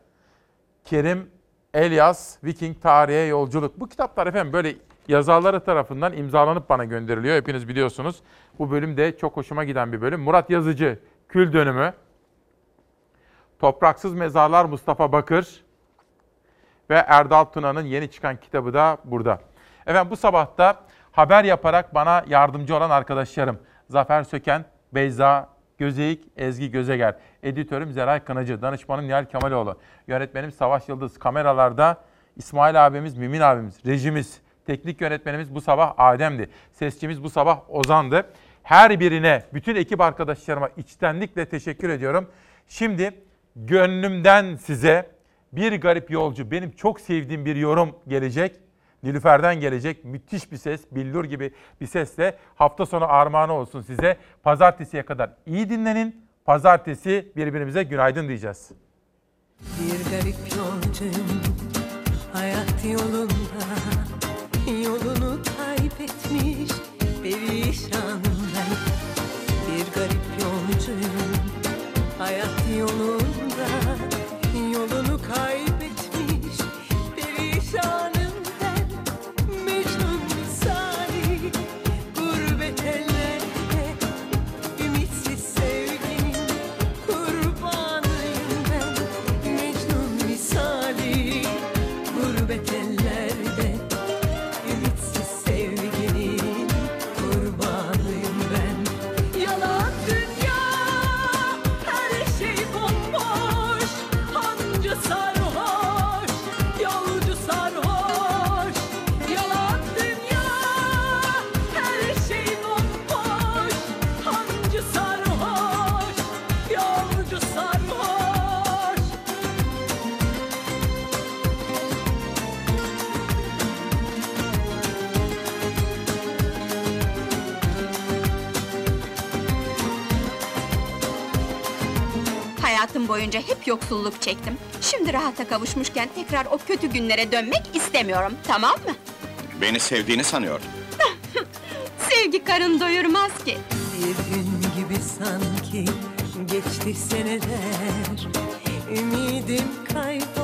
Kerim Elias, Viking Tarihe Yolculuk. Bu kitaplar efendim böyle yazarları tarafından imzalanıp bana gönderiliyor. Hepiniz biliyorsunuz. Bu bölüm de çok hoşuma giden bir bölüm. Murat Yazıcı, Kül Dönümü. Topraksız Mezarlar Mustafa Bakır. Ve Erdal Tuna'nın yeni çıkan kitabı da burada. Efendim bu sabahta haber yaparak bana yardımcı olan arkadaşlarım. Zafer Söken, Beyza Gözeyik, Ezgi Gözeger. Editörüm Zeray Kınacı, danışmanım Nihal Kemaloğlu. Yönetmenim Savaş Yıldız. Kameralarda İsmail abimiz, Mümin abimiz, rejimiz, teknik yönetmenimiz bu sabah Adem'di. Sesçimiz bu sabah Ozan'dı. Her birine, bütün ekip arkadaşlarıma içtenlikle teşekkür ediyorum. Şimdi gönlümden size bir garip yolcu, benim çok sevdiğim bir yorum gelecek. Nilüfer'den gelecek müthiş bir ses, billur gibi bir sesle hafta sonu armağanı olsun size. Pazartesiye kadar iyi dinlenin. Pazartesi birbirimize günaydın diyeceğiz. Bir garip yolcuyum hayat yolunda Yolunu kaybetmiş perişanım ben. Bir garip yolcuyum hayat yolunda boyunca hep yoksulluk çektim. Şimdi rahata kavuşmuşken tekrar o kötü günlere dönmek istemiyorum, tamam mı? Beni sevdiğini sanıyordum. Sevgi karın doyurmaz ki. Bir gün gibi sanki geçti seneler Ümidim kayboldu